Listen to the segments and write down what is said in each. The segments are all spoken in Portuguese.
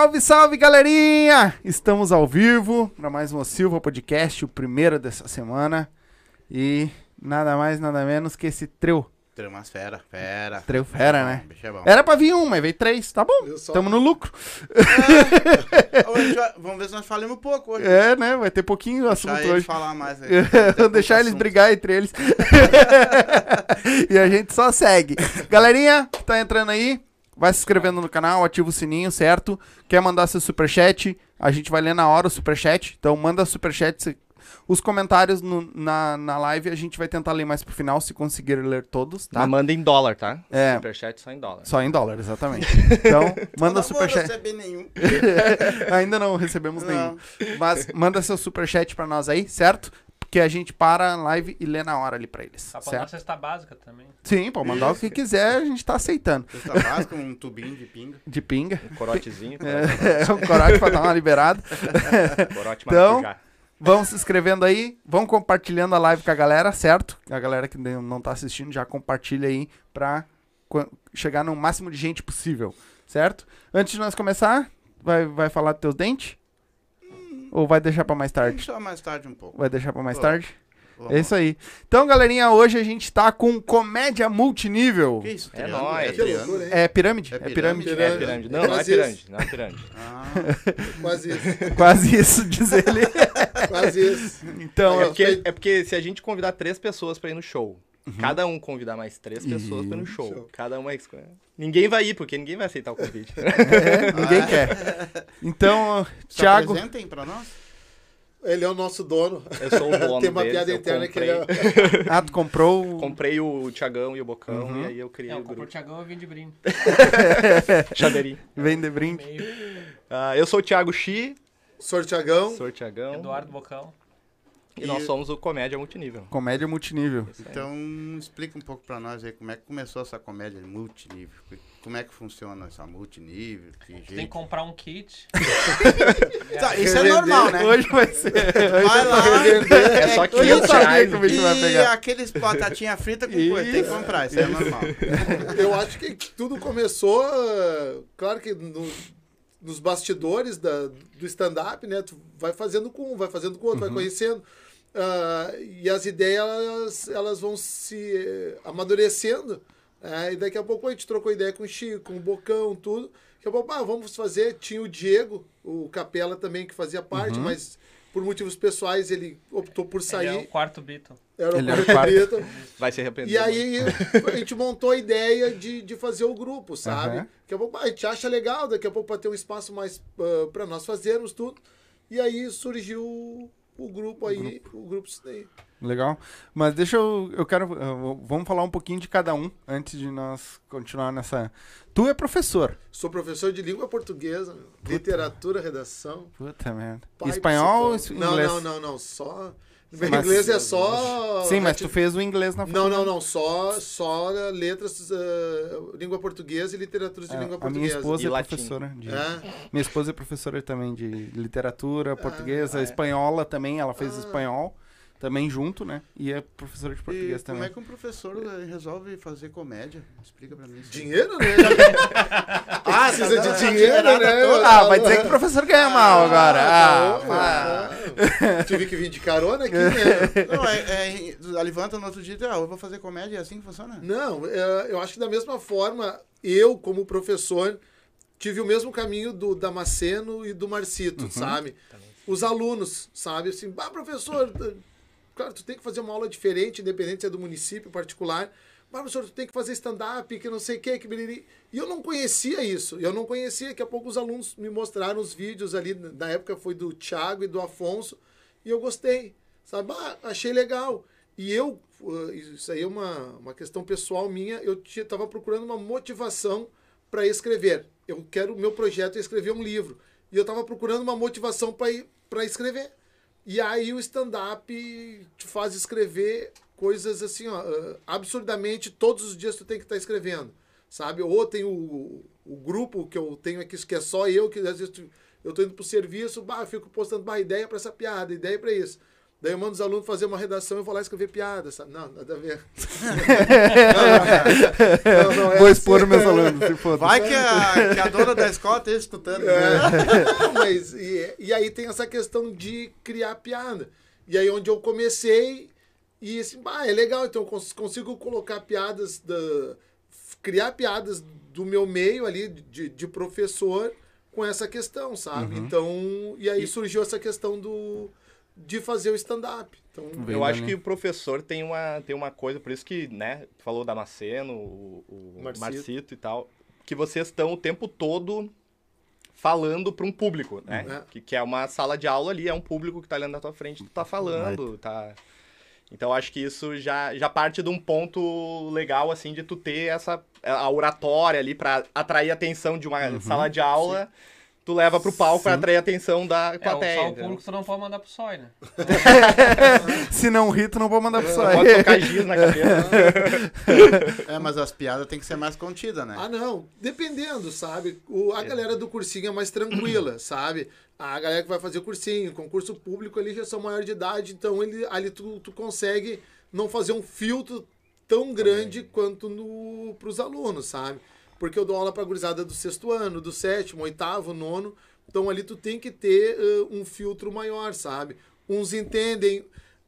Salve, salve, galerinha! Estamos ao vivo para mais um Silva Podcast, o primeiro dessa semana. E nada mais, nada menos que esse trio. Trio umas fera, fera. Trio fera, né? Bicho é bom. Era pra vir um, mas veio três, tá bom? Eu só- Tamo no lucro. Hoje vai- vamos ver se nós falamos um pouco hoje. É, né? Vai ter pouquinho assunto Deixar eles hoje. falar mais. aí. Vou deixar eles brigar entre eles. e a gente só segue. Galerinha que tá entrando aí, vai se inscrevendo no canal, ativa o sininho, certo? Quer mandar seu superchat? A gente vai ler na hora o superchat. Então manda superchat. se- Os comentários no- na, na live a gente vai tentar ler mais pro final, se conseguir ler todos, tá? Mas manda em dólar, tá? É. Superchat só em dólar. Só em dólar, exatamente. Então, manda Não superchat. vou receber nenhum. Ainda não recebemos nenhum. Não. Mas manda seu superchat pra nós aí, certo? Porque a gente para a live e lê na hora ali pra eles. Dá pra dar Certo? cesta básica também. Sim, pode mandar o que quiser, a gente tá aceitando. Cesta básica, um tubinho de pinga. De pinga. Um corotezinho. É, um corote pra dar uma liberada. Corote Então- maracujá. Vão se inscrevendo aí, vão compartilhando a live com a galera, certo? A galera que não tá assistindo já compartilha aí pra chegar no máximo de gente possível, certo? Antes de nós começar, vai, vai falar dos teus dentes? Ou vai deixar pra mais tarde? Deixa mais tarde um pouco. Vai deixar pra mais Ó, tarde? Vamos É isso aí. Então, galerinha, hoje a gente tá com comédia multinível. Que isso? É triângulo? nóis. É Que triângulo? loucura, hein? É pirâmide? É É pirâmide. pirâmide. É pirâmide. Não, não é pirâmide. Não é pirâmide. Ah, Quase isso. Quase isso, diz ele. Quase isso. Então, É porque, é porque se a gente convidar três pessoas pra ir no show, cada um convidar mais três pessoas ir no show, Show. cada uma... Ninguém vai ir, porque ninguém vai aceitar o convite. é, ninguém quer. Então, se Thiago, apresentem pra nós. Ele é o nosso dono. Eu sou o dono Tem uma deles, piada eu interna que comprei, ele é... ah, tu comprou. o- comprei o Thiagão e o Bocão, Uhum. e aí eu criei É, o eu compro o grupo. Thiagão e vim de brinde. Chaveirinho. Vem de brinde. Ah, eu sou o Thiago Xi, Sortiagão. sou o Thiagão, Eduardo Bocão. E nós somos o Comédia Multinível. Comédia multinível. Então, explica um pouco pra nós aí como é que começou essa comédia multinível. Como é que funciona essa multinível? Que Tem que jeito? comprar um kit. Tá, isso é normal, né? Hoje vai ser. Vai lá. É só Eu já 500 sabia reais. que o bicho vai E pegar. aqueles batatinha frita com coisa. Tem que comprar, isso é normal. Eu acho que tudo começou, eh, claro que no- nos bastidores da- do stand-up, né? Tu vai fazendo com um, vai fazendo com outro, vai conhecendo. Ah, e as ideias, elas, elas vão se amadurecendo. né? e daqui a pouco a gente trocou ideia com o Chico, com o Bocão, tudo. Daqui a pouco, ah, vamos fazer. Tinha o Diego, o Capela também, que fazia parte, mas por motivos pessoais ele optou por Ele sair. é o quarto Beatle. Era Ele o era o quarto. Preto. Vai se arrepender. E aí a gente montou a ideia de, de fazer o grupo, sabe? Aham. Daqui a pouco ah, a gente acha legal, daqui a pouco para ter um espaço mais uh, para nós fazermos tudo. E aí surgiu o, o grupo aí, o grupo isso daí. Legal. Mas deixa eu. Eu quero. eu- vamos falar um pouquinho de cada um antes de nós continuar nessa. Tu é professor. Sou professor de língua portuguesa, literatura, redação. Puta merda. Espanhol ou inglês? Não, não, não, não, só Mas- inglês é só Sim, mas tu fez o inglês na Não, não, não, só só letras uh, língua portuguesa e literatura de A, língua É, a minha portuguesa. esposa E é latim. professora. De, É? Minha esposa é professora também de literatura portuguesa, é. espanhola também, ela Ah. fez espanhol também junto, né? E é professora de E português como também. é que um professor resolve fazer comédia? Explica pra mim. isso. Dinheiro, né? Ah, Precisa tá de dinheiro, né? toda. Ah, vai dizer que o professor ganha mal agora. Ah, tá bom, ah, Tive que vir de carona aqui, né? Não, é, é, levanta no outro dia e ah, eu vou fazer comédia, é assim que funciona? Não, é, eu acho que da mesma forma, eu, como professor, tive o mesmo caminho do Damasceno e do Marcito, sabe? Os alunos, sabe? Assim, ah, professor, claro, tu tem que fazer uma aula diferente, independente se é do município particular. Mas, professor, tu tem que fazer stand-up, que não sei o que, que. E eu não conhecia isso. Eu não conhecia. Daqui a pouco os alunos me mostraram os vídeos ali. Na época foi do Thiago e do Afonso. E eu gostei. Sabe? Ah, achei legal. E eu, uh, isso aí é uma, uma questão pessoal minha, eu estava procurando uma motivação para escrever. Eu quero, o meu projeto é escrever um livro. E eu estava procurando uma motivação para escrever. E aí o stand-up te faz escrever coisas assim, ó, uh, absurdamente, todos os dias tu tem que estar escrevendo, sabe? Ou tem o, o grupo que eu tenho aqui, que é só eu, que às vezes tu- eu tô indo pro serviço, bah, fico postando bah, ideia para essa piada, ideia para isso. Daí eu mando os alunos fazer uma redação e eu vou lá escrever piada, sabe? Não, nada a ver. não, não, é Vou assim. expor meus alunos, se foda. Vai que a, que a dona da escola esteja escutando. né? É. Não, mas, e, e aí tem essa questão de criar piada. E aí onde eu comecei, e assim, ah, é legal, então eu cons- consigo colocar piadas, da, criar piadas do meu meio ali, de, de professor, com essa questão, sabe? Então, e aí surgiu essa questão do de fazer o stand-up. Então, Eu acho dali. que o professor tem uma, tem uma coisa, por isso que, né, tu falou da Maceno, o, o Marcito. Marcito. e tal, que vocês estão o tempo todo falando para um público, né? É. Que, que é uma sala de aula ali, é um público que tá olhando na tua frente, tu tá falando, tá... Então acho que isso já, já parte de um ponto legal, assim, de tu ter essa a oratória ali para atrair a atenção de uma sala de aula, tu leva pro palco para Sim. atrair a atenção da É, plateia. só o entendeu? público tu não pode mandar pro SOI, né? Se não rir, tu não pode mandar pro Só site. pode tocar giz na cabeça. É, mas as piadas tem que ser mais contidas, né? Ah, não. Dependendo, sabe? O, a galera do cursinho é mais tranquila, sabe? A galera que vai fazer cursinho, concurso público, ali já são maior de idade, então ele, ali tu, tu consegue não fazer um filtro tão grande quanto no, pros alunos, sabe? Porque eu dou aula pra gurizada do sexto ano, do sétimo, oitavo, nono. Então ali tu tem que ter ãh, um filtro maior, sabe? Uns entendem.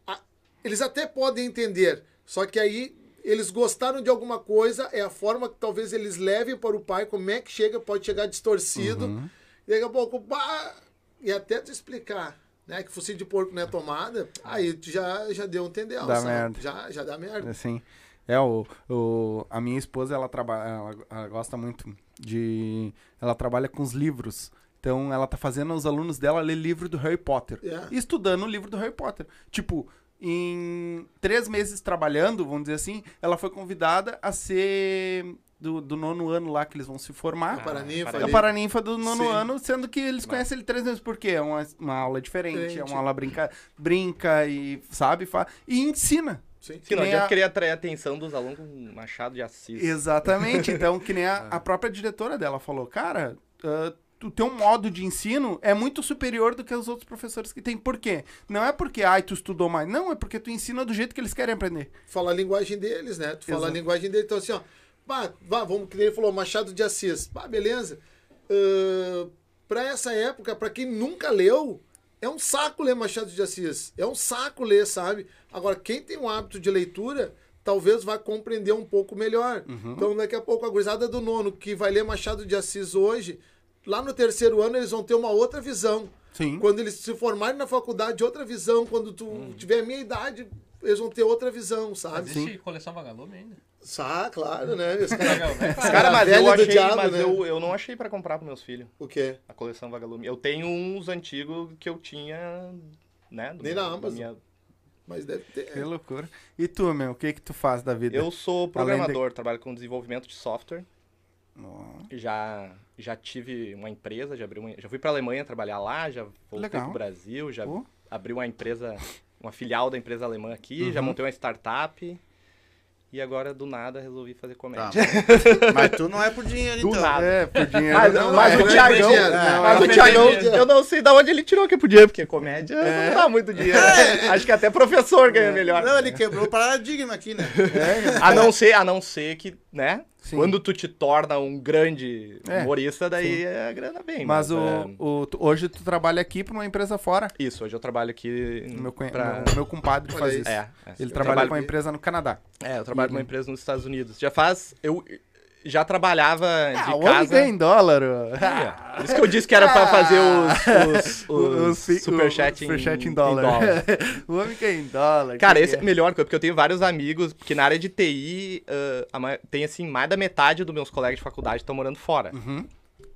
a- eles até podem entender, só que aí eles gostaram de alguma coisa, é a forma que talvez eles levem para o pai, como é que chega, pode chegar distorcido, Uhum. e daqui a pouco, bah, e até tu explicar, né, que focinho de porco não é tomada, aí tu já, já deu um entendeu, Dá sabe? merda. Já, já dá merda. Assim, é, o, o, a minha esposa, ela trabalha, ela, ela gosta muito de, ela trabalha com os livros. Então, ela tá fazendo os alunos dela ler livro do Harry Potter. É. E estudando o livro do Harry Potter. Tipo, em três meses trabalhando, vamos dizer assim, ela foi convidada a ser do, do nono ano lá que eles vão se formar. A Paraninfa A ali. paraninfa do nono Sim. ano, sendo que eles conhecem ele três meses. Por quê? É uma, uma aula diferente, é uma aula brinca, brinca e, sabe, fa e ensina. Sim. Sim, não nem adianta a- querer atrair a atenção dos alunos com Machado de Assis. Exatamente. Então, que nem a, a própria diretora dela falou, cara, ah, o teu modo de ensino é muito superior do que os outros professores que tem. Por quê? Não é porque, ai, tu estudou mais. Não, é porque tu ensina do jeito que eles querem aprender. Fala a linguagem deles, né? Tu fala Exato. a linguagem deles, então assim, ó, pá, vá, vamos, que nem ele falou, Machado de Assis, pá, beleza. Uh, pra essa época, pra quem nunca leu, é um saco ler Machado de Assis. É um saco ler, sabe? Agora, quem tem um hábito de leitura, talvez vá compreender um pouco melhor. Então, daqui a pouco, a gurizada do nono, que vai ler Machado de Assis hoje, lá no terceiro ano, eles vão ter uma outra visão. Sim. Quando eles se formarem na faculdade, outra visão. Quando tu tiver a minha idade, eles vão ter outra visão, sabe? Existe coleção vagalume ainda. Sá, claro, né? Esse cara- Legal, né? Cara, mas, eu, do achei, diabo, mas né? eu, eu não achei pra comprar pros meus filhos O quê? a coleção Vagalume. Eu tenho uns antigos que eu tinha, né? do Nem meu- na Amazon. minha- Mas deve ter. Que loucura. E tu, meu, o que que tu faz da vida? Eu sou programador, trabalho com desenvolvimento de software. Ó, Já, já tive uma empresa, já abri uma, já fui pra Alemanha trabalhar lá, já voltei Legal. pro Brasil, já Pô. abri uma empresa, uma filial da empresa alemã aqui, já Uhum. montei uma startup. E agora, do nada, resolvi fazer Tá, comédia. mas, mas tu não é por dinheiro, Do então. nada. É, por dinheiro. Mas, não, mas é. o é Thiagão, dinheiro, mas o é Thiagão, dinheiro. eu não sei de onde ele tirou que podia, porque comédia não dá muito dinheiro. Acho que até professor ganha melhor. Não, ele quebrou o paradigma aqui, né? A não ser, a não ser que, né? Sim. Quando tu te torna um grande É, humorista, daí a grana vem. Mas o, é, o- hoje tu trabalha aqui pra uma empresa fora. Isso, hoje eu trabalho aqui Meu, pra... meu, meu compadre faz isso. É, é. Ele trabalha trabalho- com uma empresa no Canadá. É, eu trabalho numa empresa nos Estados Unidos. Já faz... Eu já trabalhava de Ah, o homem casa... ganha em dólar. É, Por isso que eu disse que era pra fazer os, os, O- os fi- superchat o em, superchat em em dólar. dólar. o homem ganha em dólar. Cara, esse é a melhor coisa, porque eu tenho vários amigos, porque na área de TI, ah, a ma- tem assim, mais da metade dos meus colegas de faculdade estão morando fora. Uhum.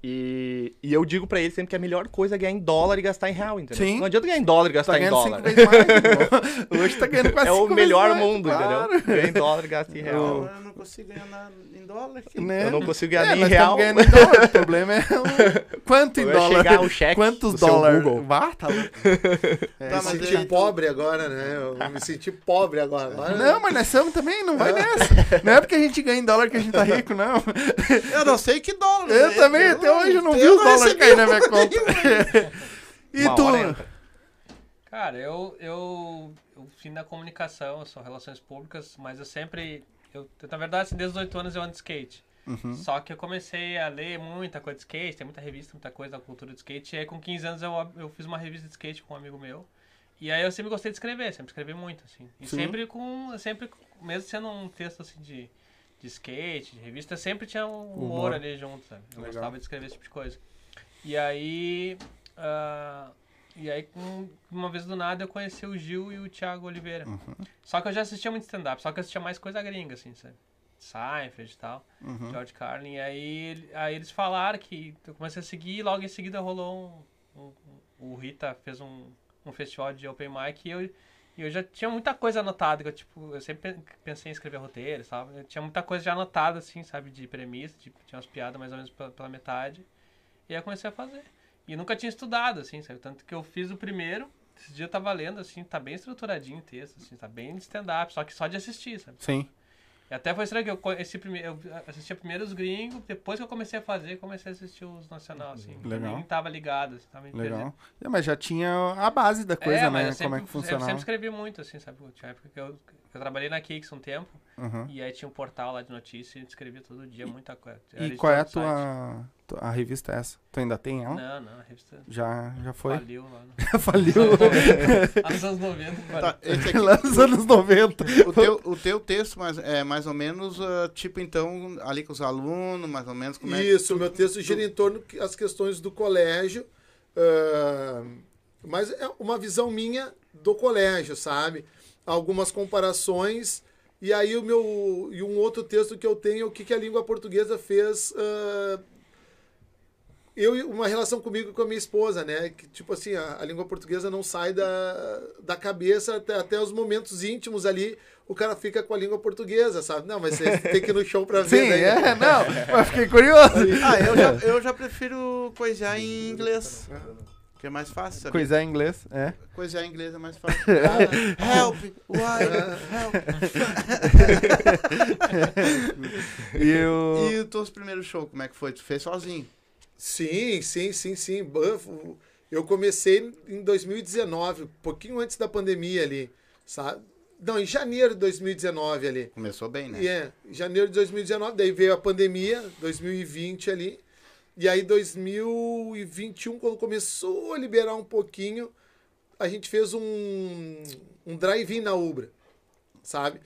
E, e eu digo pra eles sempre que a melhor coisa é ganhar em dólar e gastar em real, entendeu? Sim. Não adianta ganhar em dólar e Tá gastar em ganhando dólar. cinco vezes mais. Hoje tá ganhando quase É o melhor mais, mundo, claro. entendeu? Ganhar em dólar e gastar em real. Eu, eu não consigo ganhar nada em dólar aqui. Né? Eu não consigo ganhar É, nem em real. ganhando em dólar. O problema é o- quanto em dólar. chegar o cheque Quantos dólares? Google. Vá, tá louco. É, Tá, me senti aí- pobre agora, né? Eu me senti pobre agora. agora Não, mas nós somos também, não vai nessa. Não é porque a gente ganha em dólar que a gente tá rico, não. Eu não sei que dólar. Eu né? também, até hoje eu não vi os dólares recebi cair na minha conta. E Uma tu? Cara, eu, eu, eu fim da comunicação, eu sou relações públicas, mas eu sempre. Eu, eu, na verdade, assim, desde os 8 anos eu ando de skate. Uhum. Só que eu comecei a ler muita coisa de skate, tem muita revista, muita coisa da cultura de skate. E aí com 15 anos eu, eu fiz uma revista de skate com um amigo meu. E aí eu sempre gostei de escrever, sempre escrevi muito, assim. E Sim. sempre com. Sempre, mesmo sendo um texto assim de, de skate, de revista, sempre tinha um humor, Humor. ali junto, sabe? Eu Legal. gostava de escrever esse tipo de coisa. E aí. ah, e aí, uma vez do nada, eu conheci o Gil e o Thiago Oliveira. Uhum. Só que eu já assistia muito stand-up, só que eu assistia mais coisa gringa, assim, sabe? Seinfeld e tal, Uhum. George Carlin. E aí, aí eles falaram que eu comecei a seguir e logo em seguida rolou um. um- um- o Rita fez um, um festival de open mic e eu, e eu já tinha muita coisa anotada. Que eu, tipo, eu sempre pe- pensei em escrever roteiros, sabe? Eu tinha muita coisa já anotada, assim, sabe? De premissa, tipo, tinha umas piadas mais ou menos pela, pela metade. E aí eu comecei a fazer. E nunca tinha estudado, assim, sabe? Tanto que eu fiz o primeiro, esse dia eu tava lendo, assim, tá bem estruturadinho o texto, assim, tá bem de stand-up, só que só de assistir, sabe? Sim. E até foi estranho que eu, esse prime... eu assistia primeiro os gringos, depois que eu comecei a fazer, comecei a assistir os nacional, assim. Eu Legal. nem tava ligado, assim, tava Legal. É, mas já tinha a base da coisa, é, né? eu sempre, Como é que Eu funcionava. sempre escrevi muito, assim, sabe? Tinha época que eu, eu trabalhei na Kicks um tempo, Uhum. e aí tinha um portal lá de notícias e a gente escrevia todo dia muita coisa. Era E qual é a tua, A revista é essa? Tu ainda tem ela? Não, não, a revista Já, já foi? faliu lá. No... Faliu. lá nos anos 90. faliu. Tá, esse aqui, Lá nos anos 90. o, teu, o teu texto mas, é mais ou menos, ah, tipo, então, ali com os alunos, mais ou menos, como é Isso, o meu texto gira em torno das questões do colégio, ah, mas é uma visão minha do colégio, sabe? Algumas comparações, e aí o meu. E um outro texto que eu tenho é o que, que a língua portuguesa fez. ah, eu e uma relação comigo e com a minha esposa, né? Que, tipo assim, a, a língua portuguesa não sai da, da cabeça até, até os momentos íntimos ali. O cara fica com a língua portuguesa, sabe? Não, mas você tem que ir no show pra ver, Sim, né? é, não. Mas fiquei curioso. Ah, eu já, eu já prefiro coisar em inglês. Que é mais fácil, sabe? Coisar em inglês, é. Coisar em inglês é mais fácil. Ah, help! Why? Help! E o... E os teus primeiros shows, como é que foi? Tu fez sozinho? Sim, sim, sim, sim. Eu comecei em 2019, um pouquinho antes da pandemia ali, sabe? Não, em janeiro de 2019 ali. Começou bem, né? E é, janeiro de 2019, daí veio a pandemia, 2020 ali. E aí 2021, quando começou a liberar um pouquinho, a gente fez um, um drive-in na Ubra, sabe?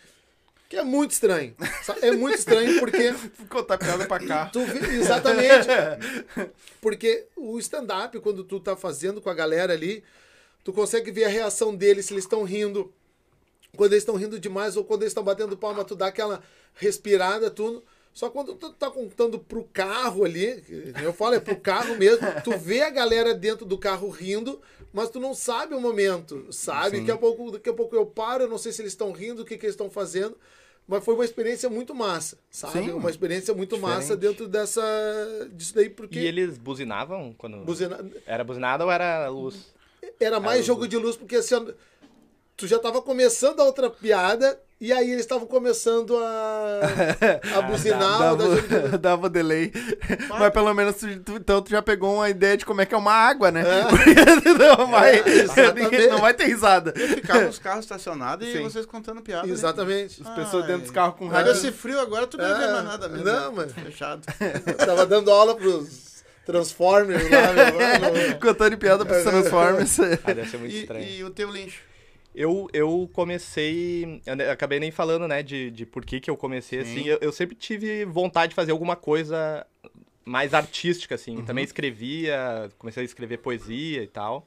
Que é muito estranho. É muito estranho porque Contar piada pra cá. Vê- exatamente. Porque o stand-up, quando tu tá fazendo com a galera ali, tu consegue ver a reação deles, se eles estão rindo, quando eles estão rindo demais ou quando eles estão batendo palma, tu dá aquela respirada, tudo. Só quando tu tá contando pro carro ali, eu falo, é pro carro mesmo, tu vê a galera dentro do carro rindo, mas tu não sabe o momento, sabe? Daqui a pouco, daqui a pouco eu paro, eu não sei se eles estão rindo, o que, que eles estão fazendo. Mas foi uma experiência muito massa, sabe? Sim. Uma experiência muito massa Diferente. dentro dessa disso daí, porque E eles buzinavam quando. buzina- Era buzinada ou era luz? era mais Ah, jogo de luz, porque assim, tu já tava começando a outra piada, e aí eles estavam começando a, a buzinar, jogo de luz. Dava, dava delay. Mas pelo menos tu, então tu já pegou uma ideia de como é que é uma água, né? Porque não, vai, É, não vai ter risada. Ficavam os carros estacionados e Sim. vocês contando piada. né? Exatamente. As pessoas Ai. dentro dos carros com Com rádio. esse frio agora, tu não É, vê mais nada mesmo. não, né? mano. Fechado. Eu tava dando aula pros Transformers lá, meu. Contando piada pros Transformers. Ah, deve ser muito E, estranho. e o teu lincho? Eu, eu comecei. Eu acabei nem falando, né, de, de por que, que eu comecei Sim. assim. Eu, eu sempre tive vontade de fazer alguma coisa mais artística, assim. Também escrevia, comecei a escrever poesia e tal.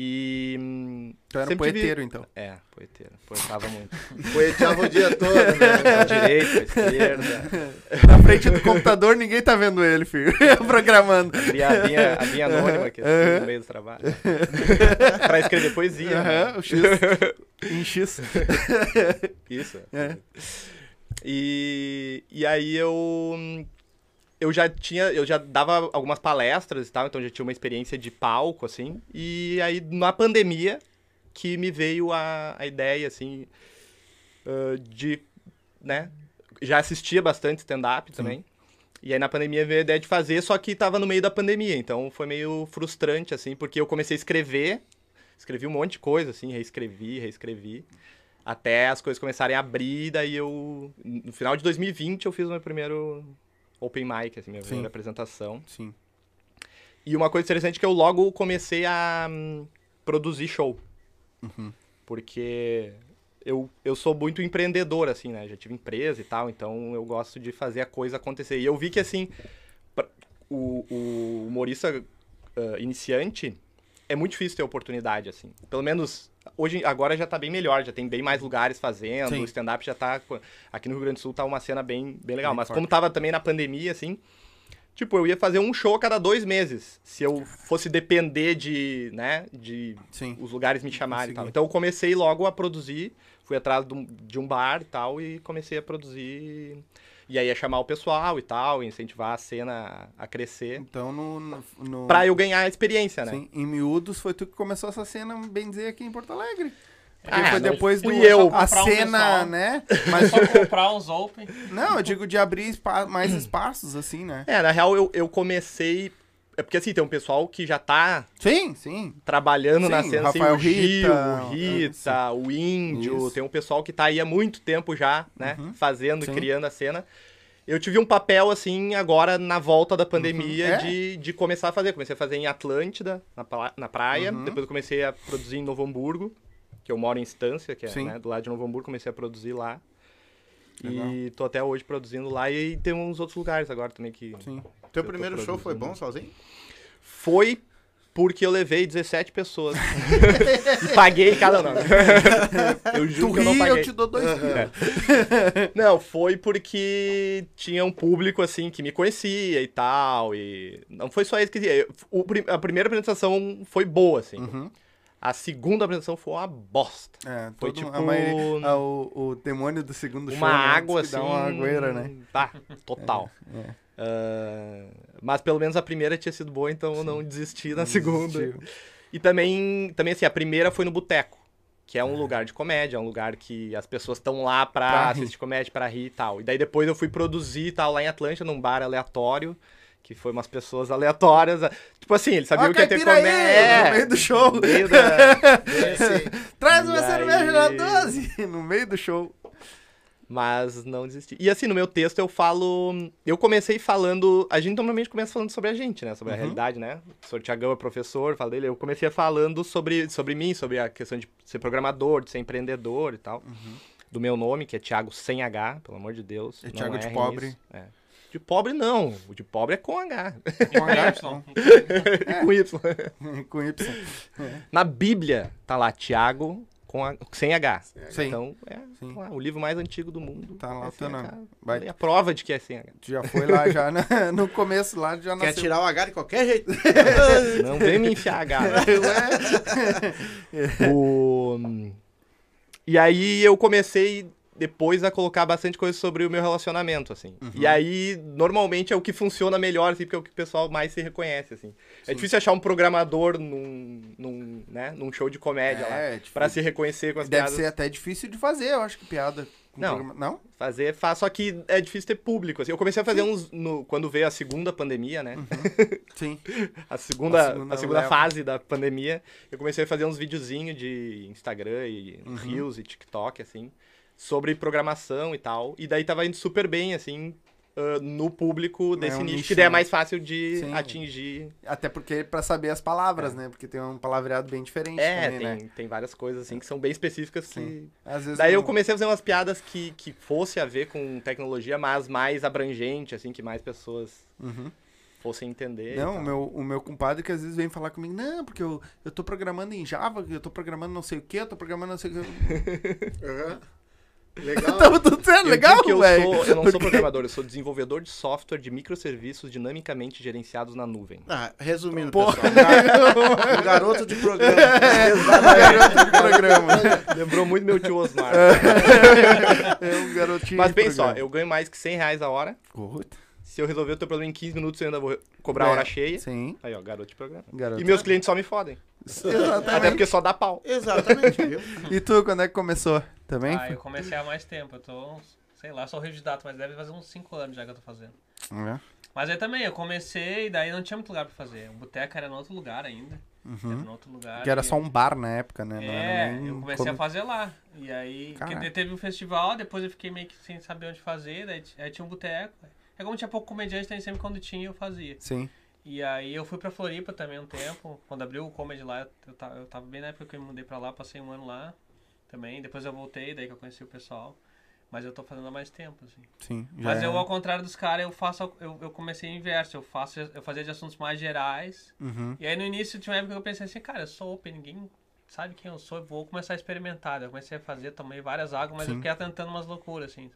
E. hum, Tu era um tive- poeteiro, então. É, poeteiro. Poetava muito. Poeteava o dia todo, né? Direita, esquerda. Na frente do computador, ninguém tá vendo ele, filho. Programando. Abria a linha, a linha anônima que assim, no meio do trabalho. pra escrever poesia. né? Aham, o X. Em X. Isso. É. E, e aí eu eu já tinha, eu já dava algumas palestras e tal, então já tinha uma experiência de palco assim. E aí na pandemia que me veio a, a ideia assim ah, de, né, já assistia bastante stand-up também. E aí na pandemia veio a ideia de fazer, só que tava no meio da pandemia, então foi meio frustrante assim, porque eu comecei a escrever escrevi um monte de coisa, assim, reescrevi, reescrevi. Até as coisas começarem a abrir, daí eu. No final de 2020 eu fiz o meu primeiro open mic, assim, minha Sim. primeira apresentação. Sim. E uma coisa interessante é que eu logo comecei a hum, produzir show. Porque eu, eu sou muito empreendedor, assim, né? Já tive empresa e tal, então eu gosto de fazer a coisa acontecer. E eu vi que, assim, pra- o, o humorista ah, iniciante é muito difícil ter oportunidade, assim. Pelo menos hoje, agora já tá bem melhor, já tem bem mais lugares fazendo, Sim. o stand-up já tá. Aqui no Rio Grande do Sul tá uma cena bem, bem legal. Bem Mas forte. como tava também na pandemia, assim, Tipo, eu ia fazer um show a cada dois meses. Se eu fosse depender de, né, de Sim. os lugares me chamarem e tal. Então eu comecei logo a produzir, fui atrás de um bar e tal, e comecei a produzir. E aí ia chamar o pessoal e tal, incentivar a cena a crescer. Então, no, no, no- Pra eu ganhar experiência, né? Sim, em miúdos foi tu que começou essa cena, bem dizer, aqui em Porto Alegre. Porque Ah, foi depois do, eu. a um cena, pessoal. né? Mas só comprar uns open. Não, eu digo de abrir espa- mais espaços, assim, né? É, na real eu, eu comecei. É porque assim, tem um pessoal que já tá Sim, sim. trabalhando na Sim, cena, assim, Rafael o Gil, o Rita, o Índio, Isso. tem um pessoal que tá aí há muito tempo já, né, fazendo Sim. e criando a cena. Eu tive um papel, assim, agora na volta da pandemia Uhum. É. de, de começar a fazer. Comecei a fazer em Atlântida, na, na praia, Uhum. depois eu comecei a produzir em Novo Hamburgo, que eu moro em Estância, que é né, do lado de Novo Hamburgo, comecei a produzir lá. Legal. E tô até hoje produzindo lá e tem uns outros lugares agora também que... Sim. Teu primeiro show foi bom sozinho? Foi porque eu levei 17 pessoas. e paguei cada nome. eu Tu juro que eu não ri, paguei. eu te dou dois É. quilos. Não, foi porque tinha um público, assim, que me conhecia e tal, e... Não foi só isso que... eu- o A primeira apresentação foi boa, assim. Uhum. A segunda apresentação foi uma bosta. É, Foi tipo- a maioria- ah, o, o demônio do segundo show. Uma né, água, assim... Dá uma agueira, né? Tá, total. É. Ah, mas pelo menos a primeira tinha sido boa, então eu não desisti na segunda. Desistiu. E também, também assim, a primeira foi no Boteco, que é um lugar de comédia, é um lugar que as pessoas estão lá pra, Pra rir. assistir comédia, pra rir e tal. E daí depois eu fui produzir e tal lá em Atlântia, num bar aleatório, que foi umas pessoas aleatórias. Tipo assim, eles sabiam Ó, que ia ter comédia. No meio do show. no meio da- Traz E uma aí- cerveja na 12. No meio do show. Mas não desisti. E assim, no meu texto eu falo. Eu comecei falando. A gente normalmente começa falando sobre a gente, né? Sobre a realidade, né? O senhor Tiagão é professor, fala dele. Eu comecei falando sobre, sobre mim, sobre a questão de ser programador, de ser empreendedor e tal. Do meu nome, que é Thiago sem H, pelo amor de Deus. É não Thiago de pobre. É. De pobre não. O de pobre é com H. Com Y. com Y. Com Y. Na Bíblia tá lá Tiago com a- sem H. Sim. Então, é Sim. lá, o livro mais antigo do mundo. Tá lá é o teu sem nome. H. Vai. É a prova de que é sem H. Tu já foi lá, já no, no começo lá, já Quer nasceu. tirar o H de qualquer jeito? Não vem me enfiar H. né? o... E aí eu comecei depois a colocar bastante coisa sobre o meu relacionamento, assim. E aí, normalmente, é o que funciona melhor, assim, porque é o que o pessoal mais se reconhece, assim. É difícil achar um programador num, num, né, num show de comédia É, lá, é difícil. pra se reconhecer com as Deve piadas. ser até difícil de fazer, eu acho que piada. Não. programa- Não? Fazer é fácil, só que é difícil ter público, assim. Eu comecei a fazer uns, no- quando veio a segunda pandemia, né? Sim. A segunda, A a segunda segunda, leva. fase da pandemia, eu comecei a fazer uns videozinhos de Instagram e Uhum. Reels e TikTok, assim, sobre programação e tal. E daí tava indo super bem, assim, ah, no público desse um nicho, nicho, que daí é né? mais fácil de Sim. atingir. Até porque pra saber as palavras, né? Porque tem um palavreado bem diferente É, também, tem, né? tem várias coisas, assim, que são bem específicas que... Sim. Às vezes Daí eu não- comecei a fazer umas piadas que, que fosse a ver com tecnologia, mas mais abrangente, assim, que mais pessoas Uhum. fossem entender. Não, o meu, o meu compadre que às vezes vem falar comigo, não, porque eu, eu tô programando em Java, eu tô programando não sei o que, eu tô programando não sei o que. Aham. Legal. Tava tudo certo, Eu legal, que eu, velho. sou, eu não sou Porque- programador, eu sou desenvolvedor de software de microserviços dinamicamente gerenciados na nuvem. Ah, resumindo, Pô. pessoal. um gar- garoto de programa. garoto de programa. Lembrou muito meu tio Osmar. É um garotinho Mas bem só, eu ganho mais que 100 reais a hora. Puta. Se eu resolver o teu problema em 15 minutos, eu ainda vou cobrar a É, hora cheia. Sim. Aí, ó, garoto de programa. Garoto. E meus clientes só me fodem. Até Exatamente. porque só dá pau. Exatamente? E tu, quando é que começou? Também? Ah, eu comecei há mais tempo. Eu tô, sei lá, sou data, mas deve fazer uns 5 anos já que eu tô fazendo. É. Mas aí também, eu comecei e daí não tinha muito lugar pra fazer. O boteco era em outro lugar ainda. Era em outro lugar. Que era e- só um bar na época, né? Não É, era nem eu comecei como- a fazer lá. E aí, teve um festival, depois eu fiquei meio que sem saber onde fazer, daí t- aí tinha um boteco. É como tinha pouco comediante, daí sempre quando tinha eu fazia. Sim. E aí eu fui pra Floripa também um tempo, quando abriu o comedy lá, eu tava, eu tava bem na época que eu me mudei pra lá, passei um ano lá também, depois eu voltei, daí que eu conheci o pessoal. Mas eu tô fazendo há mais tempo, assim. Sim. Mas é- eu, ao contrário dos caras, eu faço. Eu, eu comecei inverso. Eu faço. Eu fazia de assuntos mais gerais. Uhum. E aí no início tinha uma época que eu pensei assim, cara, eu sou open, ninguém sabe quem eu sou, eu vou começar a experimentar. Eu comecei a fazer, tomei várias águas, mas Sim. eu fiquei tentando umas loucuras, assim.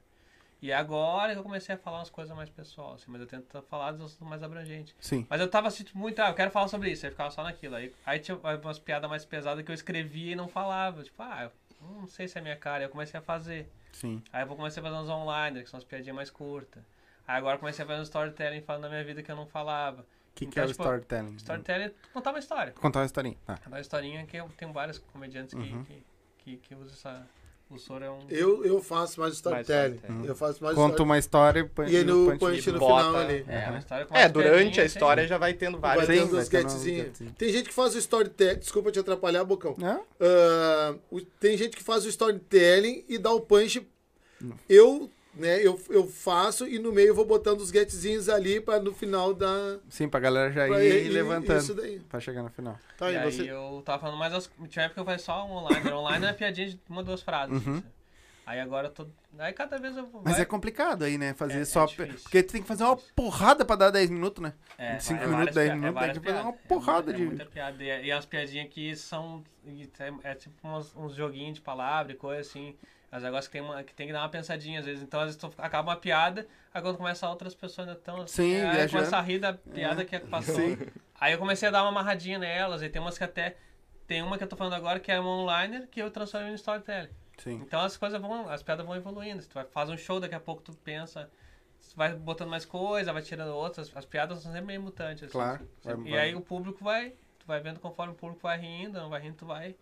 E agora que eu comecei a falar umas coisas mais pessoal, assim, mas eu tento falar dos assuntos mais abrangentes. Sim. Mas eu tava assim, muito, ah, eu quero falar sobre isso, aí ficava só naquilo. Aí, aí tinha umas piadas mais pesadas que eu escrevia e não falava. Tipo, ah, eu não sei se é minha cara, aí eu comecei a fazer. Sim. Aí eu vou comecei a fazer uns online, que são as piadinhas mais curtas. Aí agora eu comecei a fazer um storytelling falando da minha vida que eu não falava. O que, que Então, é o tipo, storytelling? Storytelling é contar uma história. Contar uma historinha. Tá. Contar uma historinha que eu tenho vários comediantes que, Uhum. que, que, que usam essa. O soro é um. Eu, eu faço mais storytelling. storytelling. Eu faço mais Conta uma história e põe E no punch no bota- final ali. É, uma história com É, durante a história já vai tendo vários. Tendo vai tendo. Tem gente que faz o storytelling. Desculpa te atrapalhar, Bocão. Não? O- tem gente que faz o storytelling e dá o punch. Eu, né, eu, eu faço e no meio eu vou botando os getzinhos ali pra no final dar. Sim, pra galera já pra ir ir- levantando. Isso daí. Pra chegar no final. Tá, E e aí você... eu tava falando mais. As... Tinha época que eu fazia só um online. Online era piadinha de uma, duas frases. Uhum. assim. Aí agora eu tô. Aí cada vez eu vou. Mas vai- é complicado aí, né? Fazer É- é só. difícil. porque tu tem que fazer uma porrada pra dar 10 minutos, né? É, cinco vai- minutos, várias 10 pia- minutos, várias tem que fazer uma porrada é, de- muita- É muita piada. E, e as piadinhas que são. e É, é tipo uns, uns joguinhos de palavra e coisa assim. As negócios que tem, uma, que tem que dar uma pensadinha às vezes. Então, às vezes, tu acaba uma piada, aí quando começa outras pessoas ainda tão. Sim, aí viajando. começa a rir da piada que passou. Sim. Aí eu comecei a dar uma amarradinha nelas. E tem umas que até. Tem uma que eu tô falando agora que é uma onliner que eu transformei em storytelling. Sim. Então as coisas vão, as piadas vão evoluindo. Se tu vai faz um show, daqui a pouco tu pensa, tu vai botando mais coisa, vai tirando outras. As piadas são sempre meio mutantes. assim. Claro. Sempre- Vai- e vai- aí o público vai, tu vai vendo conforme o público vai rindo, não vai rindo, tu vai,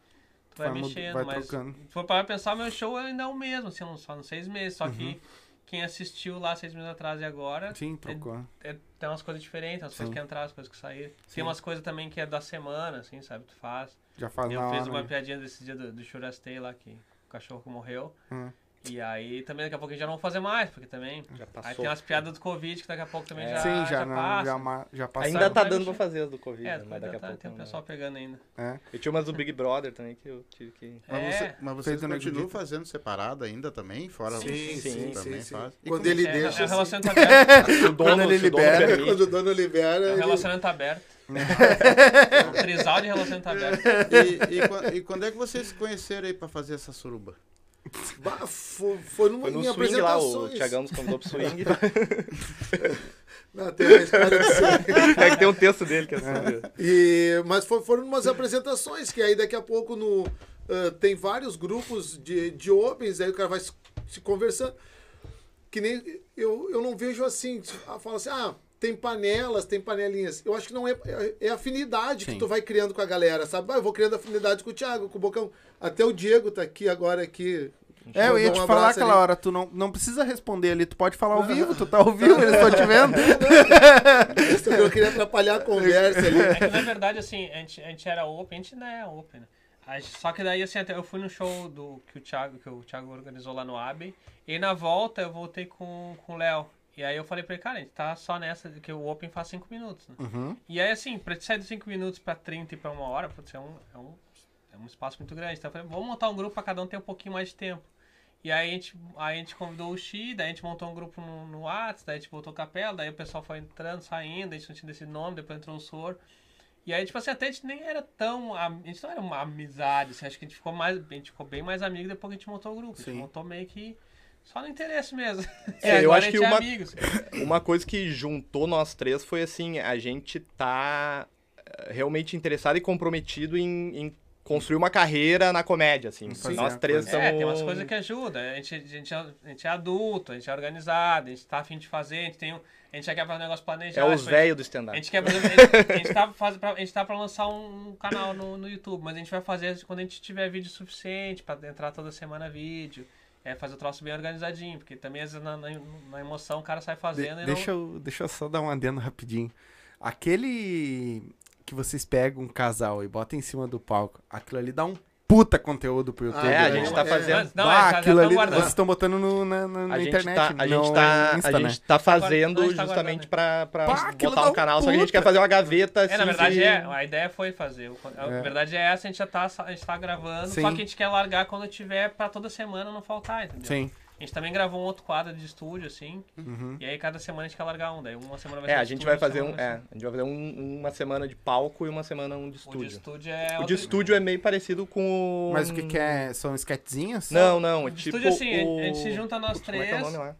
vai, mexendo. vai mas trocando. se for para pensar, meu show ainda é o mesmo, assim, só nos seis meses. Só que Uhum. quem assistiu lá seis meses atrás e agora, Sim, trocou. é, tem umas coisas diferentes, umas Sim. coisas que entraram, as coisas que saíram. Sim. Tem umas coisas também que é da semana, assim, sabe? Tu faz. Já faz Eu fiz hora. uma né? piadinha desse dia do, do Churastei lá, que o cachorro que morreu. Hum. E aí também daqui a pouco a gente já não vai fazer mais, porque também. Já Aí passou. tem umas piadas do Covid que daqui a pouco também É. já, Sim, já, já não, passa. já, já passaram. Ainda tá dando pra fazer as do Covid, É, né? mas daqui a tá, pouco. tem um não. pessoal pegando ainda. É. Eu tinha umas do Big Brother também que eu tive que. Mas, É. você, mas vocês continuam fazendo separado ainda também? Fora Sim, vocês sim, também sim, sim. faz? Quando como- ele é, deixa. é, o relacionamento tá aberto. O dono, Quando ele o libera. quando o dono libera. O ele- relacionamento tá aberto. o trisal de relacionamento tá aberto. E, e e quando é que vocês se conheceram aí pra fazer essa suruba? Bah, foi, foi, numa, Foi no em swing lá, o. Thiagão nos convidou pro swing. Não, tem uma história de swing. é que tem um texto dele que é assim. E, mas foi, foram umas apresentações, que aí daqui a pouco no, ah, tem vários grupos de, de opens, aí o cara vai se, se conversando. Que nem eu, eu não vejo assim, fala assim, ah, tem panelas, tem panelinhas. Eu acho que não é, é, é afinidade Sim. que tu vai criando com a galera, sabe? Ah, eu vou criando afinidade com o Thiago, com o Bocão. Até o Diego tá aqui agora aqui. É, eu ia te um falar aquela ali. hora, tu não, não precisa responder ali, tu pode falar ao vivo, tu tá ao vivo, eles estão te vendo. Eu queria atrapalhar a conversa ali. É que na verdade, assim, a gente, a gente era open, a gente ainda é open, né? Só que daí, assim, até eu fui no show do, que, o Thiago, que o Thiago organizou lá no AB, e na volta eu voltei com, com o Léo. E aí eu falei pra ele, cara, a gente tá só nessa, que o Open faz 5 minutos, né? Uhum. E aí, assim, pra sair dos 5 minutos pra 30 e pra uma hora, putz, é um, é um, é um espaço muito grande. Então eu falei, vamos montar um grupo pra cada um ter um pouquinho mais de tempo. E aí a gente, aí a gente convidou o Xi, daí a gente montou um grupo no, no WhatsApp, daí a gente botou capela, daí o pessoal foi entrando, saindo, a gente não tinha nome, depois entrou o Sor. E aí, tipo assim, até a gente nem era tão. A gente não era uma amizade, assim, acho que a gente ficou mais. A gente ficou bem mais amigo depois que a gente montou o grupo. A Sim. gente montou meio que. Só no interesse mesmo. É, E eu acho a que é uma- assim. Uma coisa que juntou nós três foi assim, a gente tá eh, realmente interessado e comprometido em, em construir uma carreira na comédia, assim. Sim. Nós três estamos... É, tem umas coisas que ajudam. A gente, a, gente, é- a gente é adulto, a gente é organizado, a gente tá afim de fazer, a gente tem um. A gente já quer fazer um negócio planejado. É os tipo, velhos do A stand-up. gente quer, a gente, a gente tá, faz, pra, a gente tá pra lançar um canal no, no YouTube, mas a gente vai fazer quando a gente tiver vídeo suficiente pra entrar toda semana vídeo. É fazer o troço bem organizadinho, porque também às vezes na, na, na emoção o cara sai De- fazendo e deixa, eu, deixa eu só dar um adendo rapidinho. Aquele. que vocês pegam um casal e botam em cima do palco, aquilo ali dá um puta conteúdo pro YouTube. Ah, É, a né? gente tá É. fazendo. Não, Bah, é, já aquilo tá ali guardado. vocês estão botando no- na, na- na A gente, internet. tá, a, gente tá, Insta, a né? gente tá fazendo tá justamente guardando, pra, pra aquilo botar um canal, só que a gente puta. quer fazer uma gaveta assim. É, na verdade de- é. A ideia foi fazer. o- A É. verdade é essa, a gente já tá, a gente tá gravando, Sim. só que a gente quer largar quando tiver pra toda semana não faltar, entendeu? Sim. A gente também gravou um outro quadro de estúdio, assim, Uhum. e aí cada semana a gente quer largar um, daí uma semana vai É, ser a de gente estúdio, vai fazer um. vai É, a gente vai fazer um- uma semana de palco e uma semana um de ser- O de estúdio. estúdio é... O de outra- estúdio é meio parecido com. o- Mas o que, que é? São sketchzinhos? Não, não, O é de tipo. estúdio, assim, o... a gente se junta nós Como é que é o três, nome lá?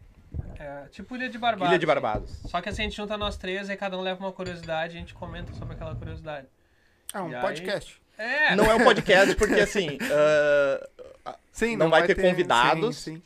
é, tipo Ilha de Barbados. Ilha de Barbados. Só que assim, a gente junta nós três, aí cada um leva uma curiosidade e a gente comenta sobre aquela curiosidade. Ah, um E aí- podcast. É, Não é um podcast, porque assim. ah, Sim, Não vai ter convidados. Sim, sim.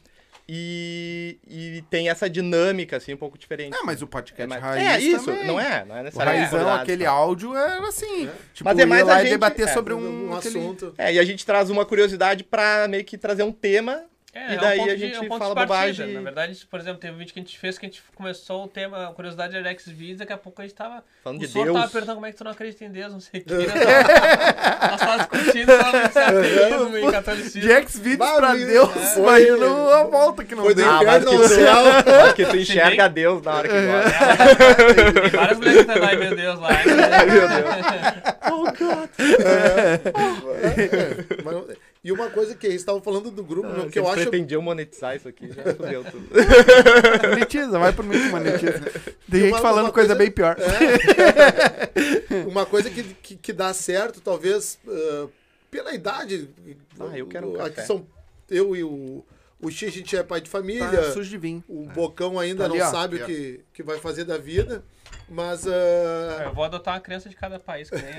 E, e tem essa dinâmica, assim, um pouco diferente. É, mas o É, podcast mas- raiz é isso, também. não é, não é O necessariamente. raizão, convidados, aquele tá? áudio era assim. Tipo, Mas é mais a gente- debater é, sobre Um, um, aquele- assunto. É, e a gente traz uma curiosidade pra meio que trazer um tema. É, E é um daí ponto a de- gente é um ponto fala de bobagem. Na verdade, por exemplo, teve um vídeo que a gente fez que a gente começou o tema, a curiosidade era X-Videos, daqui a pouco a gente tava. Falando o de senhor Deus. tava perguntando como é que tu não acredita em Deus, não sei o que. Nós tava discutindo sobre ateísmo e catolicismo. De X-Videos pra Deus, é. imagina a volta que não Foi do deu. Ah, inferno mas que tu- céu. Mas que tu enxerga Deus na hora que É. gosta. Tem várias mulheres que estão ai meu Deus lá. Ai, meu Deus. É, mas- e uma coisa que eles estavam falando do grupo, meu, que eu acho. pretendiam monetizar isso aqui, já fudeu tudo. Monetiza, vai por mim que monetiza. Tem gente uma- falando uma coisa, coisa- bem pior. Uma coisa que, que, que dá certo, talvez, ah, pela idade. Ah, eu quero um Aqui café. são. Eu e o. O X, a gente é pai de família. Tá sujo de vinho. O Bocão ainda Tá ali, não ó. sabe o que, que vai fazer da vida. Mas. É, ah, Eu vou adotar uma criança de cada país, que nem É, a...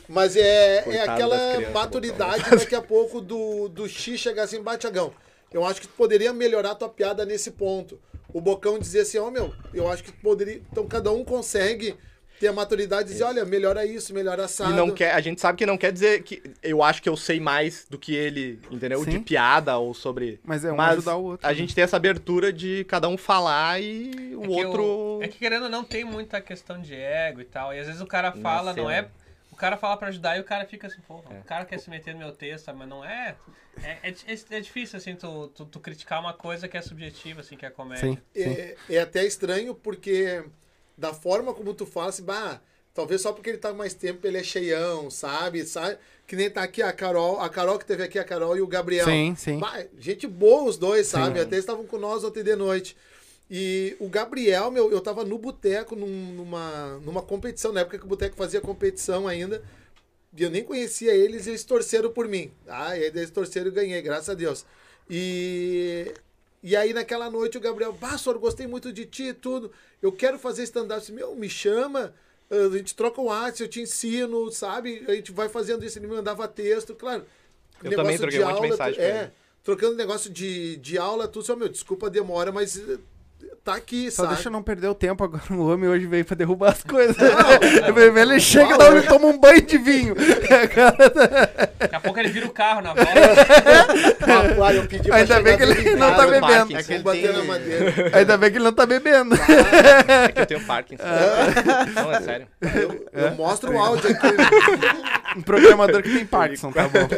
Mas é, é Coitado aquela crianças, maturidade daqui a pouco do, do X chegar assim, Batiagão. Eu acho que tu poderia melhorar tua piada nesse ponto. O Bocão dizia assim, ó, meu, eu acho que tu poderia. Então cada um consegue ter a maturidade e dizer, olha, melhora isso, melhora assado. E não quer, a gente sabe que não quer dizer que eu acho que eu sei mais do que ele, entendeu? De Sim. piada ou sobre. Mas é um Mas ajudar o outro. A gente tem essa abertura de cada um falar e o É outro. o- é que querendo ou não tem muita questão de ego e tal. E às vezes o cara fala, Nasceu, não é. né? O cara fala pra ajudar e o cara fica assim, pô, o cara quer se meter no meu texto, mas não é. É, é, é- é difícil, assim, tu, tu, tu criticar uma coisa que é subjetiva, assim, que é a comédia. Sim, sim. É, é até estranho porque da forma como tu fala, assim, bah, talvez só porque ele tá mais tempo ele é cheião, sabe? sabe? Que nem tá aqui a Carol, a Carol que teve aqui, a Carol e o Gabriel. Sim, sim. Bah, gente boa os dois, sabe? Até eles estavam com nós ontem de noite. E o Gabriel, meu, eu tava no boteco num- numa, numa competição, na época que o boteco fazia competição ainda. E eu nem conhecia eles e eles torceram por mim. Ah, e aí eles torceram e ganhei, graças a Deus. E, e aí naquela noite o Gabriel, bah, senhor, gostei muito de ti e tudo. Eu quero fazer stand-up. Meu, me chama, a gente troca o WhatsApp, eu te ensino, sabe? A gente vai fazendo isso, ele me mandava texto, claro. Eu também troquei um monte de mensagem É, trocando negócio de, de aula, tudo, só, meu, desculpa a demora, mas tá aqui, Só sabe? deixa eu não perder o tempo agora. O homem hoje veio pra derrubar as coisas. ele chega, dá um, toma um banho de vinho. Daqui a pouco ele vira o carro na volta. Eu pedi pra Ainda bem que ele não tá bebendo. É que ele bater na tem- madeira. Ainda bem que ele não tá bebendo. É que eu tenho Parkinson. Não, é sério. Eu, eu mostro o áudio aqui. Um programador que tem Parkinson, tá bom.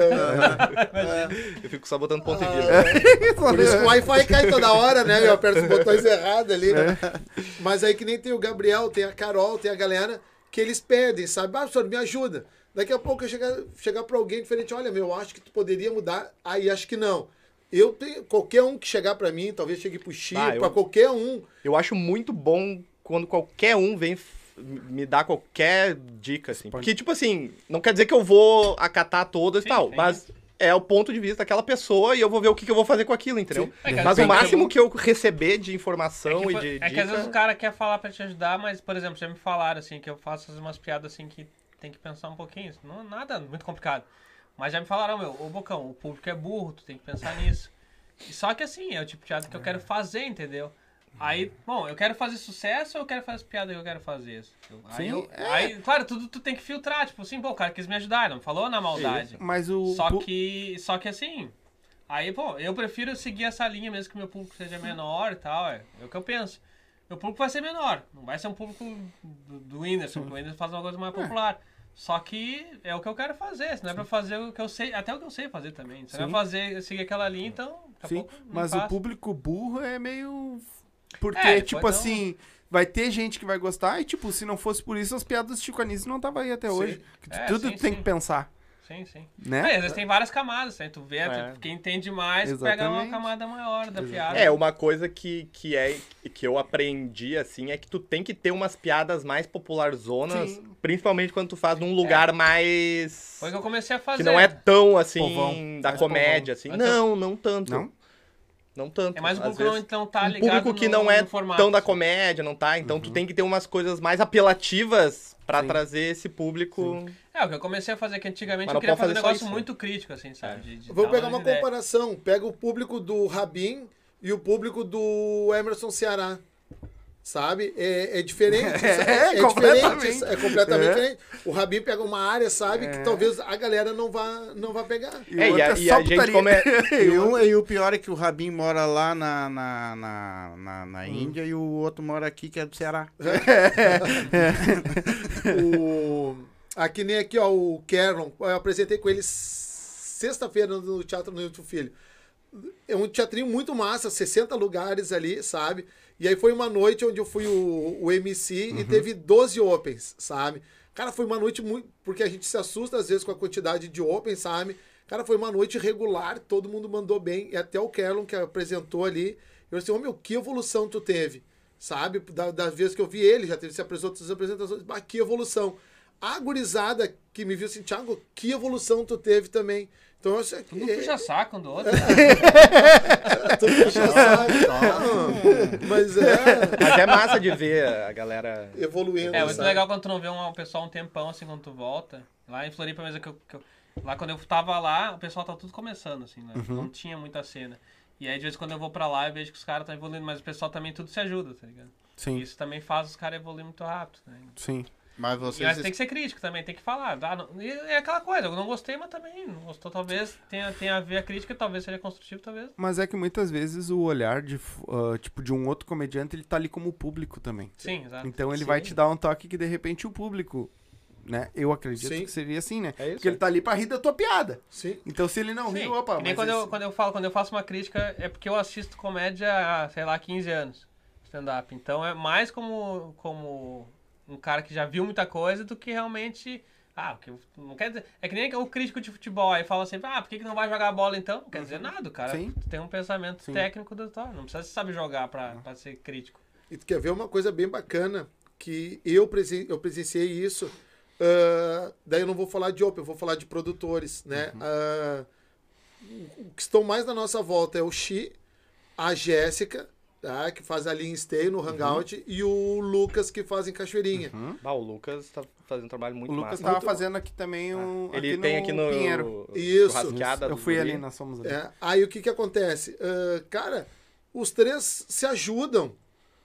Eu fico só botando ponto e vírgula. Por isso que o Wi-Fi cai toda hora, né? Eu aperto os botões errados ali, né? Mas aí que nem tem o Gabriel, tem a Carol, tem a galera que eles pedem, sabe? Ah, professor, me ajuda. Daqui a pouco eu chegar, chegar pra alguém diferente, olha, meu, eu acho que tu poderia mudar. Aí acho que não. Eu tenho, qualquer um que chegar pra mim, talvez chegue pro Chico, Ah, eu- pra qualquer um. Eu acho muito bom quando qualquer um vem me dar qualquer dica, assim. Porque, tipo assim, não quer dizer que eu vou acatar todas e tal, sim. mas é o ponto de vista daquela pessoa e eu vou ver o que, que eu vou fazer com aquilo, entendeu? É que Mas o máximo que eu receber de É informação que, e de é que dica... às vezes o cara quer falar pra te ajudar, mas, por exemplo, já me falaram assim, que eu faço umas piadas assim que tem que pensar um pouquinho. Não é nada muito complicado. Mas já me falaram, meu, ô Bocão, o público é burro, tu tem que pensar nisso. E só que assim, é o tipo de piada que eu quero fazer, entendeu? Aí, bom, eu quero fazer sucesso ou eu quero fazer as piadas que eu quero fazer? Eu- Aí, Sim, eu- é. aí, claro, tudo tu tem que filtrar, tipo assim, pô, o cara quis me ajudar, não falou na maldade. Mas o. Só que, só que assim, aí, pô, eu prefiro seguir essa linha mesmo que o meu público seja menor e tal, é, é o que eu penso. meu público vai ser menor. Não vai ser um público do, do Whindersson, porque o Whindersson faz uma coisa mais popular. Só que é o que eu quero fazer. Se não é pra fazer o que eu sei, até o que eu sei fazer também. Se não é fazer, seguir aquela linha, então. Sim, mas o faço. público burro é meio. Porque, É, tipo não- assim, vai ter gente que vai gostar e, tipo, se não fosse por isso, as piadas de Chico Anísio não tava aí até Sim. hoje. Que É, Tudo sim, tem sim. que pensar, Sim, sim. né? É, às vezes tem várias camadas, né? Tu vê, É. tu- quem entende mais, pega uma Exatamente. camada maior da piada. É, uma coisa que, que é que eu aprendi, assim, é que tu tem que ter umas piadas mais popularzonas, Sim. principalmente quando tu faz num lugar mais... Foi o que eu comecei a fazer. que não é tão, assim, Povão, da mais comédia, assim. Mas Não, não tanto. Não? Não tanto. É mais um Às público que vezes- não, tá um ligado público que no- não é tão da comédia, não tá? Então tu tem que ter umas coisas mais apelativas pra Sim. trazer esse público. É, o que eu comecei a fazer, que antigamente Mas eu não queria fazer um fazer só negócio isso, muito crítico, assim, sabe? De, de Vou pegar uma ideias. comparação. Pega o público do Rabin e o público do Emerson Ceará. Sabe? É, é diferente. É, é, completamente. diferente. É completamente É. diferente. O Rabin pega uma área, sabe, que É. talvez a galera não vá, não vá pegar. E É, o e a- e gente come- E, um, e o pior é que o Rabin mora lá na, na, na, na, na Índia e o outro mora aqui, que é do Ceará. o... Aqui nem aqui, ó, o Kerlon. Eu apresentei com ele sexta-feira no Teatro Nilton Filho. É um teatrinho muito massa, 60 lugares ali, sabe? E aí foi uma noite onde eu fui o, o MC e teve 12 opens, sabe? Cara, foi uma noite muito. Porque a gente se assusta às vezes com a quantidade de opens, sabe? Cara, foi uma noite regular, todo mundo mandou bem. E até o Kerlon que apresentou ali. Eu disse, ô meu, que evolução tu teve? Sabe? Da, da vez que eu vi ele, já teve se apresentou outras apresentações. Mas que evolução. A gurizada que me viu assim, Thiago, que evolução tu teve também. Então eu achei que. Um puxa saco um do outro. tu puxa saco, não. Mas é. Mas é massa de ver a galera. Evoluindo. É, muito sabe? legal quando tu não vê um, o pessoal um tempão, assim, quando tu volta. Lá em Floripa mesmo, que eu, que eu- lá quando eu tava lá, o pessoal tá tudo começando, assim, né? Uhum. Não tinha muita cena. E aí, de vez em quando eu vou pra lá, eu vejo que os caras estão evoluindo, mas o pessoal também tudo se ajuda, tá ligado? Sim, Isso também faz os caras evoluir muito rápido, né? sim. Mas vocês. mas tem que ser crítico também, tem que falar. Ah, não- é aquela coisa, eu não gostei, mas também não gostou. Talvez tenha, tenha a ver a crítica, talvez seja construtivo, talvez. Mas é que muitas vezes o olhar de, ah, tipo, de um outro comediante, ele tá ali como público também. Sim, exato. Então ele Sim. vai te dar um toque que de repente o público, né? Eu acredito Sim. que seria assim, né? É isso. Porque ele tá ali pra rir da tua piada. Sim. Então se ele não Sim, riu, opa, mas quando, eu, esse- quando eu falo, quando eu faço uma crítica, é porque eu assisto comédia há, sei lá, 15 anos, stand-up. Então é mais como, como um cara que já viu muita coisa do que realmente. Ah, que não quer dizer. É que nem o crítico de futebol aí fala assim, ah, por que, que não vai jogar a bola então? Não quer dizer nada, o cara Sim. tem um pensamento Sim. técnico do tá, Não precisa saber jogar pra, pra ser crítico. E tu quer ver uma coisa bem bacana, que eu, presen eu presenciei isso, ah, daí eu não vou falar de Open, eu vou falar de produtores, né? Ah, o que estão mais na nossa volta é o Xi, a Jéssica, tá? que faz ali em Stay no Hangout, e o Lucas, que faz em Cachoeirinha. Ah, o Lucas tá fazendo um trabalho muito o Lucas massa. tava Muito- fazendo aqui também um. Ele tem aqui no Pinheiro. Isso. Eu fui ali, nós fomos ali. É, aí o que que acontece? Ah, cara, os três se ajudam,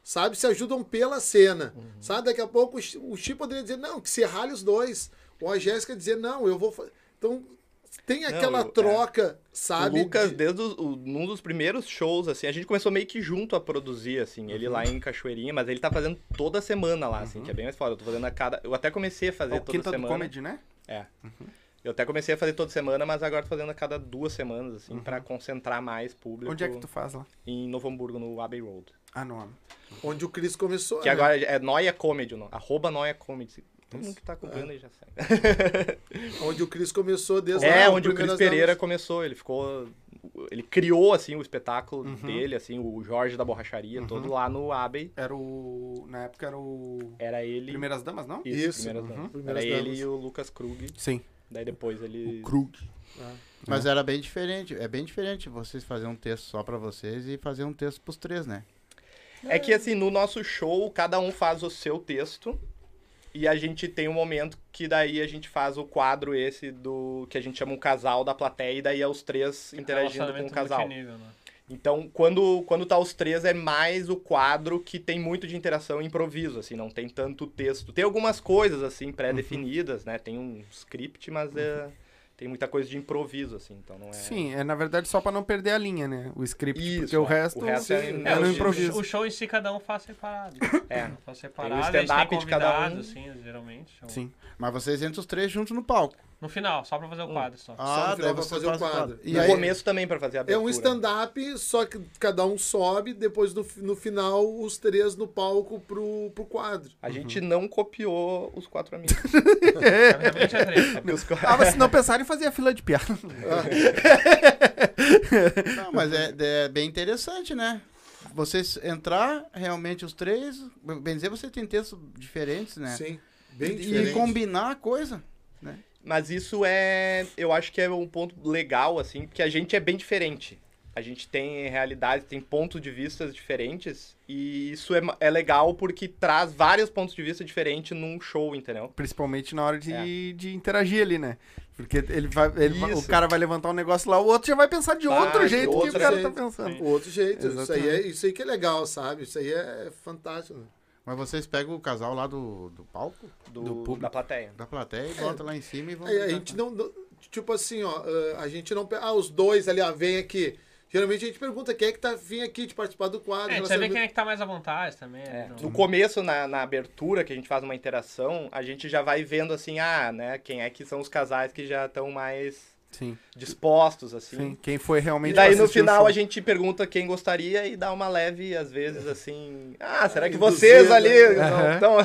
sabe? Se ajudam pela cena, Uhum. sabe? Daqui a pouco o Chi- poderia dizer, não, que se rale os dois. Ou a Jéssica dizer, não, eu vou... fa-". Então, tem aquela eu- é. troca, sabe? O Lucas, de- desde o, num dos primeiros shows, assim, a gente começou meio que junto a produzir, assim, Uhum. ele lá em Cachoeirinha, mas ele tá fazendo toda semana lá, assim, que é bem mais foda. Eu tô fazendo a cada. Eu até comecei a fazer É o toda Quinta do semana. Comedy, né? É. Eu até comecei a fazer toda semana, mas agora tô fazendo a cada duas semanas, assim, pra concentrar mais público. Uhum. Onde é que tu faz lá? Em Novo Hamburgo, no Abbey Road. Ah, não. Onde o Cris começou, Que né? agora é Noia Comedy, o nome. arroba Noia Comedy. Todo mundo que tá acompanhando aí já sabe. Onde o Cris começou desde É, lá, onde o Cris Pereira Damas. começou. Ele ficou. Ele criou, assim, o espetáculo Uhum. dele, assim, o Jorge da Borracharia, todo lá no Abbey. Era o. Na época era o. Era ele. Primeiras Damas, não? Isso, Isso, Primeiras uhum. Damas. Primeiras Era Damas. ele e o Lucas Krug. Sim. Daí depois ele. Krug. Mas era bem diferente. É bem diferente vocês fazerem um texto só pra vocês e fazer um texto pros três, né? É que assim, no nosso show, cada um faz o seu texto. E a gente tem um momento que daí a gente faz o quadro esse do. que a gente chama um casal da plateia, e daí é os três interagindo com o casal. né? Então, quando, quando tá os três, é mais o quadro que tem muito de interação e improviso, assim, não tem tanto texto. Tem algumas coisas, assim, pré-definidas, né? Tem um script, mas é, tem muita coisa de improviso, assim, então não é... Sim, é na verdade só pra não perder a linha, né? O script, Isso, porque o é. resto, O resto é- é, É, no o, improviso. o show em si cada um faz separado. É. Faz Tem o separado, tem stand-up de cada um. assim, geralmente. Sim. Mas vocês entram os três juntos no palco. No final, só pra fazer Hum. o quadro só. no Ah, final daí pra você fazer o faz quadro. E no aí, começo também pra fazer a É abertura. um stand-up, só que cada um sobe, depois no, no final, os três no palco pro, pro quadro. A gente não copiou os quatro amigos. Obviamente é três. Porque os quatro- Ah, mas se não pensarem em fazer a fila de piada. Não, mas é, é bem interessante, né? Vocês entrar, realmente os três, bem dizer, você tem textos diferentes, né? Sim, bem E diferente. combinar a coisa. Mas isso é, eu acho que é um ponto legal, assim, porque a gente é bem diferente. A gente tem realidades, tem pontos de vista diferentes, e isso é, é legal porque traz vários pontos de vista diferentes num show, entendeu? Principalmente na hora de, É. de interagir ali, né? Porque ele vai, ele vai- o cara vai levantar um negócio lá, o outro já vai pensar de Vai, outro de jeito que o outro cara jeito. tá pensando. Sim. Outro jeito. Isso aí, é, isso aí que é legal, sabe? Isso aí é fantástico. Mas vocês pegam o casal lá do, do palco, Do, Do público. da plateia. da plateia, e botam lá em cima e vão. Aí a gente não. não- Tipo assim, ó, ah, a gente não. Ah, os dois ali, ó, vem aqui. Geralmente a gente pergunta quem é que tá vindo aqui de participar do quadro. É, você vê quem é que tá mais à vontade também. É, né? No começo, na, na abertura, que a gente faz uma interação, a gente já vai vendo assim, ah, né, quem é que são os casais que já estão mais Sim, dispostos, assim. sim. Quem foi realmente E daí no final a gente pergunta quem gostaria e dá uma leve, às vezes, assim. Ah, será que Induzir, vocês ali não Aham. estão.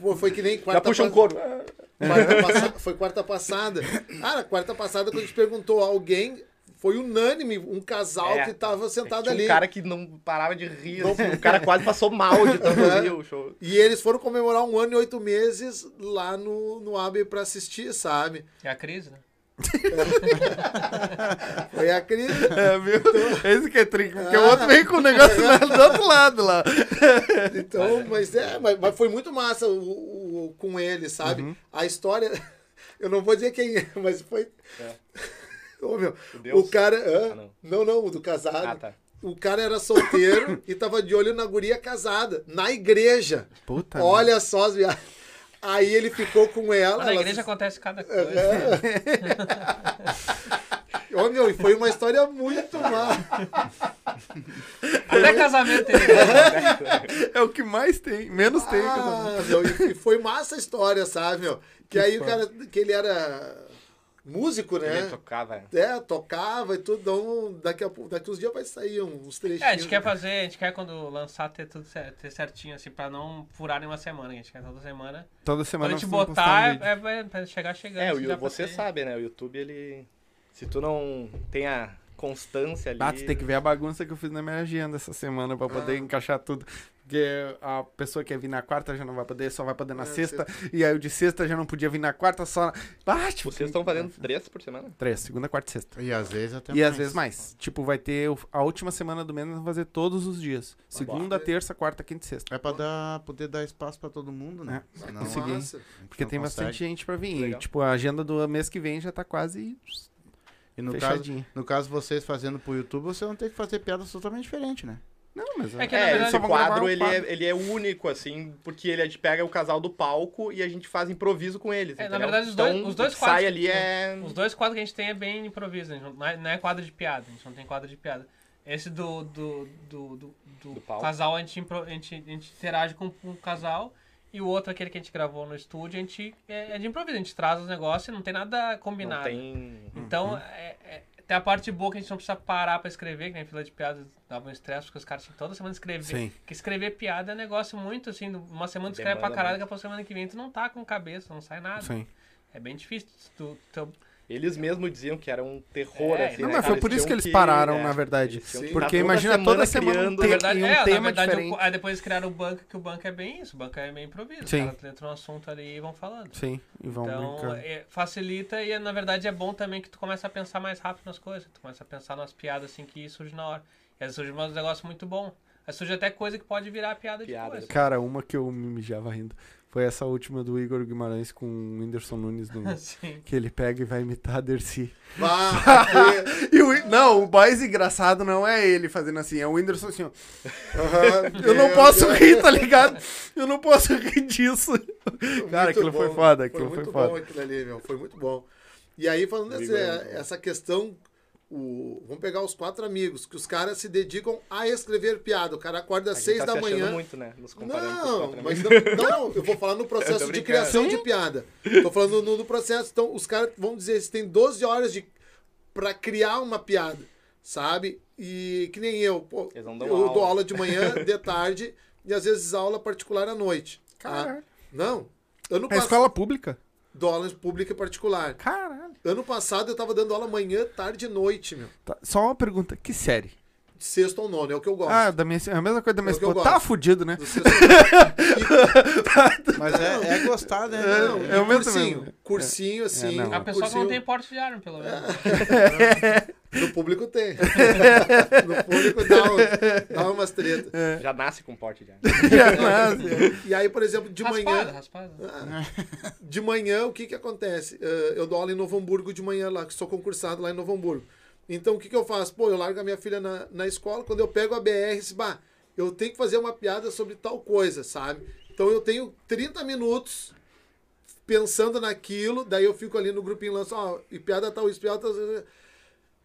Pô, foi que nem Já quarta puxa um couro. quarta passa- Foi quarta passada. Ah, na quarta passada, quando a gente perguntou a alguém, foi unânime um casal É. que tava sentado Tinha ali. um cara que não parava de rir, assim, o cara quase passou mal de tanto rir o show. E eles foram comemorar um ano e oito meses lá no, no AB pra assistir, sabe? É a crise, né? Foi a Cris. É, viu? Esse que é trick, porque o outro vem com o negócio lá do outro lado lá. Então, mas é, mas, mas foi muito massa o, o- o- com ele, sabe? Uhum. A história, eu não vou dizer quem é, mas foi. É. Ô, meu, O cara. Ah, não. não, não, o do casado. Ah, tá. O cara era solteiro e tava de olho na guria casada, na igreja. Puta. Olha só as viagens. Aí ele ficou com ela. Mas na ela igreja acontece cada coisa. Ô, meu, e foi uma história muito má. Até casamento tem. né? É o que mais tem, menos tem. Ah, meu, e foi massa a história, sabe, meu? Que, aí o cara, que ele era músico, né? Ele tocava. É, tocava e tudo. Então, daqui, a, pou- daqui uns dias vai sair uns trechinhos. É, a gente quer fazer, a gente quer quando lançar ter tudo cer- ter certinho, assim, pra não furar nenhuma semana. A gente quer toda semana. Toda Quando semana a gente um botar, vídeo. é, é, pra chegar chegando. É, assim, o, pra você ter- sabe, né? O YouTube, ele. Se tu não tem a constância ali. Ah, tu tem que ver a bagunça que eu fiz na minha agenda essa semana pra poder Ah. encaixar tudo. Porque a pessoa que ia vir na quarta já não vai poder, só vai poder na É, sexta. E aí o de sexta já não podia vir na quarta, só. na- Ah, tipo, Vocês estão fazendo três por semana? Três, segunda, quarta e sexta. E às vezes até E às vezes mais. Tipo, vai ter a última semana do mês, nós vamos fazer todos os dias. Segunda, terça, quarta, quinta e sexta. É pra dar, poder dar espaço pra todo mundo, né? É, Senão, consegui. Massa. a gente Porque não tem consegue. bastante gente pra vir. E, Legal. tipo, a agenda do mês que vem já tá quase E no caso, no caso, vocês fazendo pro YouTube, você não tem que fazer piadas totalmente diferentes, né? Não, mas É que, na É, verdade, esse quadro, um ele, É, quadro. ele é único, assim, porque ele, a gente pega o casal do palco e a gente faz improviso com eles. É, na verdade, os dois- Então, os dois que sai quadros- ali é. Os dois quadros que a gente tem é bem improviso, não- não é, não é quadro de piada, a gente não tem quadro de piada. Esse do, do, do, do, do casal, a gente, impro- a, gente, a gente interage com o casal, e o outro, aquele que a gente gravou no estúdio, a gente é, é de improviso, a gente traz os negócios e não tem nada Não combinado. tem. Então, é, é- tem a parte boa que a gente não precisa parar pra escrever, que nem fila de piadas dava um estresse, porque os caras tinham que toda semana escrever. Sim. Porque escrever piada é um negócio muito assim, uma semana tu escreve pra caralho, daqui a pouco semana que vem tu não tá com cabeça, não sai nada. Sim. É bem difícil. Tu, tu, Eles mesmos diziam que era um terror, É, assim. Não, né, mas cara? foi por isso que eles pararam, é, na verdade. que Sim. Porque estar imagina toda semana criando- tem- Na verdade, um é, tema na verdade, diferente. aí depois eles criaram o banco, que o banco é bem isso, o banco é bem improviso. Sim. Os caras entram no assunto ali e vão falando. Sim, e vão Então, brincando. é, facilita e na verdade é bom também que tu começa a pensar mais rápido nas coisas. Tu começa a pensar nas piadas assim que surge na hora. E aí surge um negócio muito bom. Aí surge até coisa que pode virar piada, Piada depois. Cara, uma que eu me mijava rindo foi essa última do Igor Guimarães com o Whindersson Nunes, no, Sim. que ele pega e vai imitar a Dercy. Aqui. E o, não, o mais engraçado não é ele fazendo assim, é o Whindersson assim, ó. Aham, Eu não posso Deus. rir, tá ligado? Eu não posso rir disso. Cara, Muito aquilo foi bom. foda, aquilo foi muito foda. bom aquilo ali, meu. Foi muito bom. E aí, falando dessa, essa questão, o, vamos pegar os quatro amigos, que os caras se dedicam a escrever piada. O cara acorda às seis tá da se manhã. muito, né? Nos Não, mas não, não, não, eu vou falar no processo de criação Sim. de piada. Tô falando no, no processo. Então, os caras, vamos dizer, eles têm 12 horas de para criar uma piada, sabe? E que nem eu, pô, Eles não dão eu aula. dou aula de manhã, de tarde e às vezes aula particular à noite. tá? Caralho. Não. Ano É escola pública? Aula pública e particular. Caralho. Ano passado eu tava dando aula manhã, tarde e noite, meu. Tá, Só uma pergunta. Que série? Sexto ou nono, é o que eu gosto. Ah, da minha, é a mesma coisa da minha É esposa. Tá fudido, né? Do sexto ao nono. Mas é, é gostar, né? Não, É o mesmo cursinho. mesmo. Cursinho, assim. não. A pessoa que cursinho- não tem porte de arma, pelo menos. No público tem. no público dá, um- dá umas tretas. Já nasce com porte de arma. Mas, E aí, por exemplo, de raspada, manhã. raspada. De manhã, o que que acontece? Eh, eu dou aula em Novo Hamburgo de manhã lá, que sou concursado lá em Novo Hamburgo. Então, o que que eu faço? Pô, eu largo a minha filha na, na escola, quando eu pego a BR, se, bah, eu tenho que fazer uma piada sobre tal coisa, sabe? Então, eu tenho 30 minutos pensando naquilo, daí eu fico ali no grupinho lanço, ó, e piada tal, isso, piada tal.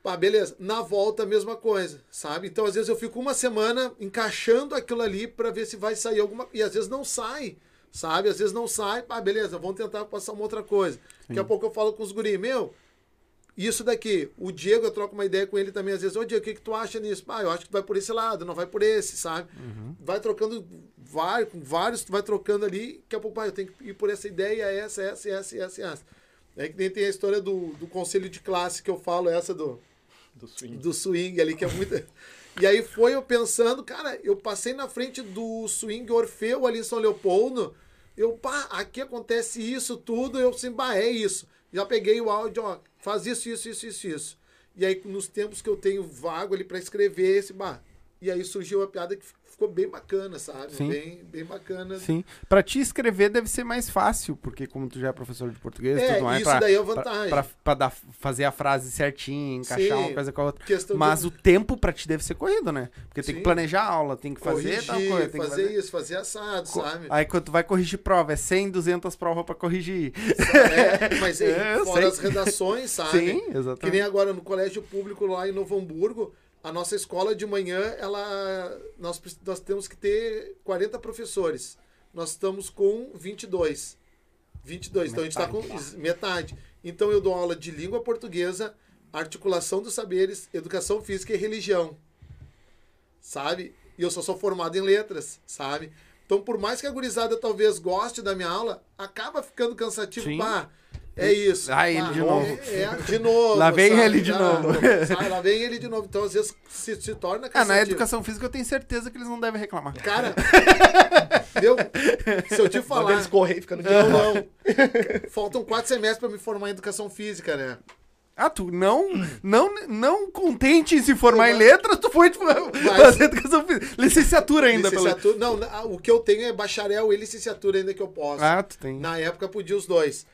Pá, beleza. Na volta, a mesma coisa, sabe? Então, às vezes, eu fico uma semana encaixando aquilo ali pra ver se vai sair alguma E às vezes não sai, sabe? Às vezes não sai, pá, beleza, vamos tentar passar uma outra coisa. Daqui a pouco eu falo com os guri, meu, isso daqui. O Diego, eu troco uma ideia com ele também, às vezes, ô Diego, o que, que tu acha nisso? Ah, eu acho que vai por esse lado, não vai por esse, sabe? Vai trocando vários, com vários, tu vai trocando ali, daqui a pouco, ah, eu tenho que ir por essa ideia, essa, essa, essa, essa, essa. É que nem tem a história do, do conselho de classe que eu falo, essa do, Do swing. do swing ali, que é muito. E aí foi eu pensando, cara, eu passei na frente do swing Orfeu ali em São Leopoldo. Eu, pá, aqui acontece isso tudo. Eu assim, bah, é isso. Já peguei o áudio, ó, faz isso, isso, isso, isso, isso. E aí, nos tempos que eu tenho vago ali pra escrever esse, bah. E aí surgiu a piada que ficou bem bacana, sabe? Sim. Bem, bem bacana. Sim. Pra ti escrever deve ser mais fácil, porque como tu já é professor de português, É, tudo mais, isso pra, daí é vantagem. dar, fazer a frase certinha, encaixar Sim. uma coisa com a outra. Mas de o tempo pra ti deve ser corrido, né? Porque tem Sim. que planejar a aula, tem que fazer corrigir, tal coisa. Tem que fazer, fazer... isso, fazer assado, Co- sabe? Aí quando tu vai corrigir prova, é 100, 200 provas pra corrigir. É, mas É, fora sei. as redações, sabe? Sim, Que nem exatamente. agora no colégio público lá em Novo Hamburgo, a nossa escola de manhã, ela nós, nós temos que ter 40 professores. Nós estamos com 22. 22. Então a gente está com metade. Então eu dou aula de língua portuguesa, articulação dos saberes, educação física e religião. Sabe? E eu só sou formado em letras, sabe? Então, por mais que a gurizada talvez goste da minha aula, acaba ficando cansativo. Sim. Pá, é isso. Ah, ele de novo. É, é, de novo. Lá vem sabe? ele de Ah, novo. sabe? Lá vem ele de novo. Então, às vezes, se, se torna Ah, na educação física eu tenho certeza que eles não devem reclamar. Cara, meu, se eu te falar... eles correr ficando de Não, não. Faltam quatro semestres pra me formar em educação física, né? Ah, tu não, não, não contente em se formar em letras, tu foi tipo, Mas- fazer educação física. Licenciatura ainda, pelo Licenciatura, não, o que eu tenho é bacharel e licenciatura ainda que eu posso. Ah, tu tem. Na época podia os dois.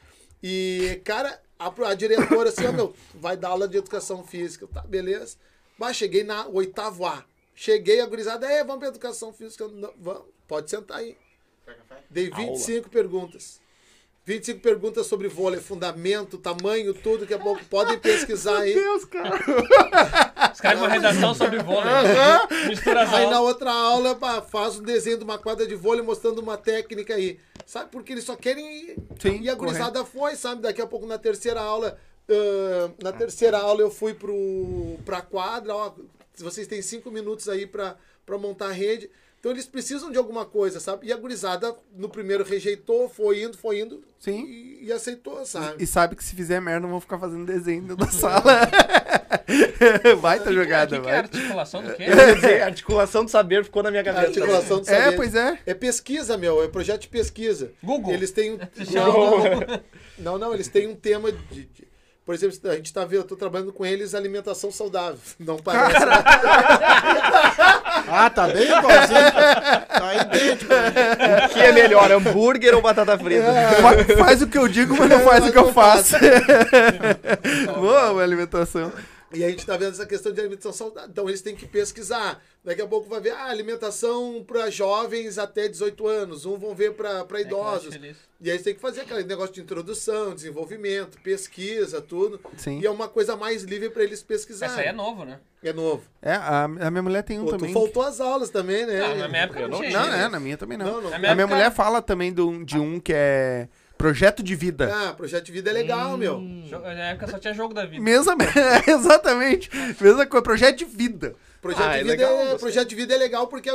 E, cara, a, a diretora assim, ó, meu, vai dar aula de educação física. Tá, beleza. Mas cheguei na oitavo A. Cheguei, a gurizada, é, vamos pra educação física. Não, vamos, pode sentar aí. Dei 25 perguntas. 25 perguntas sobre vôlei, fundamento, tamanho, tudo que é pouco. Podem pesquisar aí. Deus, cara. Escreve uma redação sobre vôlei. Mistura as Aí na outra aula, faz um desenho de uma quadra de vôlei mostrando uma técnica aí. Sabe? Porque eles só querem. Sim, e a gurizada foi, sabe? Daqui a pouco na terceira aula. ah, na terceira aula eu fui pro, pra quadra, ó. Vocês têm cinco minutos aí pra, pra montar a rede. Então eles precisam de alguma coisa, sabe? E a gurizada no primeiro rejeitou, foi indo, foi indo. Sim. E, e aceitou, sabe? E sabe que se fizer merda, não vão ficar fazendo desenho dentro da sala. Baita jogada, O que, que é vai. articulação do quê? Dizer, articulação do saber ficou na minha cabeça. Articulação do É, saber. pois é. É pesquisa, meu, é projeto de pesquisa. Google. Eles têm um. Google. Não, não, eles têm um tema de. de- por exemplo, a gente tá vendo, eu tô trabalhando com eles alimentação saudável. Não parece. Ah, tá bem igualzinho. Tá idêntico. né? O que é melhor, hambúrguer ou batata frita? Fa- faz o que eu digo, mas não faz o que eu faço. Boa, alimentação. E a gente tá vendo essa questão de alimentação saudável. Então eles têm que pesquisar. Daqui a pouco vai ver ah, alimentação para jovens até 18 anos. Um vão ver para É idosos. feliz. E aí você tem que fazer aquele negócio de introdução, desenvolvimento, pesquisa, tudo. Sim. E é uma coisa mais livre para eles pesquisarem. Essa aí é novo, né? É novo. É, a, a minha mulher tem um Pô, também. tu faltou as aulas também, né? Ah, na minha época Eu não não tinha. Não, né? é, na minha também não. Não, não. Na A minha época- mulher fala também de um, de um que é projeto de vida. Ah, projeto de vida é legal, meu. Jo- Na época só tinha jogo da vida. Mesma, exatamente. Mesma coisa, projeto de vida. Projeto, Ah, de é vida legal, é, projeto de vida é legal porque,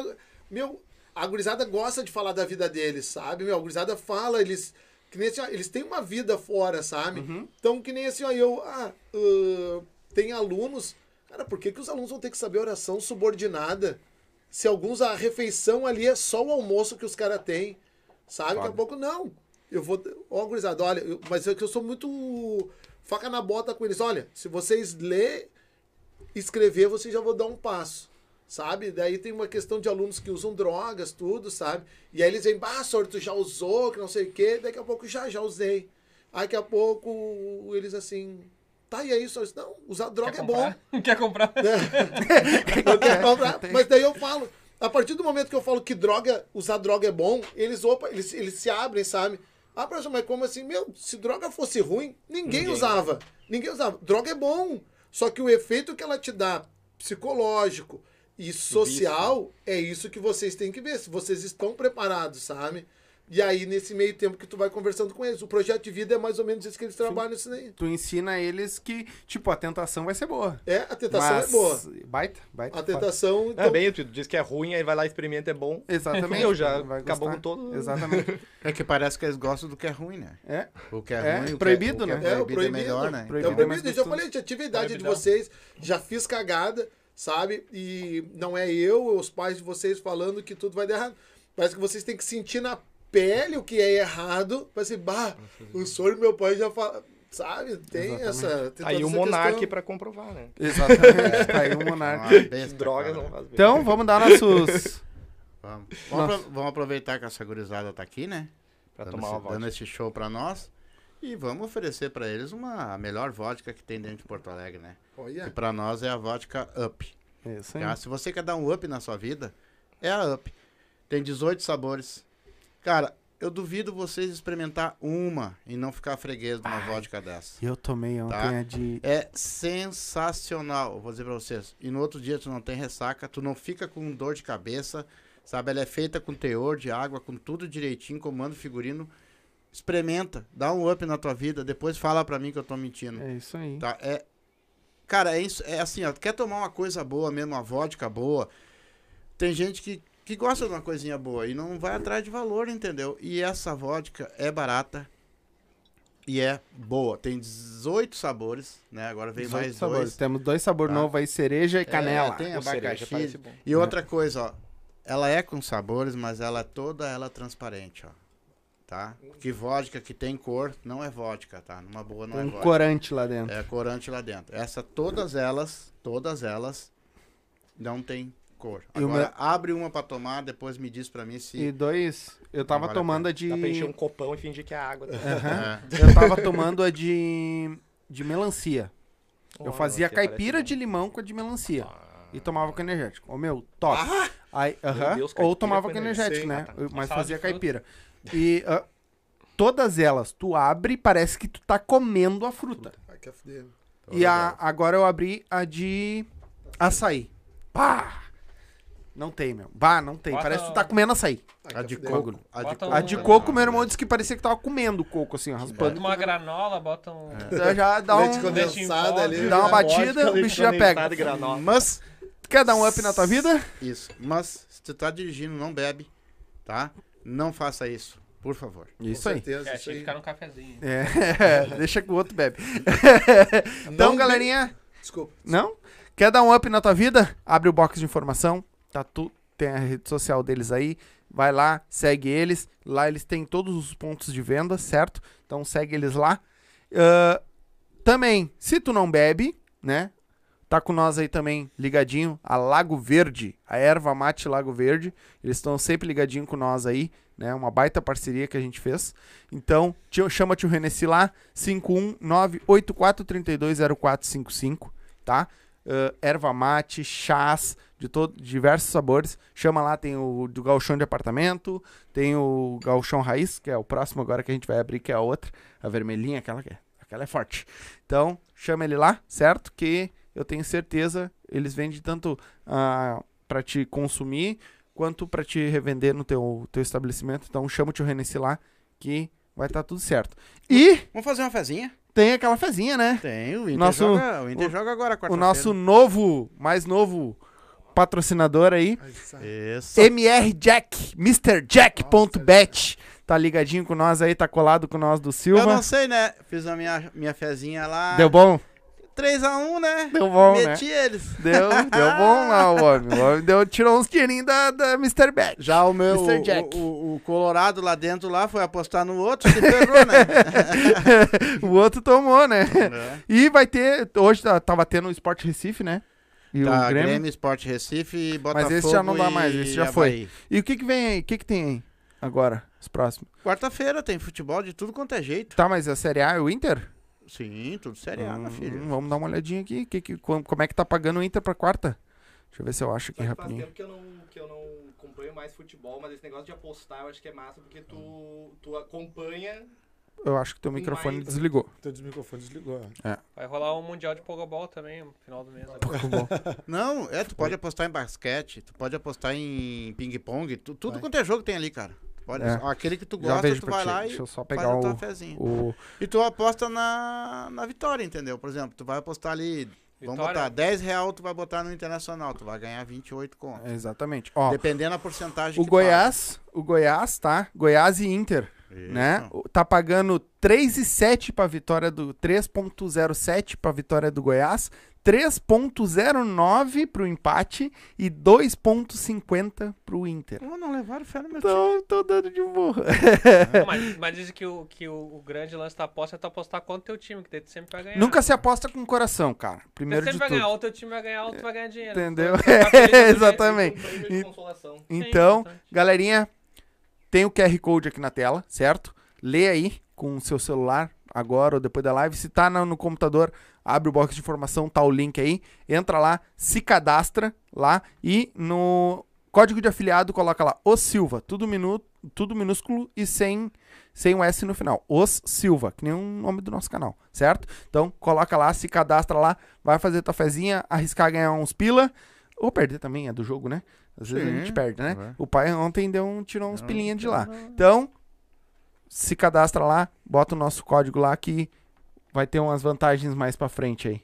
meu, a gurizada gosta de falar da vida deles, sabe? Meu, a gurizada fala, eles. Que nem assim, ó, eles têm uma vida fora, sabe? Uhum. Então, que nem assim, ó, eu. Ah, ah, tem alunos. Cara, por que, que os alunos vão ter que saber oração subordinada? Se alguns a refeição ali é só o almoço que os caras têm, sabe? Daqui a pouco, não. Eu vou. Ó, gurizada, olha, eu- mas é que eu sou muito faca na bota com eles. Olha, se vocês ler escrever, você já vou dar um passo, sabe? Daí tem uma questão de alunos que usam drogas, tudo, sabe? E aí eles vêm, bah, senhor, tu já usou, que não sei o quê. Daqui a pouco, já, já usei. Aí daqui a pouco, eles assim, tá, e aí, senhor? Não, usar droga Quer é bom. Quer comprar? Eu quero comprar. Mas daí eu falo, a partir do momento que eu falo que droga, usar droga é bom, eles, opa, eles, eles se abrem, sabe? Ah, professor, mas como assim? Meu, se droga fosse ruim, ninguém, Ninguém. usava. Ninguém usava. Droga é bom. Só que o efeito que ela te dá, psicológico e social, é isso que vocês têm que ver. Se vocês estão preparados, sabe? E aí, nesse meio tempo que tu vai conversando com eles, o projeto de vida é mais ou menos isso que eles trabalham isso aí. Tu ensina eles que, tipo, a tentação vai ser boa. É, a tentação Mas- é boa. Baita, baita. A tentação. É Então, bem, tu diz que é ruim, aí vai lá, experimenta, é bom. Exatamente. Eu já Vai acabou gostar. com todo. Exatamente. É que parece que eles gostam do que é ruim, né? É. O que é, É, ruim, o que proibido, o que né? É É, o proibido, é melhor, né? Proibido. É é proibido. Eu já falei, já tive a idade de vocês, já fiz cagada, sabe? E não é eu, os pais de vocês falando que tudo vai dar errado. Parece que vocês têm que sentir na pele o que é errado. Parece, assim, bah, o senhor e meu pai já falam. Sabe? Tem essa. Tem Aí toda o Monark pra comprovar, né? Exatamente. Tá aí o Monark. Besta, Drogas cara. não faz bem. Então, vamos dar nossos. Vamos, vamos, vamos aproveitar que essa gurizada tá aqui, né? Pra dando, tomar esse, uma vodka. dando esse show pra nós. E vamos oferecer pra eles uma a melhor vodka que tem dentro de Porto Alegre, né? Que Olha. pra nós é a vodka Up. Isso aí. Tá? Se você quer dar um up na sua vida, é a Up. Tem 18 sabores. Cara, eu duvido vocês experimentar uma e não ficar freguês de uma vodka dessa. Eu tomei ontem Tá. a de. É sensacional, vou dizer pra vocês. E no outro dia tu não tem ressaca, tu não fica com dor de cabeça, sabe? Ela é feita com teor de água, com tudo direitinho, comando figurino. Experimenta, dá um up na tua vida, depois fala pra mim que eu tô mentindo. É isso aí. Tá? É, cara, é isso, é assim, ó, tu quer tomar uma coisa boa mesmo, uma vodka boa. Tem gente que, que gosta de uma coisinha boa e não vai atrás de valor, entendeu? E essa vodka é barata e é boa. Tem 18 sabores, né? Agora vem 18 mais sabores. dois. Temos dois sabores Tá. novos aí, cereja e canela. É, tem O abacaxi. E outra coisa, ó. Ela é com sabores, mas ela é toda ela transparente, ó. Tá? Que vodka que tem cor não é vodka, tá? Numa boa não Tem é um vodka. corante lá dentro. É corante lá dentro. Essa, todas elas, todas elas não tem cor. E Agora, abre uma pra tomar, depois me diz pra mim se... E dois. Eu tava vale a tomando a de. Dá pra encher um copão e fingir que é água. Aham. É. Eu tava tomando a de. de melancia. Eu Oh, fazia que caipira de limão com a de melancia. E tomava com energético. Ô meu, top. Ah! Aí, aham. Deus, Ou tomava com energético. né? ah, tá. Eu- Mas fazia fruta. caipira. E ah, todas elas, tu abre e parece que tu tá comendo a fruta. Ai, que fuder. E a, agora eu abri a de açaí. Pá! Não tem, meu. Bah, não tem. Bota- Parece que tu tá comendo açaí. Ai, A de coco. A de Bota coco. A de Um- coco, meu irmão disse que parecia que tava comendo coco, assim, ó, Bota raspando. uma granola, bota um. Já- Já dá Leite um. condensado ali. Dá uma batida, o bicho já pega. Mas, Quer dar um up na tua vida? isso. Mas, se tu tá dirigindo, não bebe, tá? Não faça isso, por favor. Isso Com aí. certeza, É, isso tinha que aí. ficar num cafezinho. É, deixa que o outro bebe. então, Não galerinha, Desculpa. não? Quer dar um up na tua vida? Abre o box de informação, tá tem a rede social deles aí, vai lá, segue eles, lá eles têm todos os pontos de venda, certo? Então segue eles lá. Ah, também, se tu não bebe, né? Tá com nós aí também ligadinho a Lago Verde, a erva mate Lago Verde. Eles estão sempre ligadinho com nós aí, né? Uma baita parceria que a gente fez. Então, tio- chama tio Renessi lá, 51984320455. tá? Ah, erva mate, chás de diversos sabores. Chama lá, tem o do galchão de apartamento, tem o galchão raiz, que é o próximo agora que a gente vai abrir, que é a outra, a vermelhinha, aquela que é, aquela é forte. Então, chama ele lá, certo? Que eu tenho certeza, eles vendem tanto ah, para te consumir, quanto para te revender no teu, teu estabelecimento. Então, chama o tio Renessi lá, que vai estar tudo certo. E Vamos fazer uma fezinha? Tem aquela fezinha, né? Tem, o Inter, Nosso- joga, o Inter o- joga agora O quarta-feira. nosso novo, mais novo patrocinador aí, Isso. MR Jack, MrJack.bet. Tá ligadinho com nós aí, tá colado com nós do Eu Silva. não sei, né? Fiz a minha, minha fezinha lá. Deu bom? 3x1, né? Deu bom, né? Meti eles. Deu, deu bom lá o homem. O homem deu, tirou uns dinheirinhos da, da Mr. Bet. Já o meu, Mr. o, Jack. o, o Colorado lá dentro lá foi apostar no outro, se ferrou, né? o outro tomou, né? É. E vai ter, hoje tá- tava tendo o Sport Recife, né? E Tá, o Grêmio. Grêmio, Sport Recife e Botafogo esse já não dá mais, esse já foi. Avaí. E o que que vem aí? O que que tem aí agora, os próximos? Quarta-feira tem futebol de tudo quanto é jeito. Tá, mas a Série A é o Inter? Sim, tudo série A, Hum, filho. Vamos dar uma olhadinha aqui. Que, que, como, como é que tá pagando o Inter pra quarta? Deixa eu ver se eu acho aqui Só que faz rapidinho. tempo que eu, não, que eu não acompanho mais futebol, mas esse negócio de apostar eu acho que é massa, porque tu, tu acompanha. Eu acho que teu microfone mais- desligou. Teu microfone desligou. Vai rolar um Mundial de Pogobol também no final do mês. agora. Não, é, tu pode apostar em basquete, tu pode apostar em ping-pong, tu- tudo Vai. quanto é jogo tem ali, cara. Pode, É. Aquele que tu gosta, tu vai ti. lá Deixa e eu só faz pegar tua o, fezinha. o. E tu aposta na, na vitória, entendeu? Por exemplo, tu vai apostar ali, vamos Vitória? botar 10 real, tu vai botar no Internacional, tu vai ganhar 28 conto. Exatamente. Ó, Dependendo da porcentagem o que Goiás, o Goiás, tá? Goiás e Inter, paga. né? Isso. O- Tá pagando 3,7 pra vitória do 3.07 pra vitória do Goiás, 3.09 pro empate e 2.50 pro Inter. Pô, não levaram fé no meu time. Então, tô dando de burro. Não, mas, mas dizem que, o, que o, o grande lance da aposta é tu apostar contra o teu time, que daí tu sempre vai ganhar. Nunca se aposta com o coração, cara. Tu Primeiro sempre de vai tudo. ganhar, ou teu time vai ganhar, ou tu vai ganhar dinheiro. Entendeu? Tu jeito. Exatamente. Então, galerinha, tem o QR Code aqui na tela, certo? Lê aí com o seu celular, agora ou depois da live. Se tá no, no computador, abre o box de informação, tá o link aí. Entra lá, se cadastra lá e no código de afiliado coloca lá Os Silva, tudo, minu, tudo minúsculo e sem, sem o S no final. Os Silva, que nem o nome do nosso canal, certo? Então, coloca lá, se cadastra lá, vai fazer tua fezinha, arriscar ganhar uns pila. Ou perder também, é do jogo, né? Às vezes a Sim, gente perde, né? é. O pai ontem deu um, tirou uns pilinhas de lá. Então, se cadastra lá, bota o nosso código lá que vai ter umas vantagens mais pra frente aí.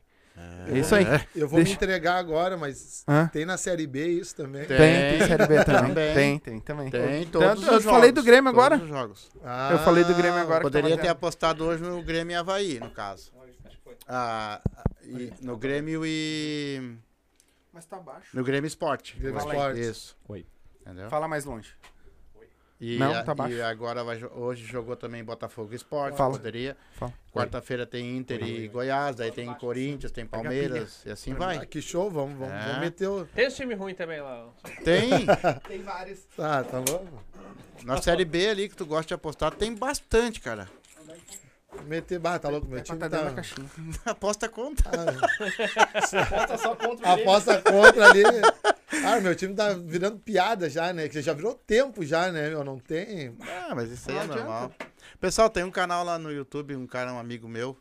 É isso aí. Eu vou Deixa- me entregar agora, mas Hã? tem na Série B isso também. Tem. Tem, tem Série B também. Também. Tem, tem também. Tem Então, todos eu os falei jogos, do Grêmio todos agora. os jogos. Ah, Eu falei do Grêmio agora. Poderia ter apostado hoje no Grêmio e Havaí, no caso. Acho que foi. Ah, e- no Grêmio e. Mas tá baixo. No Grêmio Esporte. Grêmio. Esporte. Isso. Oi. Entendeu? Fala mais longe. E, Não, a- tá baixo. e agora vai, hoje jogou também Botafogo Esporte. Fala. Poderia. Fala. Quarta-feira tem Inter e Goiás, daí tem Corinthians, tem Palmeiras e assim Ah, vai. que show, vamos, vamos, É. vamos meter o... Tem esse time ruim também lá. Tem. Tem vários. Tá, tá louco? Na Série B ali que tu gosta de apostar, tem bastante, cara. Meter... Ah, tá louco, meu time Tá da tá... caixinha. Aposta conta. Aposta só contra o. Aposta contra ali. Ah, meu time tá virando piada já, né? Que já virou tempo já, né? meu? não tem... Ah, mas isso aí Não é adianta. normal. Pessoal, tem um canal lá no YouTube, um cara, um amigo meu.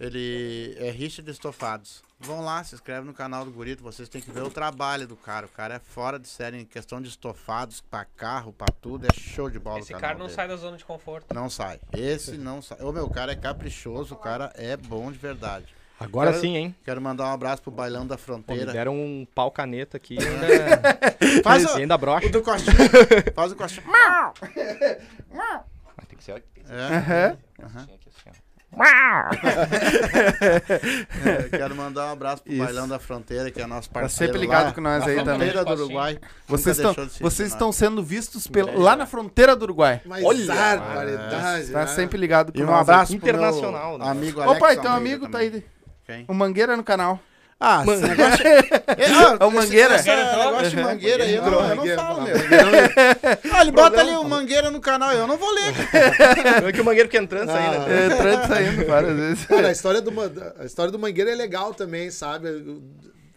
Ele é Richard Estofados. Vão lá, se inscreve no canal do Gurito. Vocês têm que ver o trabalho do cara. O cara é fora de série em questão de estofados pra carro, pra tudo. É show de bola Esse o canal cara não dele. sai da zona de conforto. Não sai. Esse não sai. O meu cara é caprichoso, o cara é bom de verdade. Agora Quero- sim, hein? Quero mandar um abraço pro Bailão da Pô, me Fronteira. deram um pau caneta aqui ainda, Faz e o, ainda brocha. o do Costinha. Faz o Costinha. Mas tem que ser É. Aham. assim, aqui, assim, ó. É, quero mandar um abraço pro Isso. Bailão da Fronteira, que é nosso Tá parceiro. sempre ligado lá, com nós aí também. fronteira do. Uruguai. Vocês estão, de vocês estão sendo vistos pelo, lá na fronteira do Uruguai. Mas Olha, barbaridade. Tá né? sempre ligado com E um nós abraço Internacional, pro né? amigo aí. Alex pai, teu Almeida amigo tá aí. Quem? O Mangueira no canal. Ah, Man- esse negócio... É, ah, É o Mangueira? Esse, esse negócio de Uhum. mangueira aí, eu não, eu não Mangueira, falo, meu. Mangueira Ah, ele bota ali o Mangueira no canal, eu não vou ler. Não é que o Mangueiro fica entrando Ah. aí, né? Entrando e saindo várias vezes. Cara, a história, do, a história do Mangueira é legal também, sabe?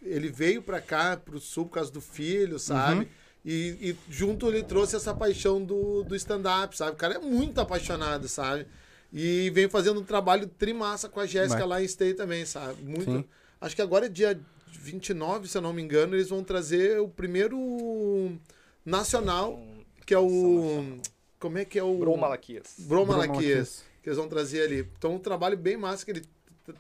Ele veio pra cá, pro sul, por causa do filho, sabe? E, e junto ele trouxe essa paixão do, do stand-up, sabe? O cara é muito apaixonado, sabe? E vem fazendo um trabalho trimassa com a Jéssica lá em Stay também, sabe? Muito. Sim. Acho que agora é dia 29, se eu não me engano, eles vão trazer o primeiro nacional, que é o. Como é que é o. Bro Malaquias. Bro Bro Malaquias, que eles vão trazer ali. Então, um trabalho bem massa que ele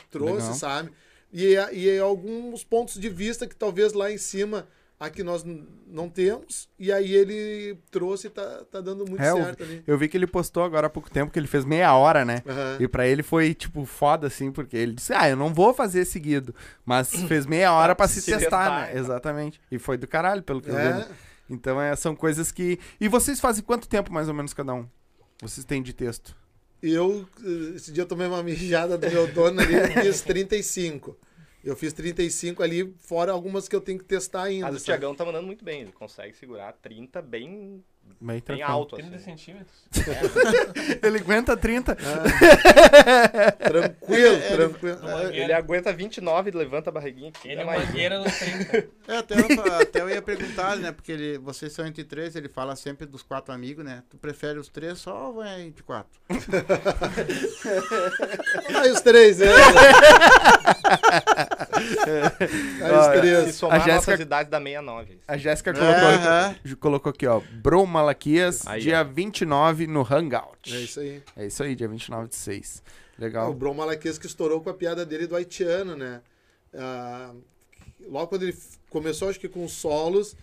trouxe, Legal. sabe? E, é- e é alguns pontos de vista que talvez lá em cima aqui nós não temos. E aí ele trouxe e tá, tá dando muito É, eu- certo ali. Eu vi que ele postou agora há pouco tempo que ele fez meia hora, né? Aham. E pra ele foi, tipo, foda, assim, porque ele disse, ah, eu não vou fazer seguido. Mas fez meia hora pra se, se testar, testar, né? né? Exatamente. E foi do caralho, pelo que eu vi. É, Então, é, são coisas que... E vocês fazem quanto tempo, mais ou menos, cada um? Vocês têm de texto? eu, eh, esse dia eu tomei uma mijada do meu dono ali, eu fiz 35. Eu fiz 35 ali, fora algumas que eu tenho que testar ainda. Mas o? Tiagão tá mandando muito bem. Ele consegue segurar 30 bem, Bem bem alto. 30 Assim. centímetros. Ele aguenta 30. Tranquilo, Ele- tranquilo. Mangueira. Ele aguenta 29 e levanta a barriguinha aqui. Ele é é mais mangueira no 30. É, até, eu, até eu ia perguntar, né? Porque ele, vocês são entre três, ele fala sempre dos quatro amigos, né? Tu prefere os três só ou vai de quatro? Aí os três, né? Aí os Olha, Se três. somar A Jéssica- nossas idades dá 69. A Jéssica É, colocou, aham. colocou aqui, ó. Bro Malaquias, Aí, dia ó. 29 no Hangout. É isso aí. É isso aí, dia 29 de 6. O Legal. Bron Malaquias que estourou com a piada dele do haitiano, né? Ah, logo quando ele começou, acho que com solos,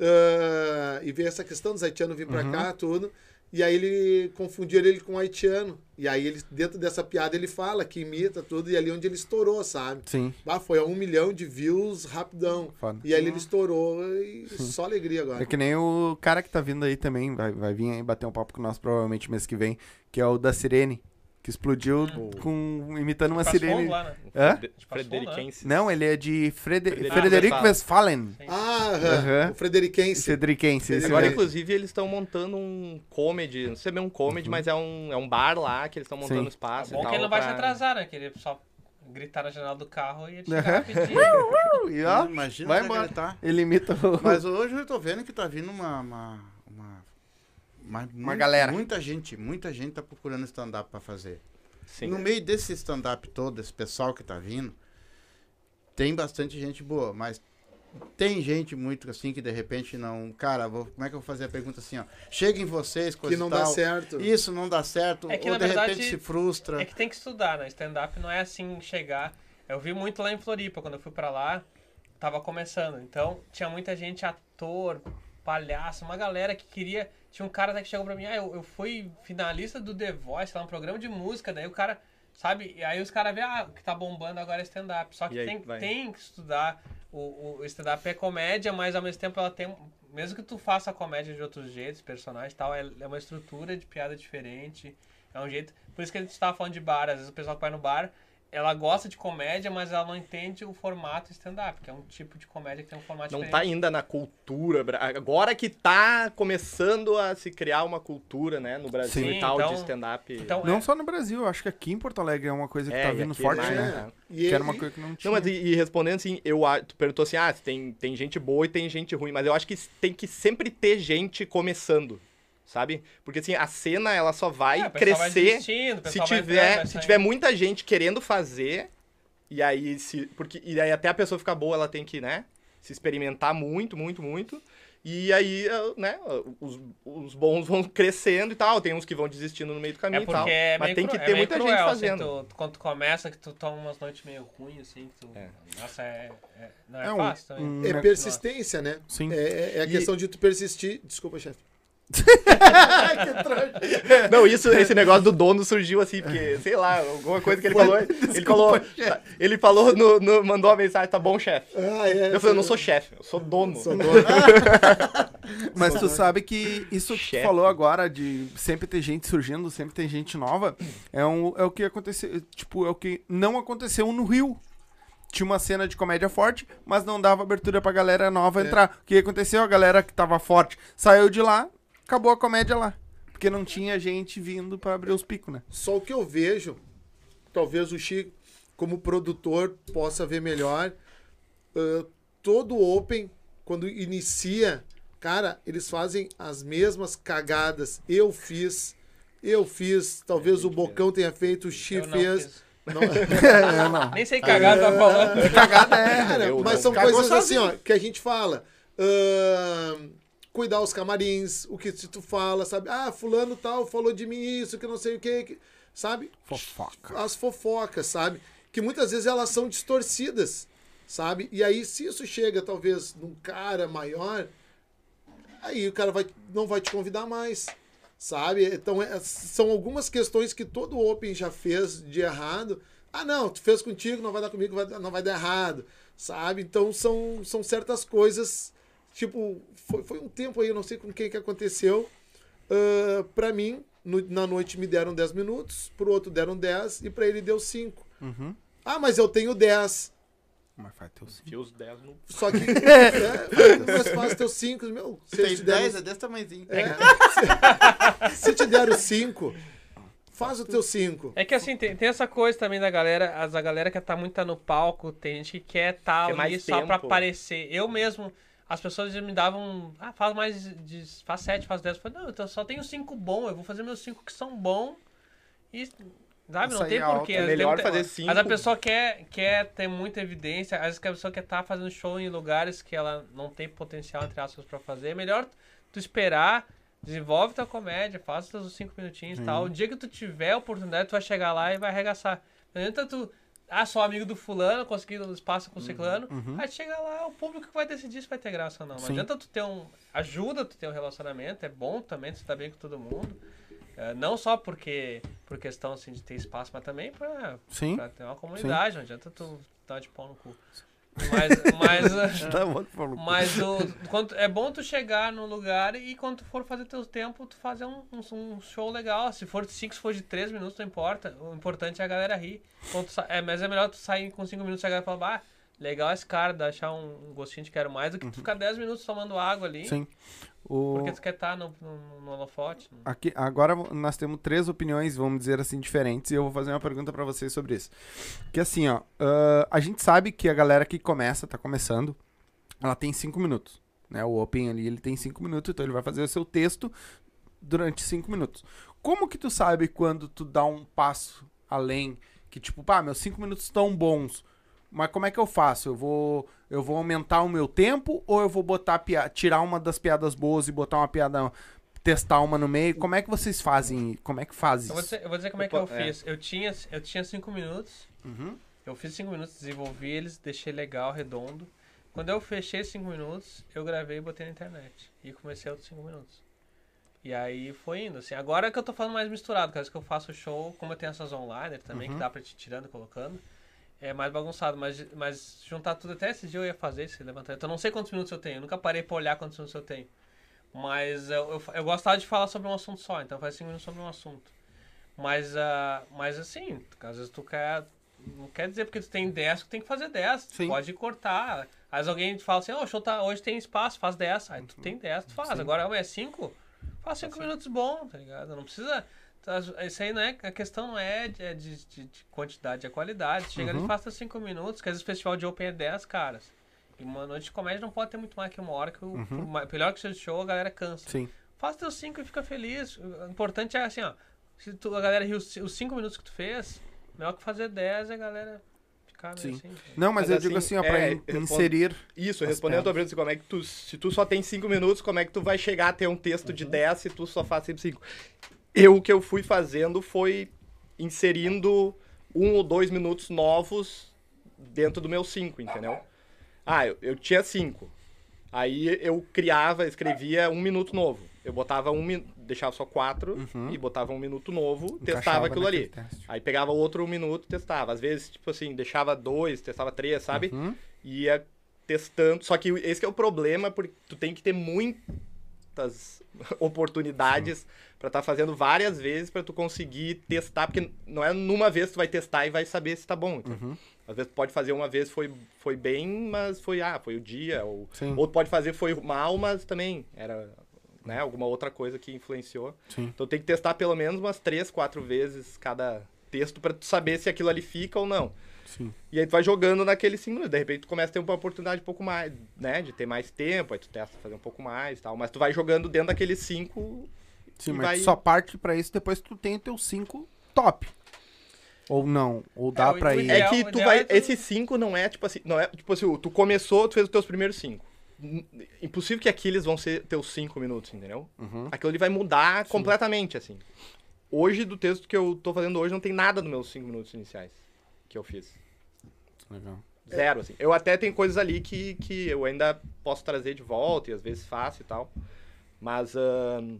ah, e veio essa questão dos haitianos vir pra Uhum. cá, tudo. E aí ele confundiu ele com haitiano. E aí ele, dentro dessa piada, ele fala que imita tudo, e ali onde ele estourou, sabe? Sim, Ah, foi a um milhão de views rapidão. foda. E aí ele estourou e só alegria agora. É que nem o cara que tá vindo aí também, vai, vai vir aí bater um papo com nós provavelmente mês que vem, que é o da Sirene, que explodiu com imitando uma sirene. lá, né? Hã? Frederiquense. Não, ele é de Frede... Frederico Frederico Westphalen. Westphalen. Ah, Aham. o Frederiquense. Cedriquense. esse Agora, inclusive, eles estão montando um comedy. Não sei bem um comedy, mas é um, é um bar lá que eles estão montando Sim. espaço Bom e tal. que ele não vai se pra- atrasar, né? Que ele só gritar na janela do carro e ele chegar rapidinho. E ó, Imagina vai é embora. ele tá. ele imita o... Mas hoje eu tô vendo que tá vindo uma, uma, uma, muita- galera. Muita gente, muita gente tá procurando stand-up pra fazer. Sim. No meio desse stand-up todo, esse pessoal que tá vindo, tem bastante gente boa, mas tem gente muito assim que de repente não. Cara, vou- como é que eu vou fazer a pergunta assim, ó? Chega em vocês, coisa Que não e dá tal, certo. Isso não dá certo, É que, ou de verdade, repente se frustra. É que tem que estudar, né? Stand-up não é assim chegar. Eu vi muito lá em Floripa, quando eu fui pra lá, tava começando. Então, tinha muita gente, ator, palhaço, uma galera que queria. Tinha um cara até que chegou pra mim, ah, eu, eu fui finalista do The Voice, lá um programa de música, daí o cara, sabe? E aí os caras veem, ah, o que tá bombando agora é stand-up. Só que aí, tem, vai. tem que estudar. O, o stand-up é comédia, mas ao mesmo tempo ela tem. Mesmo que tu faça a comédia de outros jeitos, personagens e tal, é, é uma estrutura de piada diferente. É um jeito. Por isso que a gente tava falando de bar. Às vezes o pessoal que vai no bar, ela gosta de comédia, mas ela não entende o formato stand-up, que é um tipo de comédia que tem um formato Não tá diferente. ainda na cultura. Agora que tá começando a se criar uma cultura, né, no Brasil Sim, e tal, então- de stand-up. Então, Não é, só no Brasil, eu acho que aqui em Porto Alegre é uma coisa que É, tá vindo forte, mais, né? né? E, Que era uma coisa que não tinha. Não, mas e, e respondendo assim, eu, tu perguntou assim, ah, tem, tem gente boa e tem gente ruim, mas eu acho que tem que sempre ter gente começando, sabe? Porque assim, a cena ela só vai é, vai crescer o se vai tiver, vai se tiver muita gente querendo fazer, e aí se. Porque, e aí até a pessoa ficar boa, ela tem que, né? Se experimentar muito, muito, muito. E aí, né, os, os bons vão crescendo e tal. Tem uns que vão desistindo no meio do É caminho e tal. é Mas tem que é ter meio muita cruel, gente assim, fazendo. tu- quando tu começa, que tu toma umas noites meio ruins, assim, que tu... É. Nossa, é, é- Não é, É um- fácil também. É persistência, né? Sim. É, é- é a E- questão de tu persistir. Desculpa, chefe. Não, isso, esse negócio do dono surgiu assim, porque, sei lá, alguma coisa que ele falou. Ele falou, tá, ele falou no, no- mandou uma mensagem, tá bom, chefe. Ah, é. Eu falei, eu não sou chefe, eu sou dono. Sou dono. Mas tu sabe que isso que tu Chefe. falou agora de sempre ter gente surgindo, sempre ter gente nova, é, um, é o que aconteceu, tipo, é o que não aconteceu no Rio. tinha uma cena de comédia forte, mas não dava abertura pra galera nova É. entrar. O que aconteceu? A galera que tava forte saiu de lá, acabou a comédia lá. Porque não tinha gente vindo pra abrir os picos, né? Só o que eu vejo, talvez o Chico, como produtor, possa ver melhor. ah, todo Open, quando inicia, cara, eles fazem as mesmas cagadas. Eu fiz, eu fiz, talvez o Bocão tenha feito, o Chi Eu não fez. fiz. Não- É, não. Nem sei cagar, tá falando. Cagada é. Cara, mas não. são Cagou coisas assim, sozinho. ó, que a gente fala. ahn, cuidar os camarins, o que tu fala, sabe? Ah, fulano tal falou de mim isso, que não sei o que, que- sabe? Fofoca. As fofocas, sabe? Que muitas vezes elas são distorcidas, sabe? E aí, se isso chega, talvez, num cara maior, aí o cara vai, não vai te convidar mais, sabe? Então, é- são algumas questões que todo Open já fez de errado. Ah, não, tu fez contigo, não vai dar comigo, vai não vai dar errado, sabe? Então, são, são certas coisas, tipo, foi, foi um tempo aí, eu não sei com quem que aconteceu, ah, pra mim, no- na noite me deram 10 minutos, pro outro deram 10 e pra ele deu 5. Uhum. Ah, mas eu tenho 10. Mas faz teu sim. Enfia os 10 no. Só que. é, mas faz teus 5, meu. Se Tem eles te deram- 10, é desse tamanhozinho. é, se, se te deram 5, faz o teu 5. É que assim, tem, tem essa coisa também da galera, as, a galera que tá muito tá no palco, tem gente que quer tá Quer ali mais só pra aparecer. Eu mesmo, as pessoas me davam, ah, faz mais, de, faz 7, faz 10. Eu falei, não, eu só tenho 5 bons, eu vou fazer meus 5 que são bons e, sabe, não Sair tem alto. porquê. É melhor tem- fazer cinco. Mas a pessoa quer, quer ter muita evidência, às vezes que a pessoa quer estar fazendo show em lugares que ela não tem potencial, entre aspas, pra fazer. É melhor tu esperar, desenvolve tua comédia, faz teus cinco minutinhos e tal. O dia que tu tiver a oportunidade, tu vai chegar lá e vai arregaçar. Não adianta tu, ah, sou amigo do fulano, consegui um espaço com o ciclano. Aí chega lá, o público que vai decidir se vai ter graça ou não. Não Sim. adianta tu ter um... Ajuda tu ter um relacionamento, é bom também, tu tá bem com todo mundo. É, não só porque por questão assim, de ter espaço, mas também pra, Sim. pra ter uma comunidade, não adianta tu dar de pau no cu. Mas, mas, Tá bom, tu falou. mas o, quando, é bom tu chegar no lugar e quando tu for fazer teu tempo, tu fazer um, um, um show legal. Se for de 5, se for de 3 minutos, não importa. O importante é a galera rir. Sa- é, mas é melhor tu sair com 5 minutos e a galera falar, legal esse cara, dá achar um, um gostinho de quero mais, do que tu ficar 10 minutos tomando água ali. Sim. O... Porque tu quer estar no, no, no holofote. né? Aqui, agora nós temos três opiniões, vamos dizer assim, diferentes, e eu vou fazer uma pergunta pra vocês sobre isso. Que assim, ó, ah, a gente sabe que a galera que começa, tá começando, ela tem cinco minutos, né? O Open ali, ele tem cinco minutos, então ele vai fazer o seu texto durante cinco minutos. Como que tu sabe quando tu dá um passo além, que tipo, pá, meus cinco minutos estão bons, mas como é que eu faço? Eu vou, eu vou aumentar o meu tempo ou eu vou botar tirar uma das piadas boas e botar uma piada testar uma no meio? Como é que vocês fazem? Como é que fazem Eu vou isso? dizer, eu vou dizer como é que Eu é. fiz. Eu tinha, eu tinha cinco minutos. Uhum. Eu fiz cinco minutos, desenvolvi eles, deixei legal, redondo. Quando eu fechei cinco minutos, eu gravei e botei na internet. E comecei outros cinco minutos. E aí foi indo, assim. Agora que eu tô falando mais misturado, caso que eu faço show, como eu tenho essas online também, Uhum. que dá pra te tirando e colocando, é mais bagunçado. Mas, mas juntar tudo, até esse dia eu ia fazer esse levantamento. Eu não sei quantos minutos eu tenho, eu nunca parei pra olhar quantos minutos eu tenho. Mas eu, eu, eu gostava de falar sobre um assunto só, então faz cinco minutos sobre um assunto. Mas, ah, mas assim, às vezes tu quer. Não quer dizer porque tu tem 10 que tem que fazer 10. Tu Sim. pode cortar. Às vezes alguém fala assim, ó, o show tá, hoje tem espaço, faz 10. Aí tu tem 10, tu faz. Sim. Agora é 5, faz 5 minutos bom, tá ligado? Não precisa. Tá, Isso aí não é. A questão não é de, é de, de- de quantidade, é qualidade. Chega ali Uhum. e faz teus 5 minutos, que às vezes o festival de Open é 10 caras. E uma noite de comédia não pode ter muito mais que uma hora, que o Uhum. por mais- melhor que seja o show, a galera cansa. Sim. Faz teus 5 e fica feliz. O importante é assim, ó. Se tu, a galera riu os 5 minutos que tu fez, melhor que fazer 10 é a galera ficar meio Sim. assim. Não, mas, Mas eu assim, digo assim, ó, pra é, inserir. Isso, respondendo a tua pergunta, como é que tu, se tu só tem 5 minutos, como é que tu vai chegar a ter um texto de 10 se tu só faz sempre 5? Eu, o que eu fui fazendo foi inserindo um ou dois minutos novos dentro do meu 5, entendeu? Ah, eu, eu tinha 5. Aí eu criava, escrevia um minuto novo. Eu botava um minuto, deixava só quatro Uhum. e botava um minuto novo, Encaixava testava aquilo ali. teste. Aí pegava outro minuto e testava. Às vezes, tipo assim, deixava dois, testava três, sabe? Uhum. ia testando. Só que esse que é o problema, porque tu tem que ter muitas oportunidades pra estar fazendo várias vezes pra tu conseguir testar, porque não é numa vez que tu vai testar e vai saber se tá bom. entendeu? Uhum. Às vezes tu pode fazer uma vez foi, foi bem, mas foi, ah, foi o dia. Ou, Sim. ou tu pode fazer foi mal, mas também era né, alguma outra coisa que influenciou. Sim. Então tem que testar pelo menos umas três, quatro vezes cada texto pra tu saber se aquilo ali fica ou não. Sim. E aí tu vai jogando naquele cinco minutos. De repente tu começa a ter uma oportunidade um pouco mais, né? De ter mais tempo, aí tu testa fazer um pouco mais e tal. Mas tu vai jogando dentro daqueles cinco. Sim, mas vai- tu só parte pra isso depois que tu tem teus cinco top. Ou não, ou dá É, pra ir. É ideal- que tu vai. é tu- Esses cinco não é tipo assim. Não é tipo assim, tu começou, tu fez os teus primeiros cinco. Impossível que aqueles vão ser teus cinco minutos, entendeu? Uhum. Aquilo ali vai mudar completamente, assim. Hoje, do texto que eu tô fazendo hoje, não tem nada nos meus cinco minutos iniciais que eu fiz. Legal. Zero, assim. Eu até tenho coisas ali que, que eu ainda posso trazer de volta e às vezes faço e tal. Mas ahn,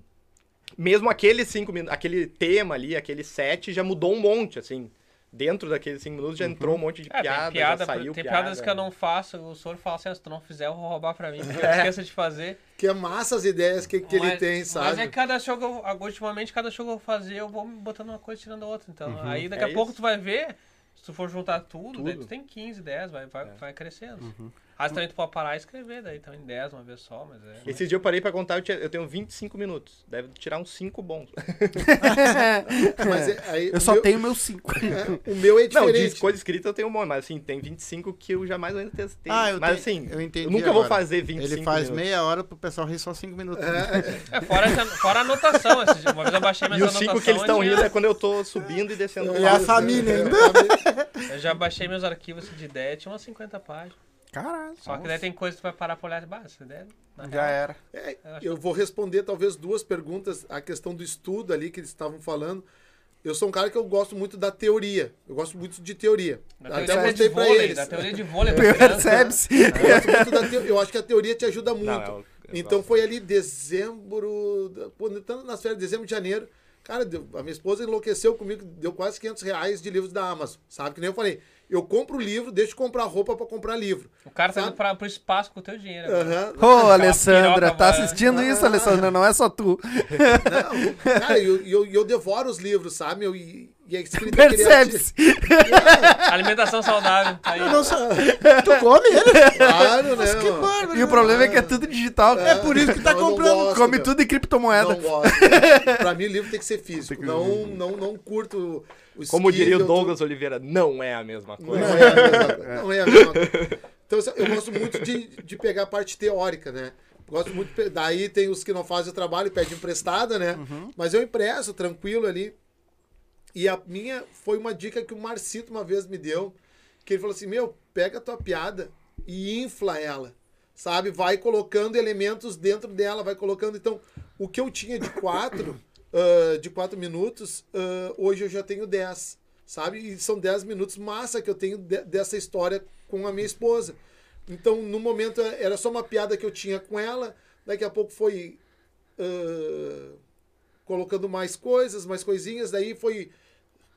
mesmo aqueles cinco minutos, aquele tema ali, aquele set, já mudou um monte, assim. Dentro daqueles cinco minutos já entrou um monte de É, piada, tem piada, já saiu tem piada. piadas que eu não faço, o senhor fala assim, "Ah, se tu não fizer, eu vou roubar pra mim, porque eu esqueço de fazer. Que é massa as ideias que, que ele Mas- tem, Mas sabe? é que cada show que eu, ultimamente, cada show que eu vou fazer, eu vou botando uma coisa e tirando a outra. Então, aí daqui É a pouco isso. tu vai ver, se tu for juntar tudo, daí Tudo. tu tem 15, 10, vai, vai, É. vai crescendo. Às vezes também tu pode parar e escrever, daí então em 10 uma vez só, mas é. Esse dia eu parei pra contar, eu, tinha- eu tenho 25 minutos. Deve tirar uns 5 bons. Mas é- aí, Eu só meu, tenho meus cinco. é, o meu é Não, diferente. de coisa escrita eu tenho um monte, mas assim, tem 25 que eu jamais ainda testei. Ah, eu mas tenho- assim, eu entendi nunca vou agora. fazer 25 Ele faz minutos. meia hora pro pessoal rir só cinco minutos. É, fora, essa- fora a anotação. esse dia- Uma vez eu baixei minhas E os 5 anotações. que eles estão eu rindo é quando eu tô subindo e descendo. E a família ainda. Eu já baixei meus arquivos de ideia, tinha umas 50 páginas. Caralho. Só que daí tem coisa que tu vai parar pra olhar ideia. na Já real, era. É, Eu eu vou responder talvez duas perguntas. A questão do estudo ali que eles estavam falando. Eu sou um cara que eu gosto muito da teoria. Eu gosto muito de teoria. Da Até teoria mostrei de pra vôlei, eles. da teoria de vôlei. né? Percebe-se? Eu, da teo- eu acho que a teoria te ajuda muito. Não, eu- eu então gosto. foi ali dezembro, pô, tanto nas férias, dezembro, de janeiro. Cara, deu- a minha esposa enlouqueceu comigo, deu quase 500 reais de livros da Amazon, sabe? Que nem eu falei, eu compro o livro, deixo de comprar roupa pra comprar livro. O cara tá Sabe? indo pra, pro espaço com o teu dinheiro. Ô, Alessandra, piroca, tá assistindo isso, Alessandra? Não é só tu. Não, cara, eu, eu, eu devoro os livros, sabe? Eu, e, e a escrita Percebe-se. Alimentação saudável. Tá aí. Eu não sei. Tu come ele? Claro, né? Que bárbaro. E o problema é que é tudo digital. É por isso que tá não comprando. gosto, Come meu. tudo em criptomoeda. Não gosto. pra mim, livro tem que ser físico. Não, não, não curto o Como diria o Douglas Oliveira, não é a mesma Não coisa. é a mesma coisa. Não é a mesma coisa. Então, assim, eu gosto muito de, de pegar a parte teórica, né? Gosto muito. de Daí tem os que não fazem o trabalho e pedem emprestada, né? Mas eu impresso, tranquilo ali. E a minha foi uma dica que o Marcito uma vez me deu. Que ele falou assim: Meu, pega a tua piada e infla ela. Sabe? Vai colocando elementos dentro dela, vai colocando. Então, o que eu tinha de quatro, ah, de quatro minutos, ah, hoje eu já tenho dez. Sabe? E são dez minutos massa que eu tenho de- dessa história com a minha esposa. Então, no momento, era só uma piada que eu tinha com ela. Daqui a pouco foi ah, colocando mais coisas, mais coisinhas. Daí foi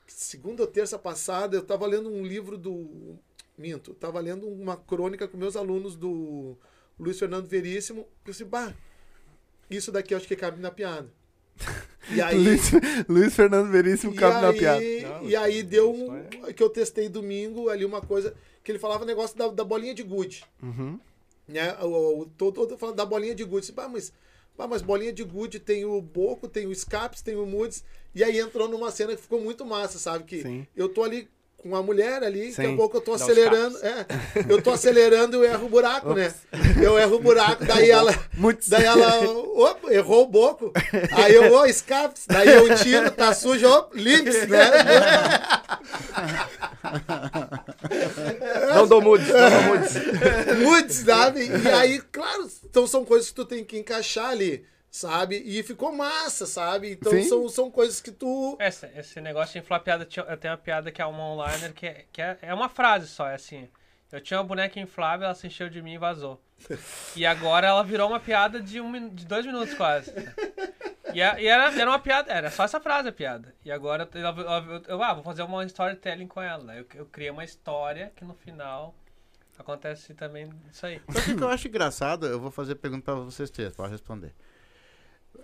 segunda ou terça passada, eu estava lendo um livro do. Minto, estava lendo uma crônica com meus alunos do Luiz Fernando Veríssimo. Eu disse, bah, isso daqui acho que cabe na piada. E aí. Luiz, Luiz Fernando Veríssimo cabe na piada. Não, e aí deu isso um. Que eu testei domingo ali uma coisa. Que ele falava negócio da, da bolinha de gude. Uhum. Né? O, o, o- tô, tô falando da bolinha de gude. Bah, mas, bah, mas bolinha de gude tem o Boco, tem o Scaps, tem o Moods. E aí entrou numa cena que ficou muito massa, sabe? Que Sim. eu tô ali com uma mulher ali, daqui a Sim. pouco eu tô Dá acelerando. É, eu tô acelerando e eu erro o buraco, né? Eu erro o buraco, daí ela. Muito Daí ela, opa, errou o boco. Aí eu, ô, escapes. Daí eu tiro, tá sujo, ó, limps, né? Não dou moods, não dou moods. Moods, sabe? E aí, claro, então são coisas que tu tem que encaixar ali, sabe? E ficou massa, sabe? Então Sim. são, são coisas que tu. Esse, esse negócio de inflar piada, tinha- eu tenho uma piada que é uma online que, é, que é, é uma frase só, é assim. Eu tinha uma boneca inflável, ela se encheu de mim e vazou. E agora ela virou uma piada de, um, de dois minutos quase. E, a- e era, era uma piada, era só essa frase a piada. E agora eu, eu, eu- eu- ah, vou fazer uma storytelling com ela. Eu, eu criei uma história que no final acontece também isso aí. Sabe o que eu acho engraçado? Eu vou fazer pergunta pra vocês três, pode responder.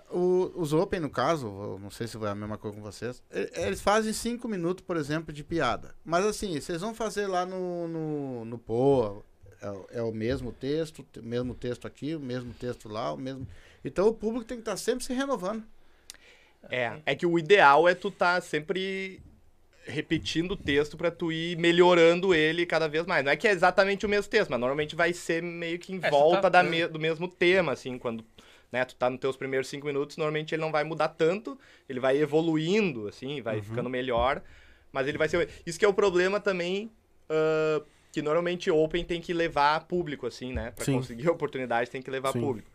O- os Open, no caso, não sei se foi a mesma coisa com vocês, eles fazem cinco minutos, por exemplo, de piada. Mas assim, vocês vão fazer lá no, no, no Poa, é, o- é o mesmo texto, o mesmo texto aqui, o mesmo texto lá, o mesmo. Então o público tem que estar sempre se renovando. É, é que o ideal é tu tá sempre repetindo o texto pra tu ir melhorando ele cada vez mais. Não é que é exatamente o mesmo texto, mas normalmente vai ser meio que em É, você volta tá- da me- do mesmo tema, assim, quando né, tu tá nos teus primeiros cinco minutos, normalmente ele não vai mudar tanto, ele vai evoluindo, assim, vai ficando melhor, mas ele vai ser... Isso que é o problema também, ah, que normalmente Open tem que levar público, assim, né? Pra Sim. conseguir a oportunidade tem que levar Sim. público.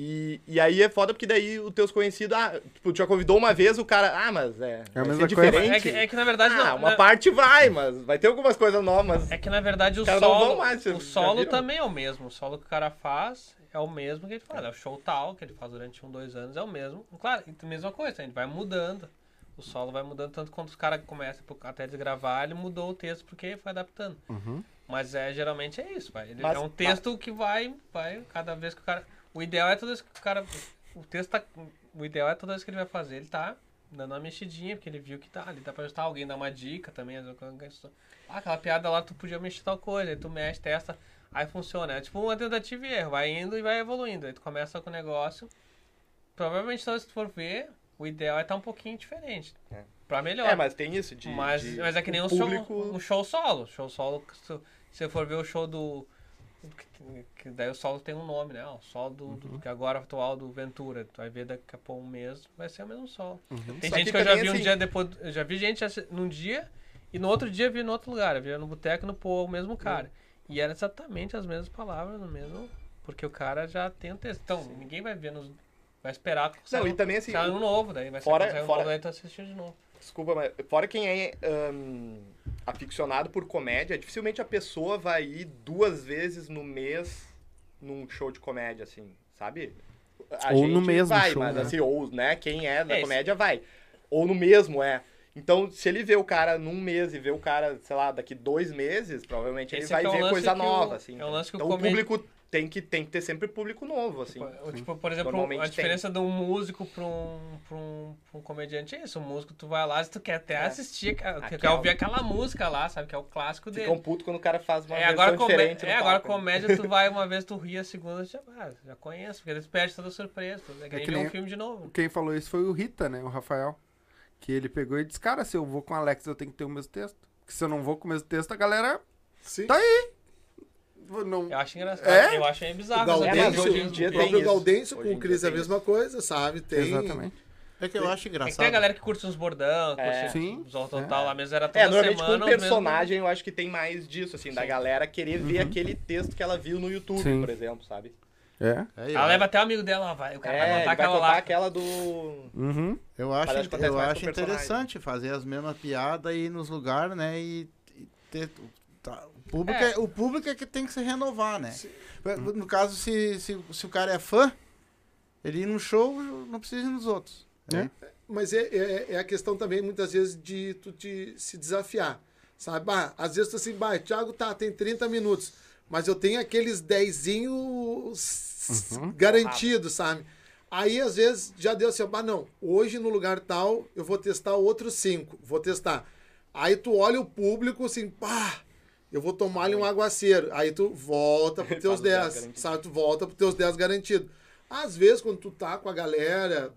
E, e aí é foda porque daí os teus conhecidos, ah, tipo, tu já convidou uma vez, o cara, ah, mas é, É a mesma ser coisa. diferente. É que, é que na verdade ah, não. uma na- parte vai, mas vai ter algumas coisas novas, É que na verdade o solo, mais, o solo também é o mesmo. O solo que o cara faz é o mesmo que ele faz. É o show tal que ele faz durante um, dois anos, é o mesmo. Claro, a mesma coisa, a gente vai mudando. O solo vai mudando, tanto quando os caras começam até desgravar, ele mudou o texto porque foi adaptando. Uhum. Mas é, geralmente é isso, vai. Ele- Mas- é um texto que vai, vai, cada vez que o cara. O ideal é toda vez que o cara. O texto tá. O ideal é toda vez que ele vai fazer, ele tá dando uma mexidinha, porque ele viu que tá ali, dá pra ajustar, alguém dá uma dica também, ah, aquela piada lá tu podia mexer tal coisa, aí tu mexe, testa, aí funciona. É tipo uma tentativa e erro, vai indo e vai evoluindo. Aí tu começa com o negócio. Provavelmente, se tu for ver, o ideal é estar um pouquinho diferente. É. Pra melhor. é, mas tem isso de, Mas, de mas é que nem um, público... show, um show solo. Show solo, se você for ver o show do. Que, que daí o solo tem um nome, né? O solo do, do- Uhum. que agora é atual do Ventura. Tu vai ver daqui a pouco um mês, vai ser o mesmo solo. Tem Só gente que que eu já vi um assim- dia depois. Eu já vi gente num dia e no outro dia vi no outro lugar. Eu vi no boteco no pô, o mesmo cara. E era exatamente as mesmas palavras, no mesmo. Porque o cara já tem o texto. Então, ninguém vai ver nos. Vai esperar que Não, e um- também assim, saia um novo, daí vai fora- sair um fora- novo, daí tu assistiu de novo. Desculpa, mas fora quem é aficionado por comédia, dificilmente a pessoa vai ir duas vezes no mês num show de comédia, assim, sabe? A Ou no mesmo vai, show, mas né? assim, ou, né, quem é da É, isso. comédia vai. Ou no mesmo, é. Então, se ele vê o cara num mês e vê o cara, sei lá, daqui dois meses, provavelmente ele Esse vai que é ver coisa que o- nova, assim. é o lance que o então, comedi- o público tem que, tem que ter sempre público novo, assim. Tipo, tipo, por exemplo, a tem. diferença de um músico pra um, pra, um, pra um comediante é isso. Um músico, tu vai lá, se tu quer até É. assistir, quer, Aquela- quer ouvir aquela música lá, sabe? Que é o clássico dele. Fica um puto quando o cara faz uma É, versão agora, comé- diferente é, agora palco, né? comédia, tu vai uma vez, tu ri a segunda, tu já, ah, já conheço, porque eles perdem toda a surpresa. É que É nem que nem- um filme de novo. Quem falou isso foi o Rita, né? O Rafael. Que ele pegou e disse, cara, se eu vou com o Alex, eu tenho que ter o mesmo texto. Porque se eu não vou com o mesmo texto, a galera Sim. tá aí. Não... Eu acho engraçado. É? Eu acho meio O bizarro. É, mas Gaudêncio, hoje em dia o tem próprio isso. Gaudêncio com o Cris é a mesma coisa, sabe? Tem... Exatamente. É que eu acho É que engraçado. tem a galera que curte uns bordão, curte É. Sim. os total lá mesmo, era toda É, normalmente semana. com os personagem eu acho que tem mais disso, assim, da galera querer ver aquele texto que ela viu no YouTube, Sim. por exemplo, sabe? É. É, eu, Ela leva até o amigo dela, vai, o cara É, vai vai aquela lá. aquela do... Uhum. eu acho, Parece eu mais acho interessante fazer as mesmas piadas e ir nos lugares, né? E, e ter. tá, o, público É. é. o público é que tem que se renovar, né? No caso, se, se, se o cara é fã, ele ir num show, não precisa ir nos outros. É. Mas é, é, é a questão também, muitas vezes, de tu te, se desafiar. Sabe? Bah, às vezes tu assim, bah, Thiago, tá, tem 30 minutos. Mas eu tenho aqueles 10 garantidos, sabe? Aí, às vezes, já deu assim, bah, não, hoje no lugar tal, eu vou testar outros 5. Vou testar. Aí tu olha o público assim, pá, eu vou tomar-lhe um aguaceiro. Aí tu volta pros teus Faz os 10 10, garantidos. sabe? Tu volta pros teus 10 garantidos. Às vezes, quando tu tá com a galera,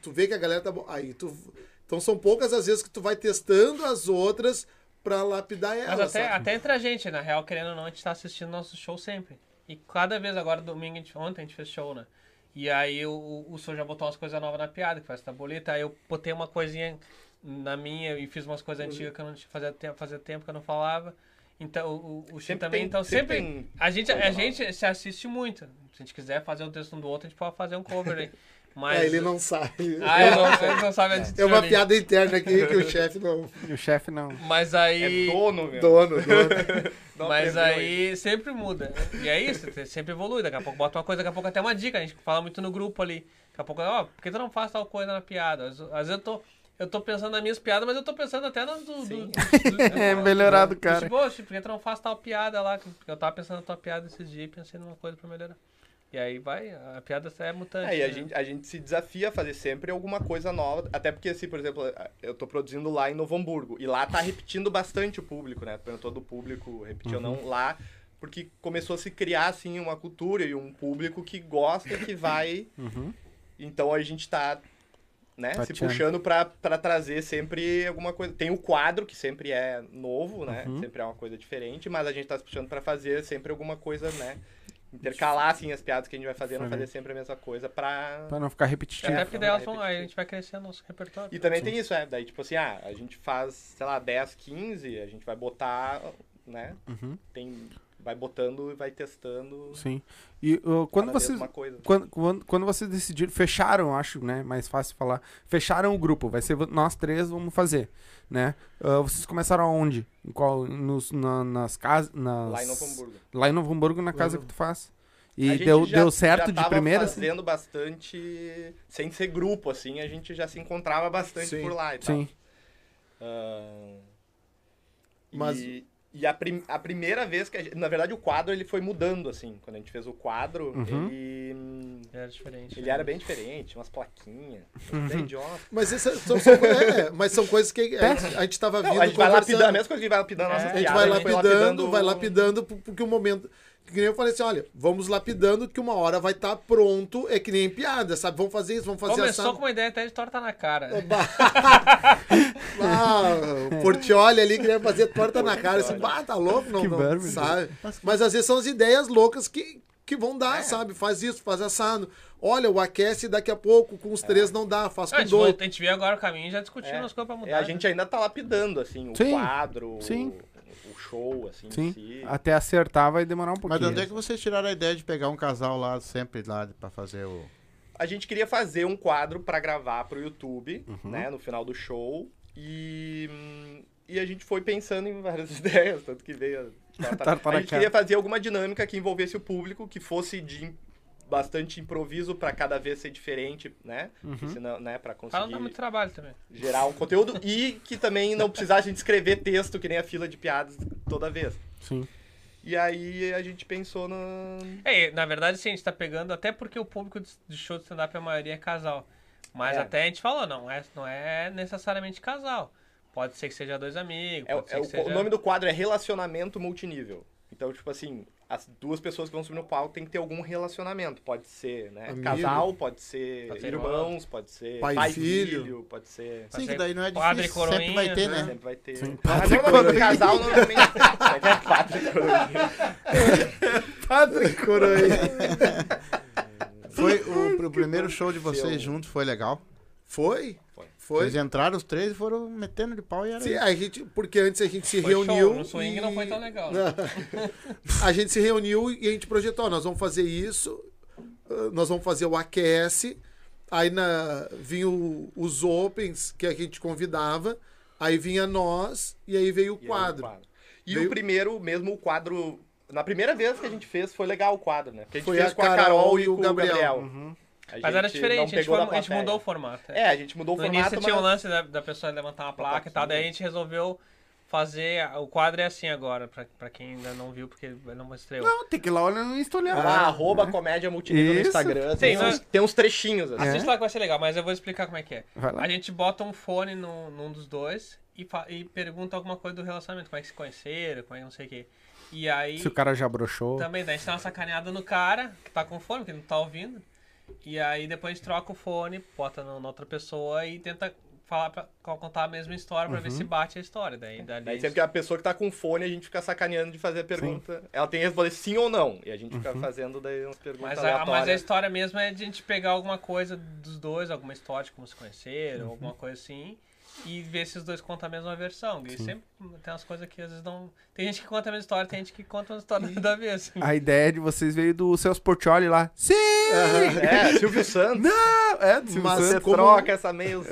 tu, vê que a galera tá boa. Aí tu. Então são poucas as vezes que tu vai testando as outras pra lapidar Mas elas. até, sabe? até entre a gente, na real, querendo ou não, a gente tá assistindo nosso show sempre. E cada vez agora, domingo, a gente, ontem a gente fez show, né? E aí o, o senhor já botou umas coisas novas na piada, que faz taboleta. Aí eu botei uma coisinha na minha e fiz umas coisas antigas que eu não tinha fazia tempo, fazia tempo que eu não falava. Então, o, o Chico Sempre também, tem- então sempre sempre. a gente, a gente se assiste muito. Se a gente quiser fazer um texto um do outro, a gente pode fazer um cover aí. Mas. É, ele não sabe. Ah, eu não, ele não sabe a É uma piada interna aqui que o chefe não. E o chefe não. Mas É aí. dono, meu. Dono, dono. Mas aí sempre muda. E é isso, sempre evolui. Daqui a pouco bota uma coisa, daqui a pouco até uma dica. A gente fala muito no grupo ali. Daqui a pouco, ó, por que tu não faz tal coisa na piada? Às, às vezes eu tô, eu tô pensando nas minhas piadas, mas eu tô pensando até nas do. do, do- do- É melhorado, cara. Tipo, "Ô, Chico, por que tu não faz tal piada lá? Porque eu tava pensando na tua piada esses dias e pensei numa coisa pra melhorar. E aí vai, a piada é mutante. É, e a né? gente, a gente se desafia a fazer sempre alguma coisa nova. Até porque, assim, por exemplo, eu tô produzindo lá em Novo Hamburgo. E lá tá repetindo bastante o público, né? Perguntou do público repetir ou não lá. Porque começou a se criar, assim, uma cultura e um público que gosta e que vai. Uhum. Então a gente tá, né, se puxando pra, pra trazer sempre alguma coisa. Tem o quadro, que sempre é novo, né? Uhum. Sempre é uma coisa diferente, mas a gente tá se puxando pra fazer sempre alguma coisa, né? Intercalar, assim, as piadas que a gente vai fazer, não fazer sempre a mesma coisa pra... Pra não ficar repetitivo. Até É, porque daí elas vão, aí a gente vai crescendo nosso repertório. E também tem isso, é. Daí, tipo assim, ah, a gente faz, sei lá, 10, 15, a gente vai botar, né? Uhum. Tem... Vai botando e vai testando Sim. E uh, quando vocês. coisa. Quando, quando, quando vocês decidiram, fecharam, acho, né? Mais fácil falar. Fecharam o grupo, vai ser nós três vamos fazer, né? Ah, vocês começaram aonde? Em qual, nos, na- nas casas, nas... Lá em Novo Hamburgo. Lá em Novo Hamburgo, na casa no- que tu faz. A E gente deu, já- deu certo já de primeira? assim? fazendo bastante, sem ser grupo, assim, a gente já se encontrava bastante Sim. por lá e tal. Sim. Ah, Mas- E, e a, prim- a primeira vez que a gente, Na verdade, o quadro ele foi mudando, assim. Quando a gente fez o quadro, Uhum. ele. Era diferente. Ele né? era bem diferente, umas plaquinhas. Uhum. Idiota. Mas, essas são, são, é, mas são coisas que a, gente- a gente tava vindo Não, a gente vai lapidando, a mesma coisa que a gente vai lapidando É, nossas A gente piadas. vai lapidando, vai lapidando, por- porque o momento. Que nem eu falei assim, olha, vamos lapidando que uma hora vai estar pronto, é que nem piada, sabe? Vamos fazer isso, vamos fazer Começou assado. com uma ideia até de torta na cara. né? Ah, o Portioli ali queria fazer torta na cara, assim, bah, tá louco, não, Que não bárbaro. sabe? Mas às vezes são as ideias loucas que, que vão É. dar, sabe? Faz isso, faz assado. Olha, o aquece daqui a pouco, com os três não dá, faz a, com gente dois. a gente vê agora o caminho e já discutimos É. as coisas pra mudar. É, a né? gente ainda tá lapidando, assim, o Sim. quadro, Sim. O, o show, assim, Sim. em si. Até acertar vai demorar um Mas pouquinho. de onde é que vocês tiraram a ideia de pegar um casal lá, sempre lá, pra fazer o... A gente queria fazer um quadro pra gravar pro YouTube, Uhum. né, no final do show. E, e a gente foi pensando em várias ideias, tanto que veio a na A gente queria fazer alguma dinâmica que envolvesse o público, que fosse de bastante improviso pra cada vez ser diferente, né? Uhum. senão, né, para Pra não dar conseguir muito trabalho também. gerar um conteúdo e que também não precisasse a gente escrever texto que nem a fila de piadas toda vez. Sim. E aí a gente pensou na É, na verdade, sim, a gente tá pegando, até porque o público de de show de stand-up, a maioria é casal. Mas É. até a gente falou, não é, não é necessariamente casal. Pode ser que seja dois amigos, É, pode ser é que o, seja... o nome do quadro é Relacionamento Multinível. Então, tipo assim, as duas pessoas que vão subir no palco tem que ter algum relacionamento. Pode ser, né? Amigo. Casal, pode ser Pode ser irmãos, pode ser Pai e pai, filho. filho. pode ser. Sim, que daí não é padre difícil, sempre coroinha, vai ter, né? né? Sempre vai ter. Sim, Mas padre normalmente no casal normalmente é padre coroinha. Padre Coroinha. Foi o, o primeiro show de vocês juntos, foi legal? Foi? Foi. Foi. Vocês entraram os três e foram metendo de pau e era Sim, a gente, porque antes a gente se Foi reuniu. show, no swing e- não foi tão legal. A gente se reuniu e a gente projetou, nós vamos fazer isso, nós vamos fazer o aquece, aí na, vinha o- os opens que a gente convidava, aí vinha nós e aí veio o E aí, quadro. E Veio- o primeiro, mesmo o quadro. Na primeira vez que a gente fez, foi legal o quadro, né? Porque a gente Foi fez a com a Carol, Carol e com o Gabriel. Uhum. A Mas era diferente, a gente, foi- a gente mudou o formato. É, a gente mudou o No formato, início tinha o mas- lance da, da pessoa levantar uma placa e tal, daí a gente resolveu fazer. O quadro é assim agora, pra, pra quem ainda não viu, porque não estreou. Não, tem que ir lá olhar no Insta olhar. Ah, arroba comédia multinível no. Instagram. Tem, Sim, uns, mas- tem uns trechinhos, assim. Assiste lá que vai ser legal, mas eu vou explicar como é que é. Lá. A gente bota um fone no, num dos dois e, e pergunta alguma coisa do relacionamento, como é que se conheceram, como é que não sei o quê. E aí Se o cara já broxou. também daí a gente dá uma sacaneada no cara que tá com fone, que não tá ouvindo. E aí depois troca o fone, bota na outra pessoa e tenta falar pra, contar a mesma história pra ver se bate a história. Daí, dali Daí sempre que a pessoa que tá com fone, a gente fica sacaneando de fazer a pergunta. Ela tem que responder sim ou não. E a gente fica fazendo daí umas perguntas Mas a, mas a história mesmo é de a gente pegar alguma coisa dos dois, alguma história de como se conheceram, alguma coisa assim, e ver se os dois contam a mesma versão. E sempre tem umas coisas que às vezes não. Tem gente que conta a mesma história, tem gente que conta uma história da vez. A ideia de vocês veio do Celso Portioli lá. Sim! É, Silvio Santos. Não! É, do Silvio Mas Santos. Você como- troca essa mesa.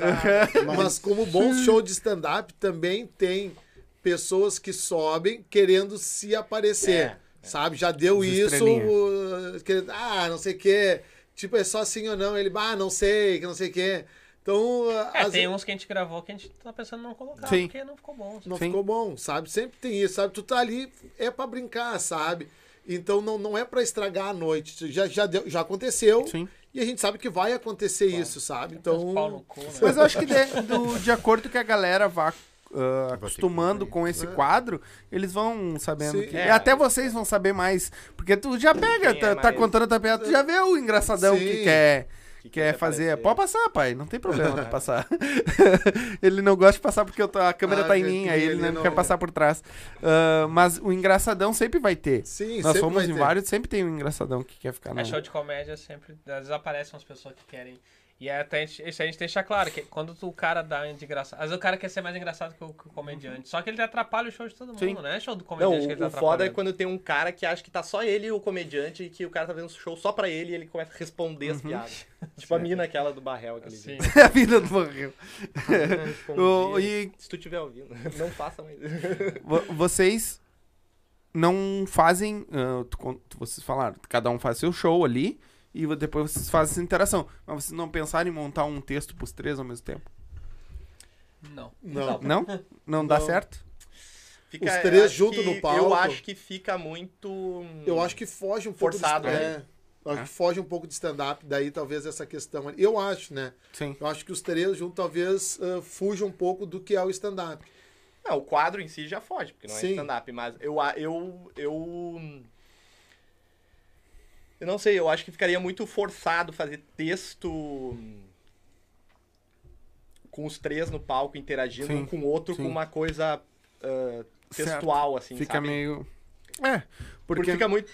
Mas como bom show de stand-up, também tem pessoas que sobem querendo se aparecer. É, Sabe? Já deu Os isso. uh, querendo- ah, não sei o quê. Tipo, é só sim ou não. Ele, ah, não sei, que não sei o quê. Então, uh, É, às tem uns que a gente gravou que a gente tá pensando em não colocar, Sim. porque não ficou bom. não Sim. ficou bom, sabe? Sempre tem isso, sabe? Tu tá ali, é pra brincar, sabe? Então não, não é pra estragar a noite. Já, já, deu- já aconteceu. Sim. E a gente sabe que vai acontecer isso, sabe? Então. cu, né? Mas eu acho que de, do- de acordo que a galera vá ah, acostumando com esse quadro, eles vão sabendo. Sim. que- É. E até vocês vão saber mais. Porque tu já pega, Quem tá, é tá contando a piada, tu já vê o engraçadão Sim. que quer. Que Quer fazer. aparecer. Pode passar, pai. Não tem problema passar. ele não gosta de passar porque eu tô- a câmera Ah, tá em mim, aí ele ele não, não- quer passar por trás. Ah, mas o engraçadão sempre vai ter. Sim, Nós sempre fomos vai em ter. vários, sempre tem um engraçadão que quer ficar na. É show de comédia sempre. Às vezes aparecem umas pessoas que querem. E é até a gente- isso a gente deixa claro, que quando tu- o cara dá de engraçado. Às vezes o cara quer ser mais engraçado que o, que o comediante. Só que ele atrapalha o show de todo mundo, Sim. não é show do Não, comediante que ele tá o, foda é quando tem um cara que acha que tá só ele e o comediante e que o cara tá fazendo show só pra ele e ele começa a responder as piadas. tipo a mina aquela do Barrel, aquele Sim. dia. a vida do. O- e Se tu tiver ouvindo, não faça mais. vo- vocês não fazem. ah, tu vocês falaram, cada um faz seu show ali e depois vocês fazem essa interação. Mas vocês não pensaram em montar um texto pros três ao mesmo tempo? Não. Não. Não? Não, dá Não. certo? Fica- Os eu três acho junto que- no palco. Eu acho que fica muito. Eu acho que foge um pouco Forçado, de, né? é, eu acho que foge um pouco de stand-up, daí talvez essa questão. Eu acho, né? Sim. Eu acho que os três juntos talvez uh, fujam um pouco do que é o stand-up. Não, o quadro em si já foge, porque não é Sim. stand-up, mas eu, a- eu, eu. Eu não sei, eu acho que ficaria muito forçado fazer texto com os três no palco interagindo Sim, um com o outro sim. com uma coisa ah, textual, assim, Fica sabe? meio. É, Porque, porque. fica muito.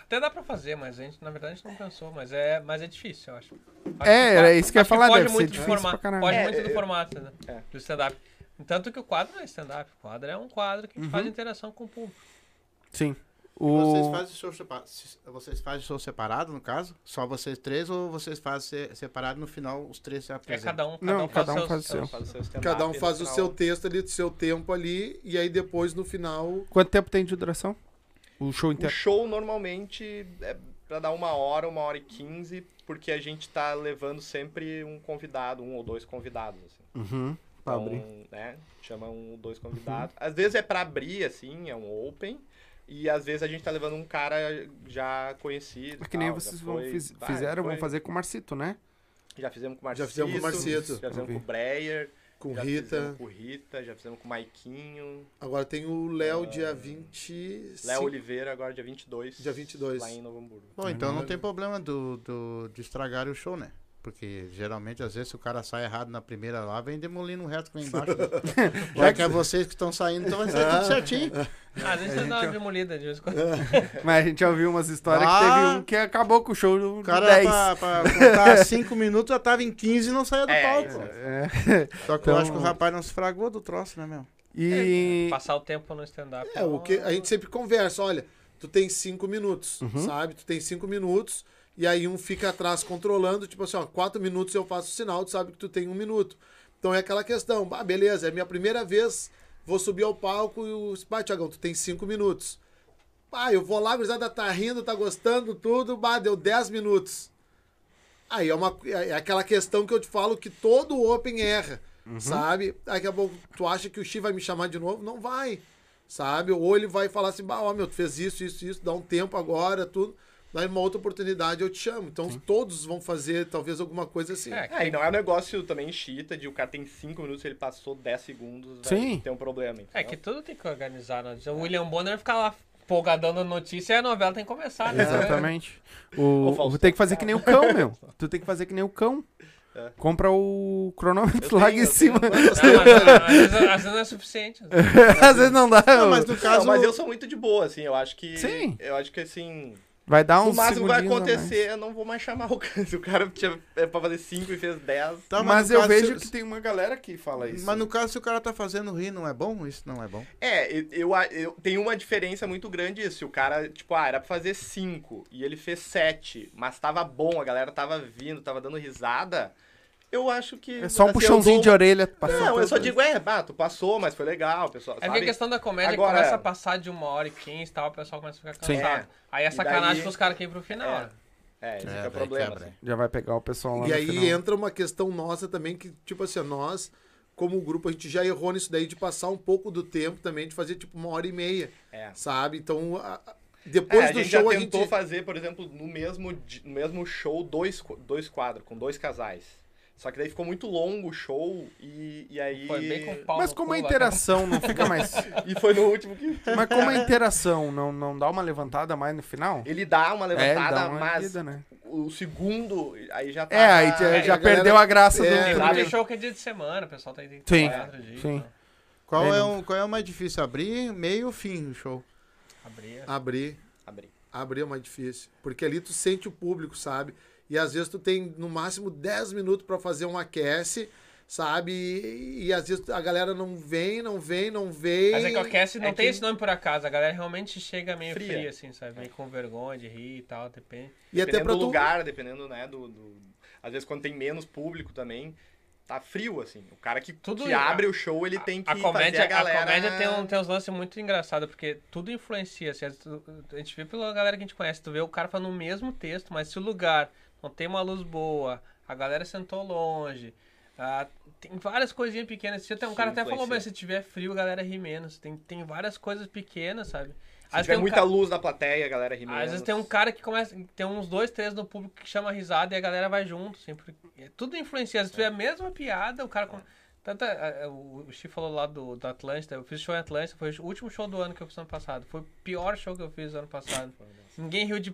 Até dá pra fazer, mas a gente, na verdade, a gente não pensou. Mas é, mas é difícil, eu acho. Acho É, que era fo- isso que eu ia falar, deve ser muito do difícil formato. Foge É, muito do é, formato, né? é. Do stand-up. Tanto que o quadro não é stand-up. O quadro é um quadro que Uhum. faz interação com o público. Sim. Vocês O... fazem show separado? Vocês fazem show separado, no caso? Só vocês três ou vocês fazem se- separado no final os três se É apresentam? cada um, cada Não, um cada um seus- faz o seu. Faz o seu stand-up Cada um faz o final- seu texto ali, do seu tempo ali, e aí depois no final. Quanto tempo tem de duração? O show O inteiro. show normalmente é pra dar uma hora, uma hora e quinze, porque a gente tá levando sempre um convidado, um ou dois convidados, assim. Uhum. Pra Então, abrir. né, chama um ou dois convidados. Às vezes é pra abrir, assim, é um open. E às vezes a gente tá levando um cara já conhecido. É que nem tal, vocês já vão, foi- fiz- vai, fizeram, foi- vão fazer com o Marcito, né? Já fizemos com o Já Marcito. fizemos com o Marcito. Já fizemos com o. Breyer. Com já Rita. fizemos com o Rita, já fizemos com o Maiquinho. Agora tem o Léo dia 25. Léo Oliveira, agora dia 22. Dia 22. Lá em Novo Hamburgo. Bom, então não tem problema do, do, de estragar o show, né? Porque geralmente, às vezes, se o cara sai errado na primeira lá, vem demolindo o resto que vem embaixo. Já que é vocês que estão saindo, então vai ser tudo certinho. Ah, às vezes dá uma demolida de vez em quando. Mas a gente já ouviu umas histórias que Ah! teve um que acabou com o show do O cara, 10. pra, pra contar 5 minutos, já tava em 15 e não saía do É, palco. isso É. Só que eu Então- acho que o rapaz não se fragou do troço, né, meu? E. Passar o tempo no stand-up. É, o que a gente sempre conversa, olha, tu tem cinco minutos, Uhum. sabe? Tu tem cinco minutos, e aí um fica atrás controlando, tipo assim, ó, quatro minutos eu faço o sinal, tu sabe que tu tem um minuto. Então é aquela questão, ah, beleza, é minha primeira vez, vou subir ao palco e o bah, Tiagão, tu tem cinco minutos. Ah, eu vou lá, a gurizada tá rindo, tá gostando, tudo, bah, deu 10 minutos. Aí é, uma, é aquela questão que eu te falo que todo Open erra, sabe? Daqui a pouco tu acha que o Xi vai me chamar de novo? Não vai, sabe? Ou ele vai falar assim, bah, ó, meu, tu fez isso, isso, isso, dá um tempo agora, tudo. Daí uma outra oportunidade eu te chamo. Então todos vão fazer talvez alguma coisa assim. É, É, e não é um negócio também chita de o cara tem 5 minutos ele passou 10 segundos, vai Sim. ter um problema. É entendeu? que tudo tem que organizar. Né? O William Bonner fica lá empolgadão na notícia e a novela tem que começar, né? Exatamente. O, Faustão, tem que fazer que nem o cão, meu. Tu tem que fazer que nem o cão. É. Compra o cronômetro Eu lá tenho, em cima. Não, mas, às, vezes, às vezes não é suficiente. Às vezes não dá. Não, mas no Não, caso. mas eu sou muito de boa, assim, eu acho que. Sim. Eu acho que assim. Vai dar No uns máximo vai acontecer, eu não vou mais chamar o cara. Se o cara tinha é pra fazer 5 e fez 10. Tá, Mas no eu caso, vejo se- que tem uma galera que fala isso. Mas no caso, se o cara tá fazendo rir, não é bom? Isso não é bom. É, eu, eu, eu tenho uma diferença muito grande isso. Se o cara, tipo, ah, era pra fazer 5 e ele fez 7, mas tava bom, a galera tava vindo, tava dando risada, eu acho que. É só um assim, puxãozinho dou de orelha. Passou Não, eu só digo, é, bah, tu passou, mas foi legal, pessoal. É porque a questão da comédia Agora- começa a passar de uma hora e quinze e tal, o pessoal começa a ficar Sim. cansado. Aí é sacanagem daí- pros caras que ir pro final. É. É, esse que é, daí o problema. quebra, assim. Já vai pegar o pessoal lá E no aí final. entra uma questão nossa também, que, tipo assim, nós, como grupo, a gente já errou nisso daí de passar um pouco do tempo também, de fazer tipo uma hora e meia, É. sabe? Então, a- a- depois É, a do gente show já a tentou gente. fazer, por exemplo, no mesmo, no mesmo show, dois, dois quadros, com dois casais. Só que daí ficou muito longo o show e, e aí. Foi bem com pau Mas no como a lá, interação não fica mais. E foi no último que. Mas como a interação não, não dá uma levantada mais no final? Ele dá uma É, levantada, dá uma mas erguida, né? o segundo aí já tá. É, aí já, é, já a galera- perdeu a graça é, do muito primeiro. show que é dia de semana, o pessoal tem que Sim, trabalhar outro dia. sim. então, Qual Bem, é, o, qual é o mais difícil? Abrir, meio ou fim o show? abrir. Abrir. Abrir. Abrir é mais difícil. Porque ali tu sente o público, sabe? E às vezes tu tem no máximo 10 minutos pra fazer um aquece, sabe? E, e às vezes a galera não vem, não vem, não vem. Mas é que o Cast não é tem que- esse nome por acaso. A galera realmente chega meio Fria. fria, assim, sabe? Meio com vergonha de rir e tal, depende. E até Dependendo pra do tu. lugar, dependendo, né, do, do- Às vezes quando tem menos público também, tá frio, assim. O cara que, Tudo que a- abre o show, ele tem que A comédia, fazer a galera... a comédia tem, um, tem uns lances muito engraçados, porque tudo influencia. Assim, a gente vê pela galera que a gente conhece, tu vê o cara falando o mesmo texto, mas se o lugar não tem uma luz boa, a galera sentou longe, ah, tem várias coisinhas pequenas. Se tem um Sim, cara até falou, mas se tiver frio, a galera ri menos. Tem, tem várias coisas pequenas, sabe? Se Às tiver um muita ca- luz na plateia, a galera ri Às vezes menos. tem um cara que começa. Tem uns dois, três no público que chama risada e a galera vai junto. Sempre. é Tudo influencia. Vezes tu vê a mesma piada, o cara. com- Tanto, é, é, o o Steve falou lá do, do Atlântida, eu fiz show em Atlântida, foi o último show do ano que eu fiz ano passado. Foi o pior show que eu fiz ano passado. Ninguém riu de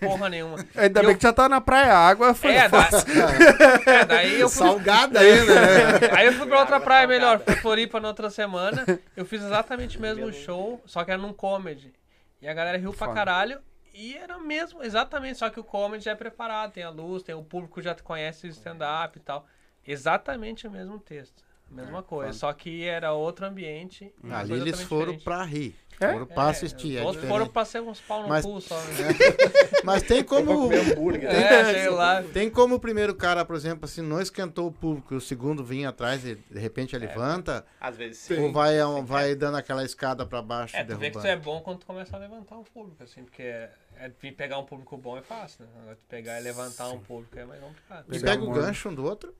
porra nenhuma. Ainda E bem eu- que já tá na praia, a água foi É, da, fácil. é, daí eu fui, Salgada ainda, né? Aí eu fui pra outra praia salgada. melhor, fui Floripa na outra semana. Eu fiz exatamente o mesmo show, só que era num comedy. E a galera riu pra Foda. caralho. E era mesmo, exatamente, só que o comedy já é preparado, tem a luz, tem o público já conhece o stand-up e tal. Exatamente o mesmo texto. a Mesma coisa, só que era outro ambiente. Ali eles foram diferente. pra rir. É? Foram pra assistir. É Outros diferente. foram pra ser uns pau no Mas- cu só. Né? Mas tem como. comer hambúrguer. É, sei lá. Tem como o primeiro cara, por exemplo, assim, não esquentou o público, e o segundo vinha atrás e de repente ele levanta, Às vezes sim. ou vai, vai dando aquela escada pra baixo É, tu vê que tu é bom quando tu começa a levantar o público, assim, porque é, é pegar um público bom é fácil, né? Agora tu pegar e levantar um público é mais complicado. E pega o gancho um do outro.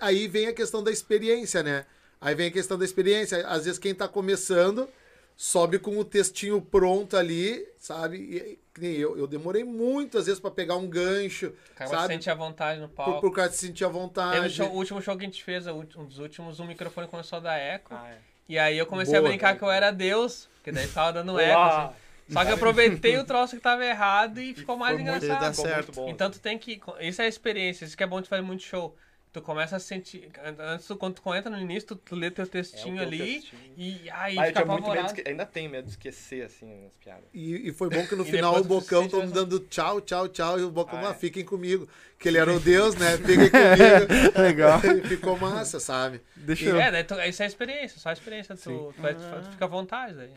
Aí, vem a questão da experiência, né? Aí vem a questão da experiência. Às vezes quem tá começando sobe com o textinho pronto ali, sabe? E, que nem eu, eu demorei muito, às vezes, pra pegar um gancho, O cara sabe? sente a vontade no Por, palco. por causa de sentir a vontade. Teve o, show- o último show que a gente fez, um dos últimos, o microfone começou a dar eco. Ah, é. E aí eu comecei Boa. a brincar que eu era Deus, porque daí ficava dando Uau. eco, assim. Só que eu aproveitei o troço que tava errado e ficou mais Foi muito- engraçado. Dá certo. Então tu tem que. Isso é a experiência, isso que é bom de fazer muito show. Tu começa a sentir. Antes, quando tu entra no início, tu, tu lê teu textinho É ali textinho. e aí Ah, eu fica tinha muito medo de. Ainda tenho medo de esquecer, assim, as piadas. E, e foi bom que no final o Bocão, todo dando tchau, tchau, tchau, e o Bocão, Ah, ah, é. fiquem comigo. Que ele era o Deus, né? Fiquem comigo. Legal. E ficou massa, sabe? Deixa eu. É, daí tu, isso é experiência, só a experiência. Tu, tu, vai- tu Ah. fica à vontade daí.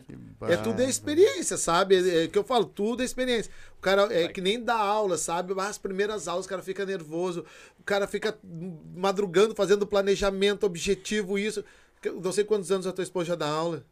É tudo é experiência, sabe? É, é que eu falo, tudo é experiência. O cara é que nem dá aula, sabe? As primeiras aulas o cara fica nervoso, o cara fica madrugando, fazendo planejamento, objetivo, isso. Eu Não sei quantos anos a tua esposa já dá aula.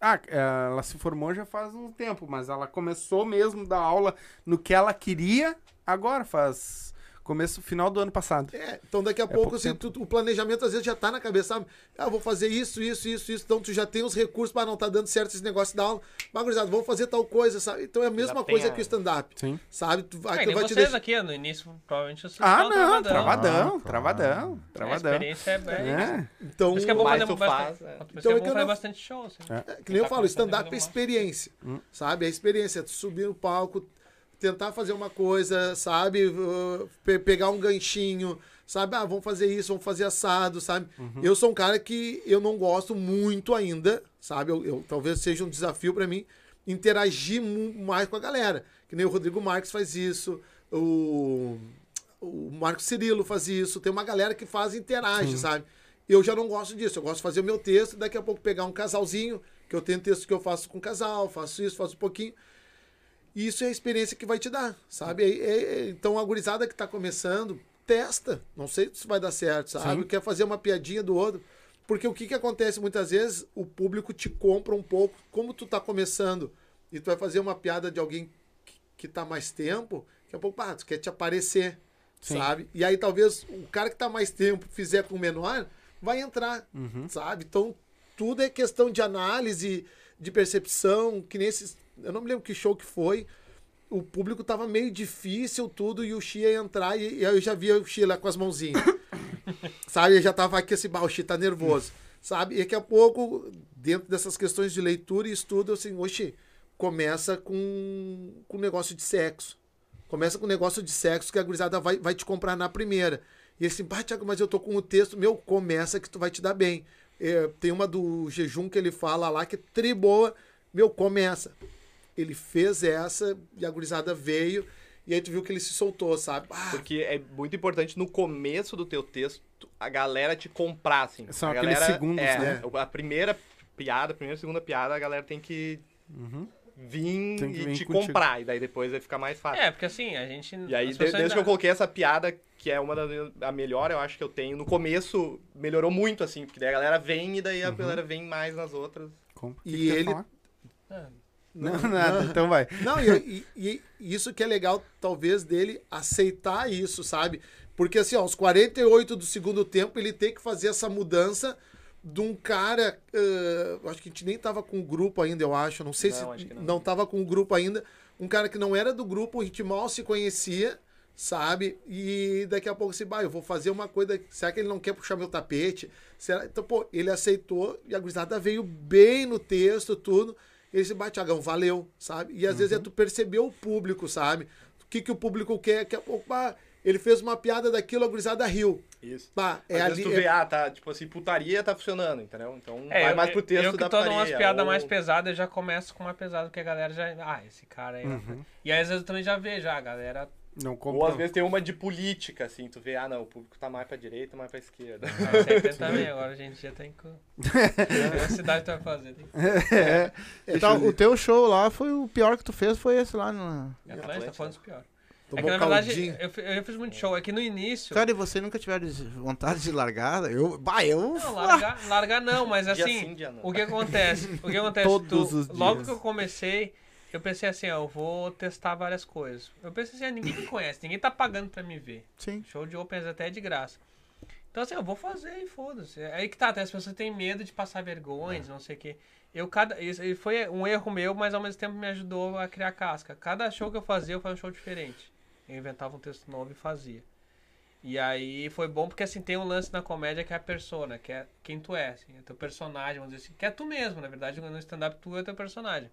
Ah, ela se formou já faz um tempo, mas ela começou mesmo da aula no que ela queria agora, faz começo, final do ano passado. É, então daqui a pouco pouco, assim, tu- o planejamento às vezes já tá na cabeça, sabe? Ah, eu vou fazer isso, isso, isso, isso. Então tu já tem os recursos para não tá dando certo esse negócio da aula. Mas, gurizada, vamos fazer tal coisa, sabe? Então é a mesma coisa a- que o stand-up. Sim. Sabe? Tu, aquilo nem vai te vocês deixar. aqui, no início, provavelmente vocês Ah, não, travadão. travadão, Ah, travadão, A travadão. experiência é bem. É. Então, Por isso que é bom mais fazer tu bastante. faz, é. Isso Então que é é que bom eu fazer não- bastante show. Assim. É, que nem eu Tá falo, stand-up é a experiência, sabe? É experiência, é tu subir no palco, tentar fazer uma coisa, sabe? Uh, pe- pegar um ganchinho, sabe? Ah, vamos fazer isso, vamos fazer assado, sabe? Eu sou um cara que eu não gosto muito ainda, sabe? Eu, eu- talvez seja um desafio pra mim interagir mais com a galera. Que nem o Rodrigo Marques faz isso, o, o Marco Cirilo faz isso, tem uma galera que faz e interage, sabe? Eu já não gosto disso, eu gosto de fazer o meu texto, daqui a pouco pegar um casalzinho, que eu tenho texto que eu faço com casal, faço isso, faço um pouquinho. E isso é a experiência que vai te dar, sabe? É- é- é- então a gurizada que tá começando, testa. Não sei se vai dar certo, sabe? Quer fazer uma piadinha do outro. Porque o que, que acontece muitas vezes, o público te compra um pouco, como tu tá começando, e tu vai fazer uma piada de alguém que, que tá mais tempo, daqui a pouco, pá, tu quer te aparecer, Sim. sabe? E aí talvez o cara que tá mais tempo fizer com o menor, vai entrar, Uhum. sabe? Então tudo é questão de análise, de percepção, que nem esses, eu não me lembro que show que foi. O público tava meio difícil, tudo, e o Xi ia entrar, e, e aí eu já via o Xi lá com as mãozinhas. sabe? Ele já tava aqui assim, bah, o Xi tá nervoso. Sabe? E daqui a pouco, dentro dessas questões de leitura e estudo, eu assim, oxi, começa com, com negócio de sexo. Começa com negócio de sexo que a gurizada vai, vai te comprar na primeira. E assim, pá, Thiago, mas eu tô com o texto, meu, começa que tu vai te dar bem. É, tem uma do jejum que ele fala lá que é tri boa, meu, começa. Ele fez essa e a gurizada veio e aí tu viu que ele se soltou, sabe? Ah, Porque é muito importante no começo do teu texto a galera te comprar, assim. São a aqueles galera, segundos, é, né? A primeira piada, a primeira e segunda piada, a galera tem que vir Tem que e vir te contigo. comprar. E daí depois vai ficar mais fácil. É, porque assim, a gente. E aí, pessoas desde que eu coloquei essa piada, que é uma da a melhor, eu acho que eu tenho, no começo melhorou muito, assim, porque daí a galera vem e daí Uhum. a galera vem mais nas outras. Como? E ele- falar? Ah, Não, nada, então vai. Não, e, e- e isso que é legal, talvez, dele aceitar isso, sabe? Porque assim, ó, aos 48 do segundo tempo, ele tem que fazer essa mudança de um cara. eh, acho que a gente nem tava com o grupo ainda, eu acho. Não sei Não, se acho que não. não tava com o grupo ainda. Um cara que não era do grupo, a gente mal se conhecia, sabe? E daqui a pouco assim, bah, eu vou fazer uma coisa. Será que ele não quer puxar meu tapete? Será? Então, pô, ele aceitou e a gurizada veio bem no texto, tudo. Ele disse, bah, Tiagão, valeu, sabe? E às vezes Uhum. é tu perceber o público, sabe? O que, que o público quer? Daqui a pouco, bah, ele fez uma piada daquilo, a gurizada riu. Isso. Bah, é Às ali. vezes tu é- vê, ah, tá, tipo assim, putaria tá funcionando, entendeu? Então É, vai eu, mais pro texto eu que da tô putaria. umas piadas ou- mais pesadas, eu já começo com uma pesada, porque a galera já. Ah, esse cara aí. Uhum. E aí, às vezes eu também já vejo, já, a galera. Não Ou comprou. às vezes tem uma de política, assim, tu vê, ah não, o público tá mais pra direita, mais pra esquerda. Mas sempre também, agora a gente já tem que. A cidade tu vai fazer. Tem que... É, Então, o teu show lá foi o pior que tu fez, foi esse lá no. Atlanta tá falando dos piores. É Tomou que na verdade, eu, eu fiz muito show. É que no início. Cara, e você nunca tiveram vontade de largar? Eu. Bah, eu. Não, largar, largar não, mas Dia assim. sim, dia não. O que acontece? O que acontece? Todos tu- os Logo dias. que eu comecei, eu pensei assim, ó, eu vou testar várias coisas. Eu pensei assim, ah, ninguém me conhece, ninguém tá pagando pra me ver. Sim. Show de Opens até é de graça. Então assim, eu vou fazer e foda-se. É Aí que tá, até as pessoas têm medo de passar vergonha, de não sei o quê. Eu cada. Isso foi um erro meu, mas ao mesmo tempo me ajudou a criar casca. Cada show que eu fazia, eu fazia um show diferente. Eu inventava um texto novo e fazia. E aí foi bom porque assim tem um lance na comédia que é a persona, que é quem tu é, assim, é teu personagem, vamos dizer assim, que é tu mesmo, na verdade, no stand-up tu é teu personagem.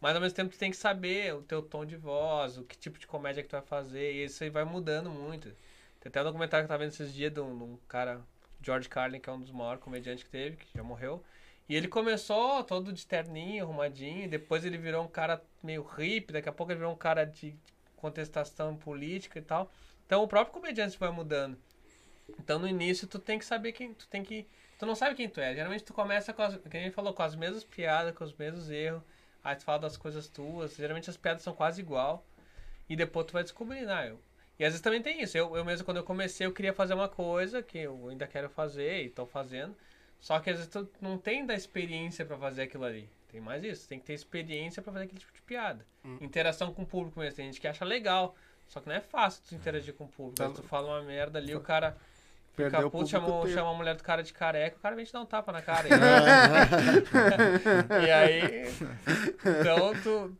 Mas ao mesmo tempo tu tem que saber o teu tom de voz, o que tipo de comédia que tu vai fazer, e isso aí vai mudando muito. Tem até um documentário que eu tava vendo esses dias de um, de um cara, George Carlin, que é um dos maiores comediantes que teve, que já morreu. E ele começou todo de terninho, arrumadinho, depois ele virou um cara meio hippie, daqui a pouco ele virou um cara de contestação política e tal. Então o próprio comediante vai mudando. Então no início tu tem que saber quem tu tem que tu não sabe quem tu é. Geralmente tu começa com as, quem falou com as mesmas piadas, com os mesmos erros. Aí tu fala das coisas tuas. Geralmente as piadas são quase igual. E depois tu vai descobrindo, ah, eu. E às vezes também tem isso. Eu, eu mesmo quando eu comecei eu queria fazer uma coisa que eu ainda quero fazer e tô fazendo. Só que às vezes tu não tem da experiência pra fazer aquilo ali. Tem mais isso, tem que ter experiência pra fazer aquele tipo de piada. Interação com o público mesmo. Tem gente que acha legal. Só que não é fácil tu interagir com o público. Vezes tu fala uma merda ali, o cara fica Perdeu o puto, chamou, chama a mulher do cara de careca, o cara vem te dar um tapa na cara. e aí. Então tu.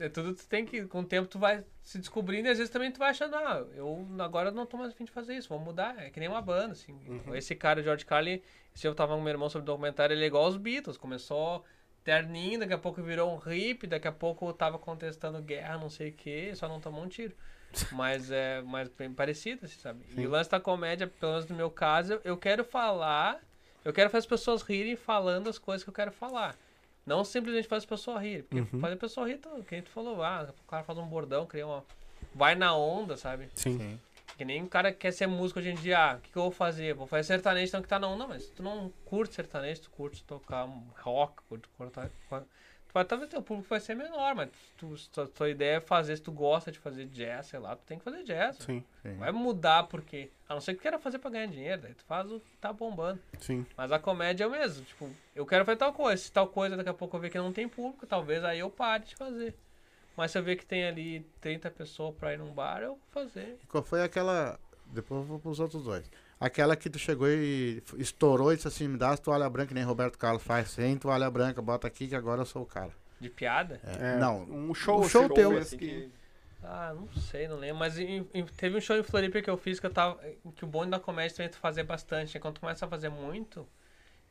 É tudo tu tem que. Com o tempo tu vai se descobrindo e às vezes também tu vai achando, ah, eu agora não tô mais afim de fazer isso, vamos mudar. É que nem uma banda, assim. Esse cara, George Carlin, se eu tava com meu irmão sobre o documentário, ele é igual aos Beatles. Começou terninho, daqui a pouco virou um hippie, daqui a pouco tava contestando guerra, não sei o que, só não tomou um tiro. Mas é mais assim, sabe? E o lance da comédia, pelo menos no meu caso, eu- quero falar, eu quero fazer as pessoas rirem falando as coisas que eu quero falar. Não simplesmente fazer as pessoas rirem. Porque fazer a pessoa rir, tu- que nem tu falou, ah, o cara faz um bordão, cria uma. Vai na onda, sabe? Sim. Que nem um cara que quer ser músico hoje em dia, ah, o que, que eu vou fazer? Vou fazer sertanejo, então que tá na onda, mas tu não curte sertanejo, tu curte tocar rock, curte cortar. Tu vai talvez teu público vai ser menor, mas tu, tua, tua ideia é fazer, se tu gosta de fazer jazz, sei lá, tu tem que fazer jazz. Sim, Vai mudar porque. A não ser que queira fazer pra ganhar dinheiro, daí tu faz o que tá bombando. sim. Mas a comédia é o mesmo. Tipo, eu quero fazer tal coisa. Se tal coisa daqui a pouco eu ver que não tem público, talvez aí eu pare de fazer. Mas se eu ver que tem ali 30 pessoas pra ir num bar, eu vou fazer. Qual foi aquela. Depois eu vou pros outros dois. Aquela que tu chegou e estourou e disse assim: me dá as toalha branca, nem Roberto Carlos faz. Sem toalha branca, bota aqui que agora eu sou o cara. De piada? É, É, Não, Um show, Um show assim, teu. assim, que- que- Ah, não sei, não lembro. Mas em- em- teve um show em Floripa que eu fiz que eu tava. Que o bonde da comédia também tu fazer bastante. né? Quando tu começa a fazer muito,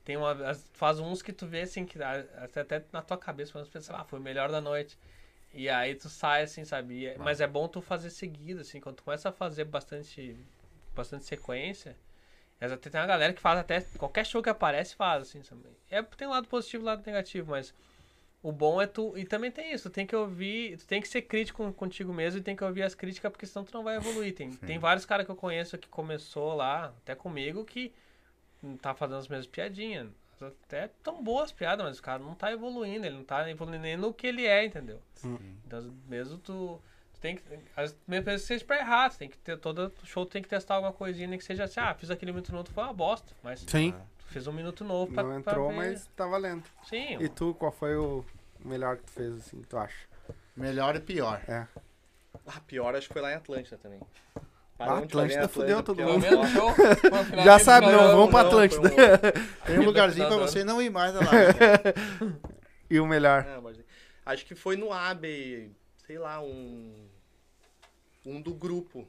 tem uma. Faz uns que tu vê assim, que até, até na tua cabeça, quando tu pensa, ah, foi o melhor da noite. E aí tu sai assim, sabe? E- Mas é bom tu fazer seguido, assim, quando tu começa a fazer bastante. Bastante sequência. Mas até tem uma galera que faz até. Qualquer show que aparece faz, assim, sabe? É, tem um lado positivo e um lado negativo, mas. O bom é tu. E também tem isso, tu tem que ouvir. Tu tem que ser crítico contigo mesmo e tem que ouvir as críticas, porque senão tu não vai evoluir. Tem, tem vários caras que eu conheço que começou lá, até comigo, que não tá fazendo as mesmas piadinhas. Até tão boas piadas, mas o cara não tá evoluindo, ele não tá evoluindo nem no que ele é, entendeu? Então, mesmo tu. Tem que. As mesmas vezes seja pra errar, tem que ter. Todo show tem que testar alguma coisinha, nem que seja assim, ah, fiz aquele minuto novo, foi uma bosta. Mas Sim, tu fez um minuto novo pra, não pra entrou, ver. mas tá valendo. Sim, E tu, qual foi o melhor que tu fez, assim, que tu acha? melhor e pior. É. Ah, pior acho que foi lá em Atlântida também. Ah, Atlântida fudeu todo. Pô, finalmente Já sabe, não, vamos pra Atlântida. um- Tem um lugarzinho pra Adoro. você não ir mais lá. E o melhor? Não, mas acho que foi no AB, sei lá, um. Um do grupo.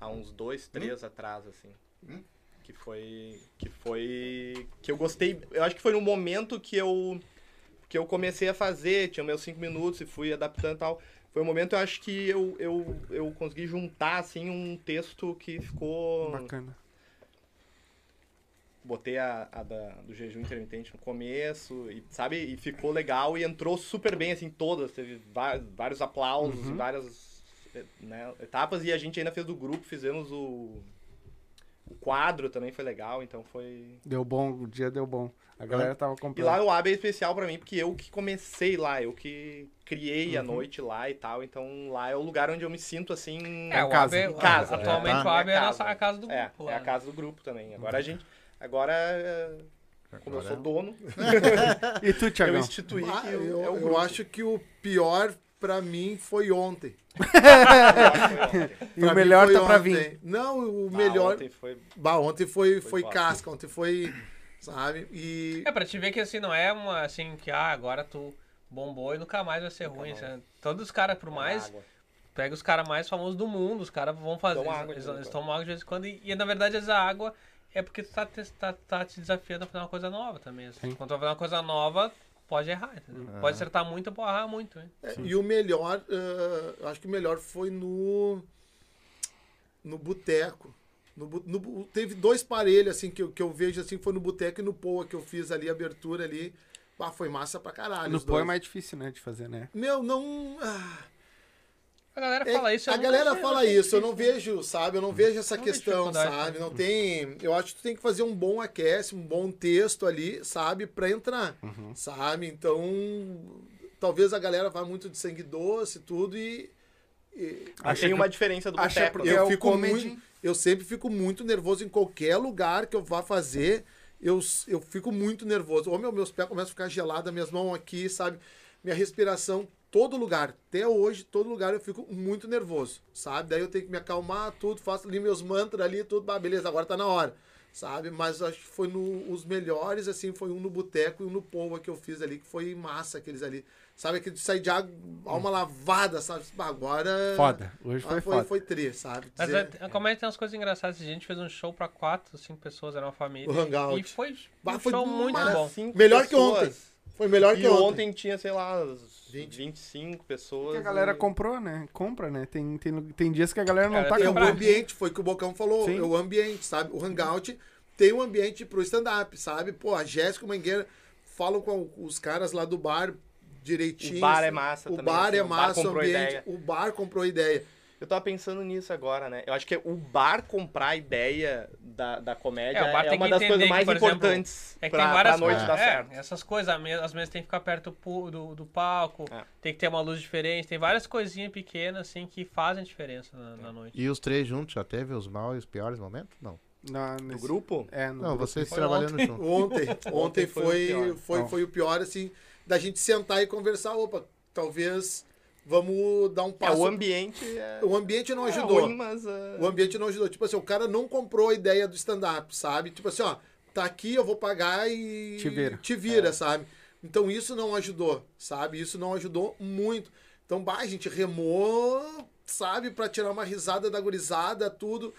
Há uns dois, três atrás, assim. Que foi. Que foi. Que eu gostei. Eu acho que foi no momento que eu. Que eu comecei a fazer, tinha meus cinco minutos e fui adaptando e tal. Foi um momento, eu acho que eu, eu, eu consegui juntar, assim, um texto que ficou. Bacana. Botei a, a da- do jejum intermitente no começo, e, sabe? E ficou legal e entrou super bem, assim, todas. Teve vários aplausos e várias eh, né, etapas. E a gente ainda fez do grupo, fizemos o, o quadro também, foi legal. Então foi... Deu bom, o dia deu bom. A galera tava E comprando. lá o AB é especial pra mim, porque eu que comecei lá, eu que criei a noite lá e tal. Então lá é o lugar onde eu me sinto, assim... É, o casa. AB, Em casa, atualmente é. o AB é a, É nossa, casa. a casa do É, grupo. é lá, a né? casa do grupo também. Agora a gente... Agora, é, como eu Agora sou dono, E tu, eu instituí Ah, que eu, é o eu acho que o pior pra mim foi ontem. E o melhor tá pra ontem. vir. Não, o Ah, melhor. ontem foi Bah, ontem foi, Foi foi, casca, ontem foi. Sabe? E. É, pra te ver que assim, não é uma assim que ah, agora tu bombou e nunca mais vai ser ruim. mais. assim, Todos os caras, por mais. água. Pega os caras mais famosos do mundo, os caras vão fazer. Tomam água de eles, em eles quando. tomam água de vez em quando. E, e, na verdade, às vezes a água é porque tu tá, te- tá, tá te desafiando a fazer uma coisa nova também. Sim. Quando tu vai fazer uma coisa nova, pode errar, entendeu? Pode acertar muito, pode errar muito. Hein? É, e o melhor, eu acho que o melhor foi no. No boteco. No, no teve dois parelhos, assim, que eu, que eu vejo, assim, foi no boteco e no Poa que eu fiz ali, a abertura ali. Ah, foi massa pra caralho. No pô é mais difícil, né, de fazer, né? Meu, não. ah, A galera é- fala isso. a galera fala isso, eu não vejo, sabe? Eu não vejo essa Não questão, sabe? né? Não tem. Eu acho que tu tem que fazer um bom aquece, um bom texto ali, sabe? Pra entrar, Uhum. sabe? Então, talvez a galera vá muito de sangue doce e tudo e. e- Achei uma diferença do acha boteco. porque né? é eu o fico comedy. muito, eu sempre fico muito nervoso em qualquer lugar que eu vá fazer. Eu, eu fico muito nervoso. Ou meu, meus pés começam a ficar gelados, minhas mãos aqui, sabe? Minha respiração, todo lugar. Até hoje, todo lugar eu fico muito nervoso, sabe? Daí eu tenho que me acalmar, tudo, faço ali meus mantras ali, tudo. Ah, beleza, agora tá na hora, sabe? Mas acho que foi no, os melhores, assim, foi um no boteco e um no Poa que eu fiz ali, que foi massa aqueles ali. Sabe? Aquele de sair de água, alma lavada, sabe? Agora. Foda. Hoje Ah, foi, foi, foda. foi tri, sabe? Mas Dizer- é, a comédia tem umas coisas engraçadas. A gente fez um show pra quatro, cinco pessoas, era uma família. O Hangout. E foi um Bah, foi show muito bom. Melhor que pessoas. ontem. Foi melhor E que ontem. ontem. tinha, sei lá, 20. 25 pessoas. Porque a galera e- comprou, né? Compra, né? Tem, tem, tem dias que a galera não Cara, tá É o comprando. ambiente, foi o que o Bocão falou. Sim. É o ambiente, sabe? O Hangout tem um ambiente pro stand-up, sabe? Pô, a Jéssica Mangueira falam com os caras lá do bar direitinho. O bar assim. é massa O também, bar assim, é o bar massa, o ambiente. ideia. O bar comprou ideia. Eu tava pensando nisso agora, né? Eu acho que o bar comprar a ideia da, da comédia É, o bar é tem uma que das coisas que, mais por exemplo, importantes É que pra, tem várias pra noite coisas. dar é, certo. essas coisas, as mesas tem que ficar perto do, do, do palco, É. tem que ter uma luz diferente, tem várias coisinhas pequenas assim que fazem diferença na, na noite. E os três juntos já teve os maus e os piores momentos? Não. Na, No nesse- grupo? É, no Não, grupo. vocês Foi trabalhando junto. Ontem, ontem foi o foi, pior. foi, Não. foi o pior, assim, da gente sentar e conversar. Opa, talvez vamos dar um É, passo. o ambiente é, O ambiente não é ajudou. ruim, mas... ah, O ambiente não ajudou. Tipo assim, o cara não comprou a ideia do stand-up, sabe? Tipo assim, ó, tá aqui, eu vou pagar e. Te vira. Te vira, sabe? Então isso não ajudou, sabe? Isso não ajudou muito. Então, bah, a gente remou, sabe, pra tirar uma risada da gurizada, tudo.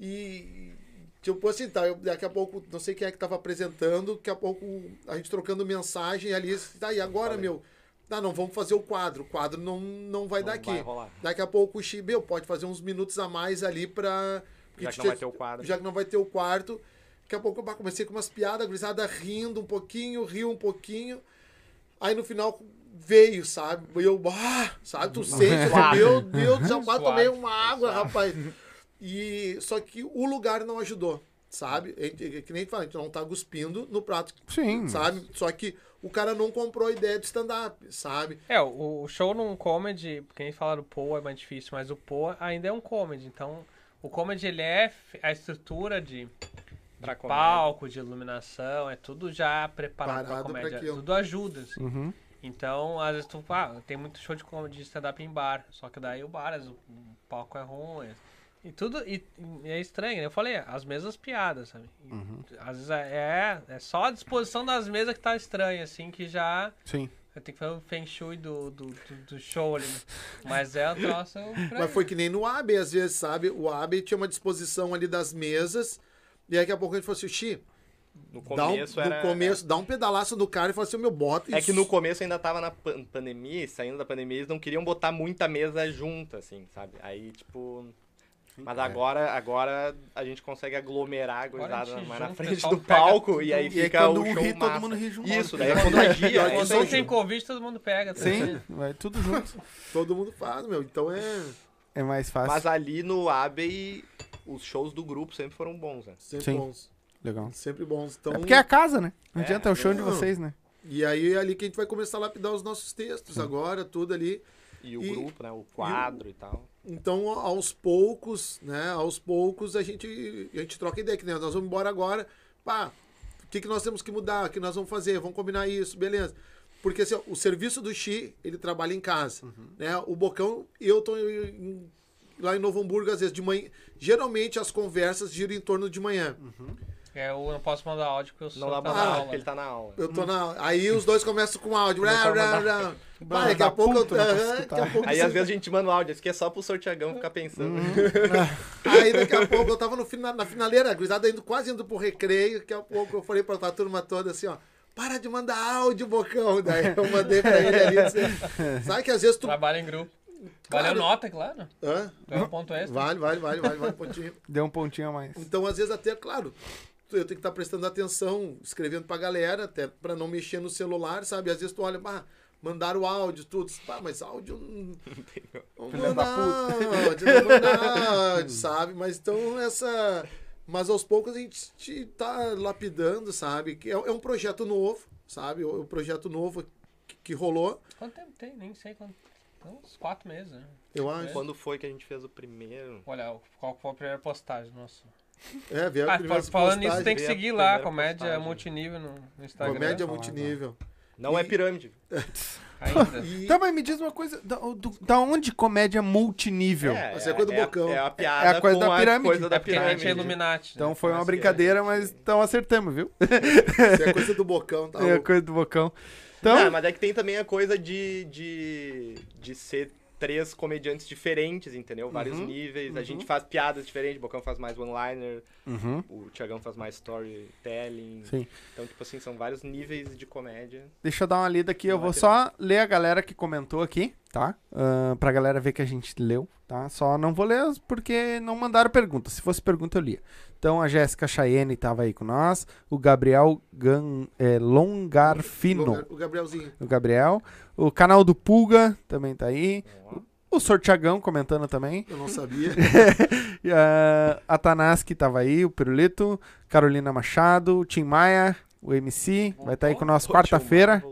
E, tipo assim, tá, eu- daqui a pouco, não sei quem é que tava apresentando, daqui a pouco a gente trocando mensagem ali, tá, e agora, meu? Tá, não, vamos fazer o quadro. O quadro não, não vai Não dar aqui. Daqui a pouco o meu, pode fazer uns minutos a mais ali pra. Já que não vai ter- o quadro. Já que não vai ter o quarto. Daqui a pouco eu comecei com umas piadas, a gurizada rindo um pouquinho, riu um pouquinho. Aí no final veio, sabe? E eu, ah, sabe? Tu sente, meu Deus do céu, quase tomei uma água, rapaz. E só que o lugar não ajudou, sabe? É, é que nem fala, a gente não tá cuspindo no prato, Sim. sabe? Só que o cara não comprou a ideia de stand-up, sabe? É, o, o show num comedy, porque nem falaram o Poe é mais difícil, mas o Poe ainda é um comedy. Então, o comedy ele é a estrutura de, de palco, de iluminação, é tudo já preparado pra comédia. aquilo. tudo ajuda, assim. Uhum. Então, às vezes tu, ah, tem muito show de comedy de stand-up em bar, só que daí o bar, o palco é ruim. E tudo, e, e é estranho, né? Eu falei, as mesmas piadas, sabe? E, Uhum. Às vezes é, é só a disposição das mesas que tá estranha, assim, que já Sim. eu tenho que fazer o feng shui do, do, do, do show ali, né? Mas é um troço. Mas foi que nem no AB, às vezes, sabe? O AB tinha uma disposição ali das mesas. E aí daqui a pouco a gente falou assim, Xi, No dá um, começo no era. começo, dá um pedalaço no cara e fala assim, meu, bota É isso. que no começo ainda tava na pan- pandemia, saindo da pandemia, eles não queriam botar muita mesa junta, assim, sabe? Aí, tipo. Mas agora, agora a gente consegue aglomerar a Agora a gurizada mais na junta, o frente do palco tudo. e aí E aí fica quando o show ri, todo mundo ri junto. Isso, daí é contagia. é Quando não isso. tem Covid, todo mundo pega. tá Sim, vai tudo junto. Todo mundo faz, meu. Então é É mais fácil. Mas ali no Abbey, os shows do grupo sempre foram bons, né? sempre Sim. bons. Legal. Sempre bons. Então, É porque é a casa, né? Não É, adianta, é o show de não. vocês, né? E aí é ali que a gente vai começar a lapidar os nossos textos agora, tudo ali. E o E- grupo, né? O quadro e, tal. Então, aos poucos, né? Aos poucos a gente, a gente troca ideia, que nem nós vamos embora agora. Pá, o que, que nós temos que mudar? O que nós vamos fazer? Vamos combinar isso, beleza. Porque assim, ó, o serviço do Xi, ele trabalha em casa. Né? O Bocão, eu tô em- lá em Novo Hamburgo, às vezes, de manhã. Geralmente as conversas giram em torno de manhã. É, eu não posso mandar áudio porque eu sou Não dá pra na dar, aula. porque ele tá na aula. Eu tô na. Aí os dois começam com áudio. Blá, mandar- blá. Bah, daqui a Mandar pouco eu. daqui a pouco Aí às vezes a gente manda um áudio, isso aqui é só pro Sortiagão ficar pensando. Aí daqui a pouco eu tava no na finaleira, a gurizada indo, quase indo pro recreio. Daqui a pouco eu falei pra tua turma toda assim, ó. Para de mandar áudio, Bocão. Daí eu mandei pra ele ali. Assim, sabe que às vezes tu. Trabalho em grupo. Claro. Valeu nota, claro. Hã? Tu é um ponto extra. Vale, vale, vale, vale, vale, pontinho. Deu um pontinho a mais. Então, às vezes, até, claro, eu tenho que estar prestando atenção, escrevendo pra galera, até pra não mexer no celular, sabe? Às vezes tu olha, pá, mandaram áudio, tudo. Pá, mas áudio. Não, não manda áudio, não manda áudio, sabe? Mas então essa. Mas aos poucos a gente te tá lapidando, sabe? Que é, é um projeto novo, sabe? É um projeto novo que, que rolou, Quanto tempo tem? Nem sei quanto. Uns quatro meses, né? eu acho. Quando foi que a gente fez o primeiro? Olha, qual foi a primeira postagem? Nossa. É, a Ah, primeira falando nisso, tem que a seguir lá, comédia postagem. multinível no, no Instagram. Comédia falar, multinível. Não é pirâmide. Ainda. E Então, mas me diz uma coisa, da, do- da onde comédia multinível? Essa é coisa do a- Bocão. É a piada É a coisa com da a pirâmide. coisa da É porque a gente é pirâmide. Illuminati. Então né? foi uma é brincadeira, mas então acertamos, viu? isso é coisa do Bocão, tá? É a coisa do bocão. Então, Não, mas é que tem também a coisa de, de, de ser três comediantes diferentes, entendeu? Vários Uhum, níveis. A gente faz piadas diferentes, o Bocão faz mais one-liner, Uhum, o Thiagão faz mais storytelling. sim. Então, tipo assim, são vários níveis de comédia. Deixa eu dar uma lida aqui. Eu Não vou vai ter. só ler a galera que comentou aqui, tá? Ah, pra galera ver que a gente leu, tá? Só não vou ler porque não mandaram pergunta. Se fosse pergunta, eu lia. Então a Jéssica Chayenne tava aí com nós. O Gabriel Gan, é, Longarfino. O Gabrielzinho. O Gabriel. O canal do Pulga também tá aí. O Sortiagão comentando também. Eu não sabia. A Atanaski tava aí, o Pirulito, Carolina Machado, o Tim Maia, o MC, vai estar aí com nós quarta-feira.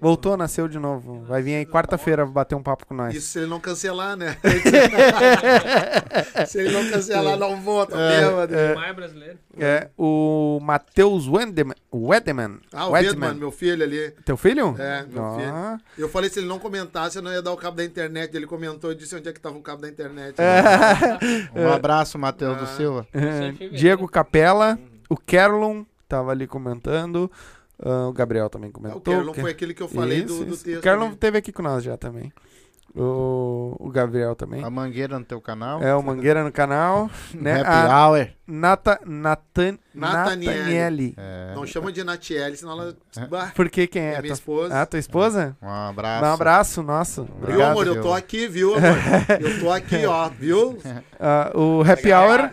Voltou, nasceu de novo. Vai vir aí quarta-feira bater um papo com nós. Isso se ele não cancelar, né? se ele não cancelar, não volta. mesmo, né? Maia brasileiro. É, o Matheus Wendeman. Wedeman. Ah, o Wedman. Vedman, meu filho ali. Teu filho? É, meu filho. Eu falei, se ele não comentasse, eu não ia dar o cabo da internet. Ele comentou e disse onde é que tava o cabo da internet. Um abraço, Matheus do Ah. Silva. É. Diego Capella, o Kerlon tava ali comentando. Ah, o Gabriel também Ah, comentou. o Kerlon que- foi aquele que eu falei Isso, do, do isso. texto. O Kerlon ali. teve aqui com nós já também. O, o Gabriel também. A mangueira no teu canal. É o Mangueira no canal. né? Happy A Hour. Nata, Natan, Nataniele. Nataniele. É. Não chama de Natiele, senão ela. É. Bah, Por que quem é é? minha Tua- esposa. Ah, tua esposa? Um abraço. Um abraço, nossa. Viu, Obrigado. amor? Eu tô aqui, viu, amor? Eu tô aqui, ó, viu? Ah, o Happy Hour,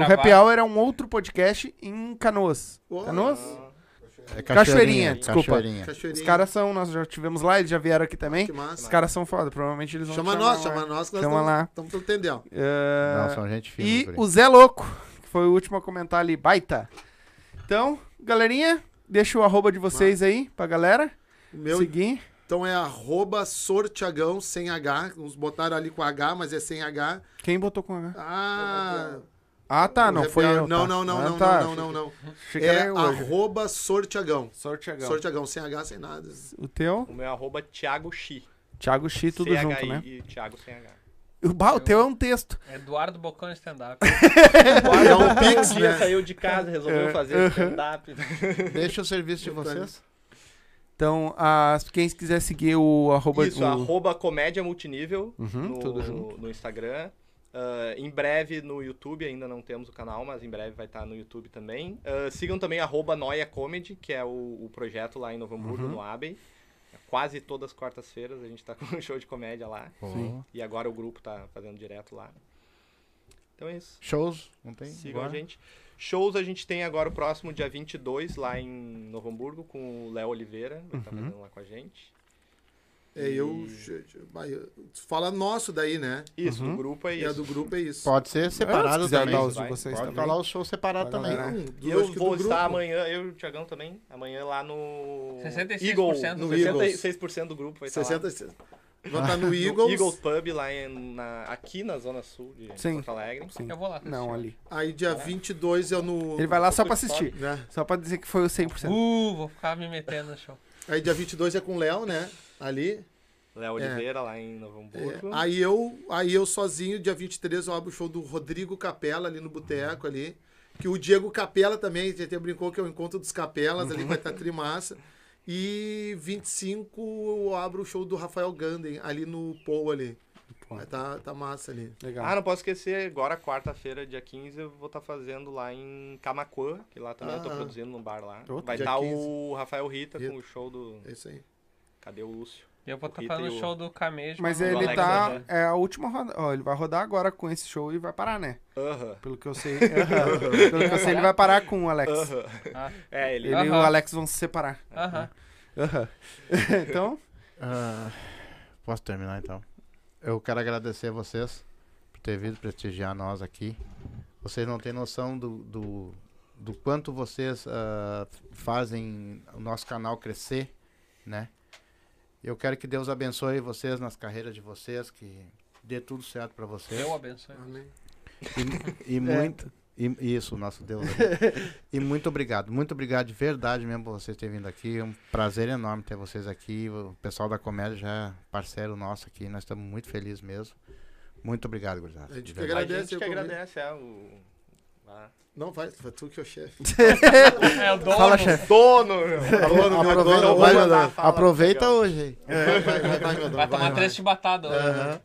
o. Happy Hour é um outro podcast em Canoas. Pô, Canoas? É Cachoeirinha, desculpa. Cachoeirinha. Cachoeirinha. Os caras são, nós já tivemos lá, eles já vieram aqui também. Que massa. Os caras são foda, provavelmente eles vão Chama nós, chamar lá. chama nós que nós Chama estamos- lá. estamos entendendo. Ah, Não, são gente fina. e o Zé Louco, que foi o último a comentar ali, baita. Então, galerinha, deixa o arroba de vocês aí pra galera O meu, seguir. então, é arroba sortiagão, sem H. Uns botaram ali com H, mas é sem H. Quem botou com H? Ah... Ah, tá, não foi eu. Não, tá. não, não, Ah, não, tá. não, não, não, não. Que É arroba sortiagão. Sorteagão. Sortiagão, sem H, sem nada. O teu? O meu é arroba Thiago Xi. Thiago X, tudo CHI junto, né? E Thiago sem H. O, bah, o teu é um texto. Eduardo Bocão Stand-up. É um pix, Um dia né? saiu de casa, resolveu fazer stand-up. Deixa o serviço de vocês. Então, as, quem quiser seguir o arroba... Isso, o... arroba comédia multinível Uhum, no, tudo junto. no Instagram. Ah, em breve no YouTube, ainda não temos o canal, mas em breve vai estar no YouTube também. Ah, sigam também arroba Noia Comedy, que é o, o projeto lá em Novo Hamburgo, Uhum. no Abbey. Quase todas as quartas-feiras a gente tá com um show de comédia lá. Sim. E agora o grupo tá fazendo direto lá. Então é isso. Shows, não tem? Sigam Agora? a gente. Shows a gente tem agora o próximo dia 22 lá em Novo Hamburgo com o Léo Oliveira, vai estar Uhum. fazendo lá com a gente. É, eu... Fala nosso daí, né? Isso, Uhum. do grupo é E a isso. do grupo é isso. Pode ser separado se quiser também. dar os de vocês Pode falar o show separado também. Não, do- E eu do vou grupo. estar amanhã, eu e o Thiagão também, amanhã lá no 66% Eagle, no 66% do grupo vai estar 60... Vou estar no lá. Eagles. No Eagles Pub, lá em- na- aqui na zona sul de Sim. Porto Alegre. Sim. Eu vou lá. Não, ali. Aí dia 22 é no... Ele vai lá só pra assistir. Né? Só pra dizer que foi o 100%. Uh, vou ficar me metendo no show. Aí dia 22 é com o Léo, né? Ali. Léo Oliveira, lá em Novo É, Hamburgo. Aí eu, aí eu sozinho, dia 23, eu abro o show do Rodrigo Capela ali no boteco ali. Que o Diego Capela também, a gente até brincou que é o encontro dos Capelas, ali vai estar trimassa. E 25 eu abro o show do Rafael Ganden ali no Paul ali. Vai tá, tá massa ali. Legal. Ah, não posso esquecer, agora quarta-feira, dia 15, eu vou estar fazendo lá em Camacuã, que lá também eu tô Ah. produzindo num bar lá. Outro Vai estar 15. o Rafael Rita, Rita. com o show do... É isso aí. Cadê o Lúcio? Eu vou estar Rita fazendo o show do Camejo. Mas mas ele Alex tá. É a última roda. Ó, ele vai rodar agora com esse show e vai parar, né? Aham. Pelo que eu sei. Pelo que eu sei, ele vai parar com o Alex. Aham. Ah. É, ele... Ele e o. Alex vão se separar. Aham. Aham. então, Ah, posso terminar então? Eu quero agradecer a vocês por ter vindo prestigiar nós aqui. Vocês não têm noção do, do, do quanto vocês ah, fazem o nosso canal crescer, né? Eu quero que Deus abençoe vocês nas carreiras de vocês, que dê tudo certo para vocês. Eu abençoe. Amém. E, e muito. e- isso, nosso Deus. e muito obrigado. Muito obrigado de verdade mesmo por vocês terem vindo aqui. É um prazer enorme ter vocês aqui. O pessoal da comédia já é parceiro nosso aqui. Nós estamos muito felizes mesmo. Muito obrigado, gurizada. A gente que verdade. A agradece gente que agradece, é, o... Ah. Não, vai, vai tu que é o chefe. É o dono. fala, chefe. Dono, meu! Dono, meu Aproveita, dono, vai, vai, mandar. vai, fala, Aproveita hoje aí. vai, vai, vai, meu dono, Vai tomar vai, três chibatadas hoje. Aham.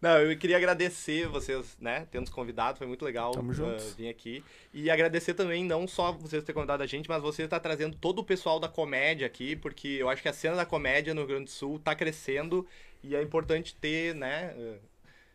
Não, eu queria agradecer vocês, né, ter nos convidado, foi muito legal Tamo uh, juntos. vir aqui. E agradecer também, não só vocês terem convidado a gente, mas vocês estar trazendo todo o pessoal da comédia aqui, porque eu acho que a cena da comédia no Rio Grande do Sul tá crescendo e é importante ter, né, uh,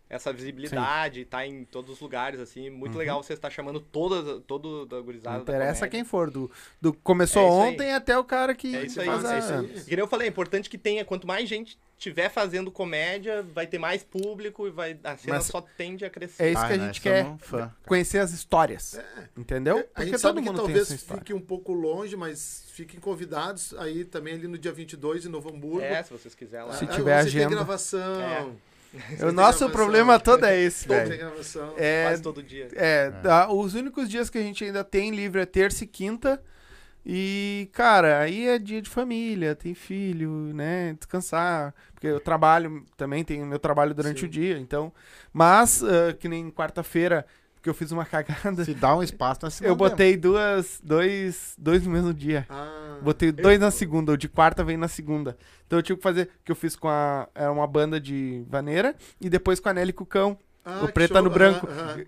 essa visibilidade, estar em todos os lugares, assim. Muito legal você estar chamando toda, todo da gurizada Não interessa quem for. Do, do começou É ontem até o cara que É isso aí, faz é a- isso aí. E que nem eu falei, é importante que tenha, quanto mais gente tiver fazendo comédia, vai ter mais público e vai, a cena Mas só tende a crescer. É isso que a Ah, gente quer. Conhecer as histórias. Entendeu? A Porque gente todo sabe que mundo tem talvez fique um pouco longe, mas fiquem convidados aí também ali no dia 22 em Novo Hamburgo. É, se vocês quiserem lá. Se Ah, tiver agenda. gravação. É. O nosso problema todo é esse, velho. gravação. É, Quase todo dia. é, dá- os únicos dias que a gente ainda tem livre é terça e quinta. E, cara, aí é dia de família, tem filho, né? Descansar. Porque eu trabalho também, tenho meu trabalho durante Sim. o dia, então. Mas, ah, que nem quarta-feira, porque eu fiz uma cagada. Se dá um espaço, nós se Eu botei duas, dois, dois no mesmo dia. Ah, Botei dois na segunda, o de quarta veio na segunda. Então eu tive que fazer, que eu fiz com a, era uma banda de vaneira, e depois com a Nelly Cucão, ah, o preta show. no branco.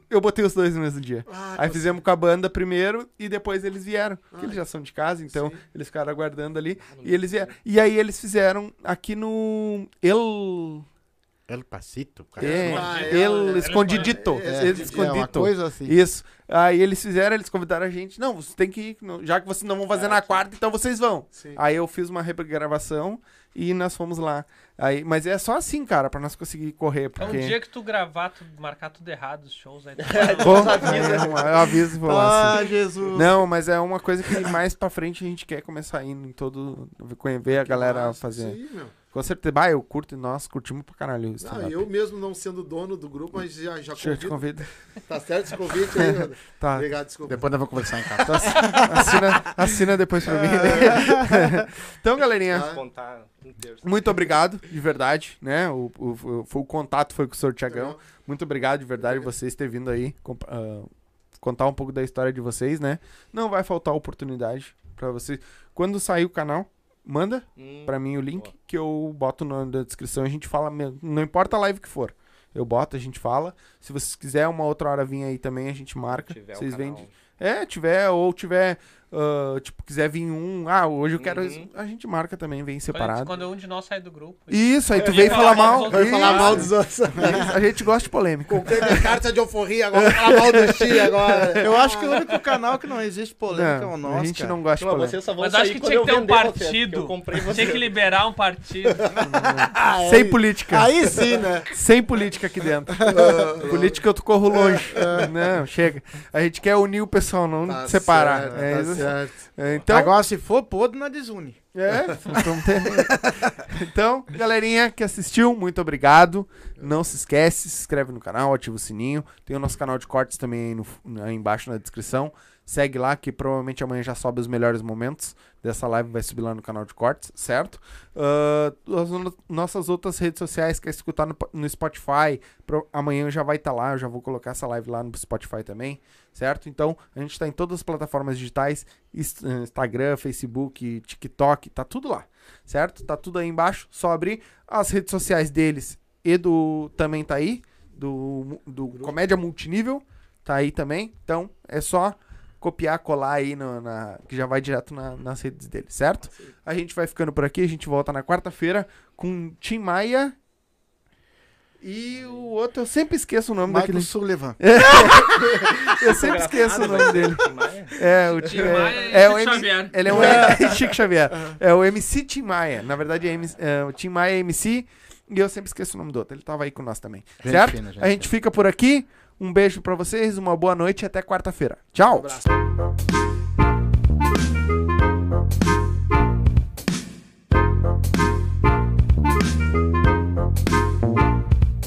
Eu botei os dois no mesmo dia. Ah, Aí que fizemos com a banda primeiro e depois eles vieram. Porque Ah, eles já são de casa, então sim. eles ficaram aguardando ali. E eles vieram. E aí eles fizeram aqui no El. El Pacito, cara. É, Ah, é, El é, Escondidito. é, El É uma Escondito. coisa assim. Isso. Aí eles fizeram, eles convidaram a gente. Não, você tem que ir. Já que vocês não vão fazer na quarta, então vocês vão. Sim. Aí eu fiz uma regravação e nós fomos lá. Aí, mas é só assim, cara, pra nós conseguir correr. É Porque... um dia que tu gravar, tu marcar tudo errado os shows aí. Tu é, eu aviso e vou lá. assim. Ah, Jesus. Não, mas é uma coisa que mais pra frente a gente quer começar indo em todo. ver a galera fazer. Sim, meu. Com certeza. Bah, eu curto e nós curtimos pra caralho isso. Ah, eu mesmo não sendo dono do grupo, mas já, já Já te convido. convido. Tá certo esse convite aí, mano? Tá. Obrigado, desculpa. Depois nós vamos conversar em casa. Então, assi- assina, assina depois pra mim. né? então, galerinha, Tá. Muito obrigado, de verdade, né? O, o, o- foi o contato foi com o Sr. Tiagão. Muito obrigado, de verdade, vocês terem vindo aí comp- ah, contar um pouco da história de vocês, né? Não vai faltar oportunidade pra vocês. Quando sair o canal, manda Hum, pra mim o link Boa. que eu boto na, na descrição. A gente fala, não importa a live que for. Eu boto, a gente fala. Se vocês quiserem uma outra hora vir aí também, a gente marca. Vocês vendem. É, tiver, ou tiver, ah, tipo, quiser vir um. Ah, hoje eu quero. Uhum. A gente marca também, vem separado. quando um de nós sai do grupo. Isso, aí tu vem falar falar mal. outros. falar mal dos outros. A gente gosta de polêmica. Comprei minha carta de alforria, agora vou falar mal do Xi agora. Eu acho que o único canal que não existe polêmica é o Não, nosso, a gente cara. não gosta de Não, polêmica. vocês só vão Mas sair acho que tinha que ter um partido. Vocês. Tinha que liberar um partido. Sem política. Aí sim, né? Sem política aqui dentro. política eu corro longe. não, chega. A gente quer unir o pessoal, não Tá separar. certo, é, tá isso. Certo. É, então, Agora, se for podre, nós desune. É. Então, galerinha que assistiu, muito obrigado. Não se esquece, se inscreve no canal, ativa o sininho. Tem o nosso canal de cortes também aí, no- aí embaixo na descrição. Segue lá que provavelmente amanhã já sobe os melhores momentos dessa live, vai subir lá no canal de cortes, certo? Ah, as no- nossas outras redes sociais, quer escutar no, no Spotify, pro- amanhã já vai estar lá, eu já vou colocar essa live lá no Spotify também, certo? Então, a gente está em todas as plataformas digitais, eh, Instagram, Facebook, TikTok, tá tudo lá, certo? Tá tudo aí embaixo, só abrir as redes sociais deles e do também tá aí, do, do Comédia Multinível, tá aí também. Então, é só copiar, colar aí no- na, que já vai direto na- nas redes dele, certo? A gente vai ficando por aqui, a gente volta na quarta-feira com Tim Maia e o outro, eu sempre esqueço o nome Michael daquele. Sullivan. Eu sempre esqueço o nome dele. É, o Tim Tim Maia é, é o Chico M- Xavier. Ele é um Chico Xavier. É o MC Tim Maia. Na verdade, é, MC, é, o Tim Maia é MC e eu sempre esqueço o nome do outro. Ele tava aí com nós também. Gente certo? fina, gente a gente fica por aqui. Um beijo pra vocês, uma boa noite e até quarta-feira. Tchau. Um.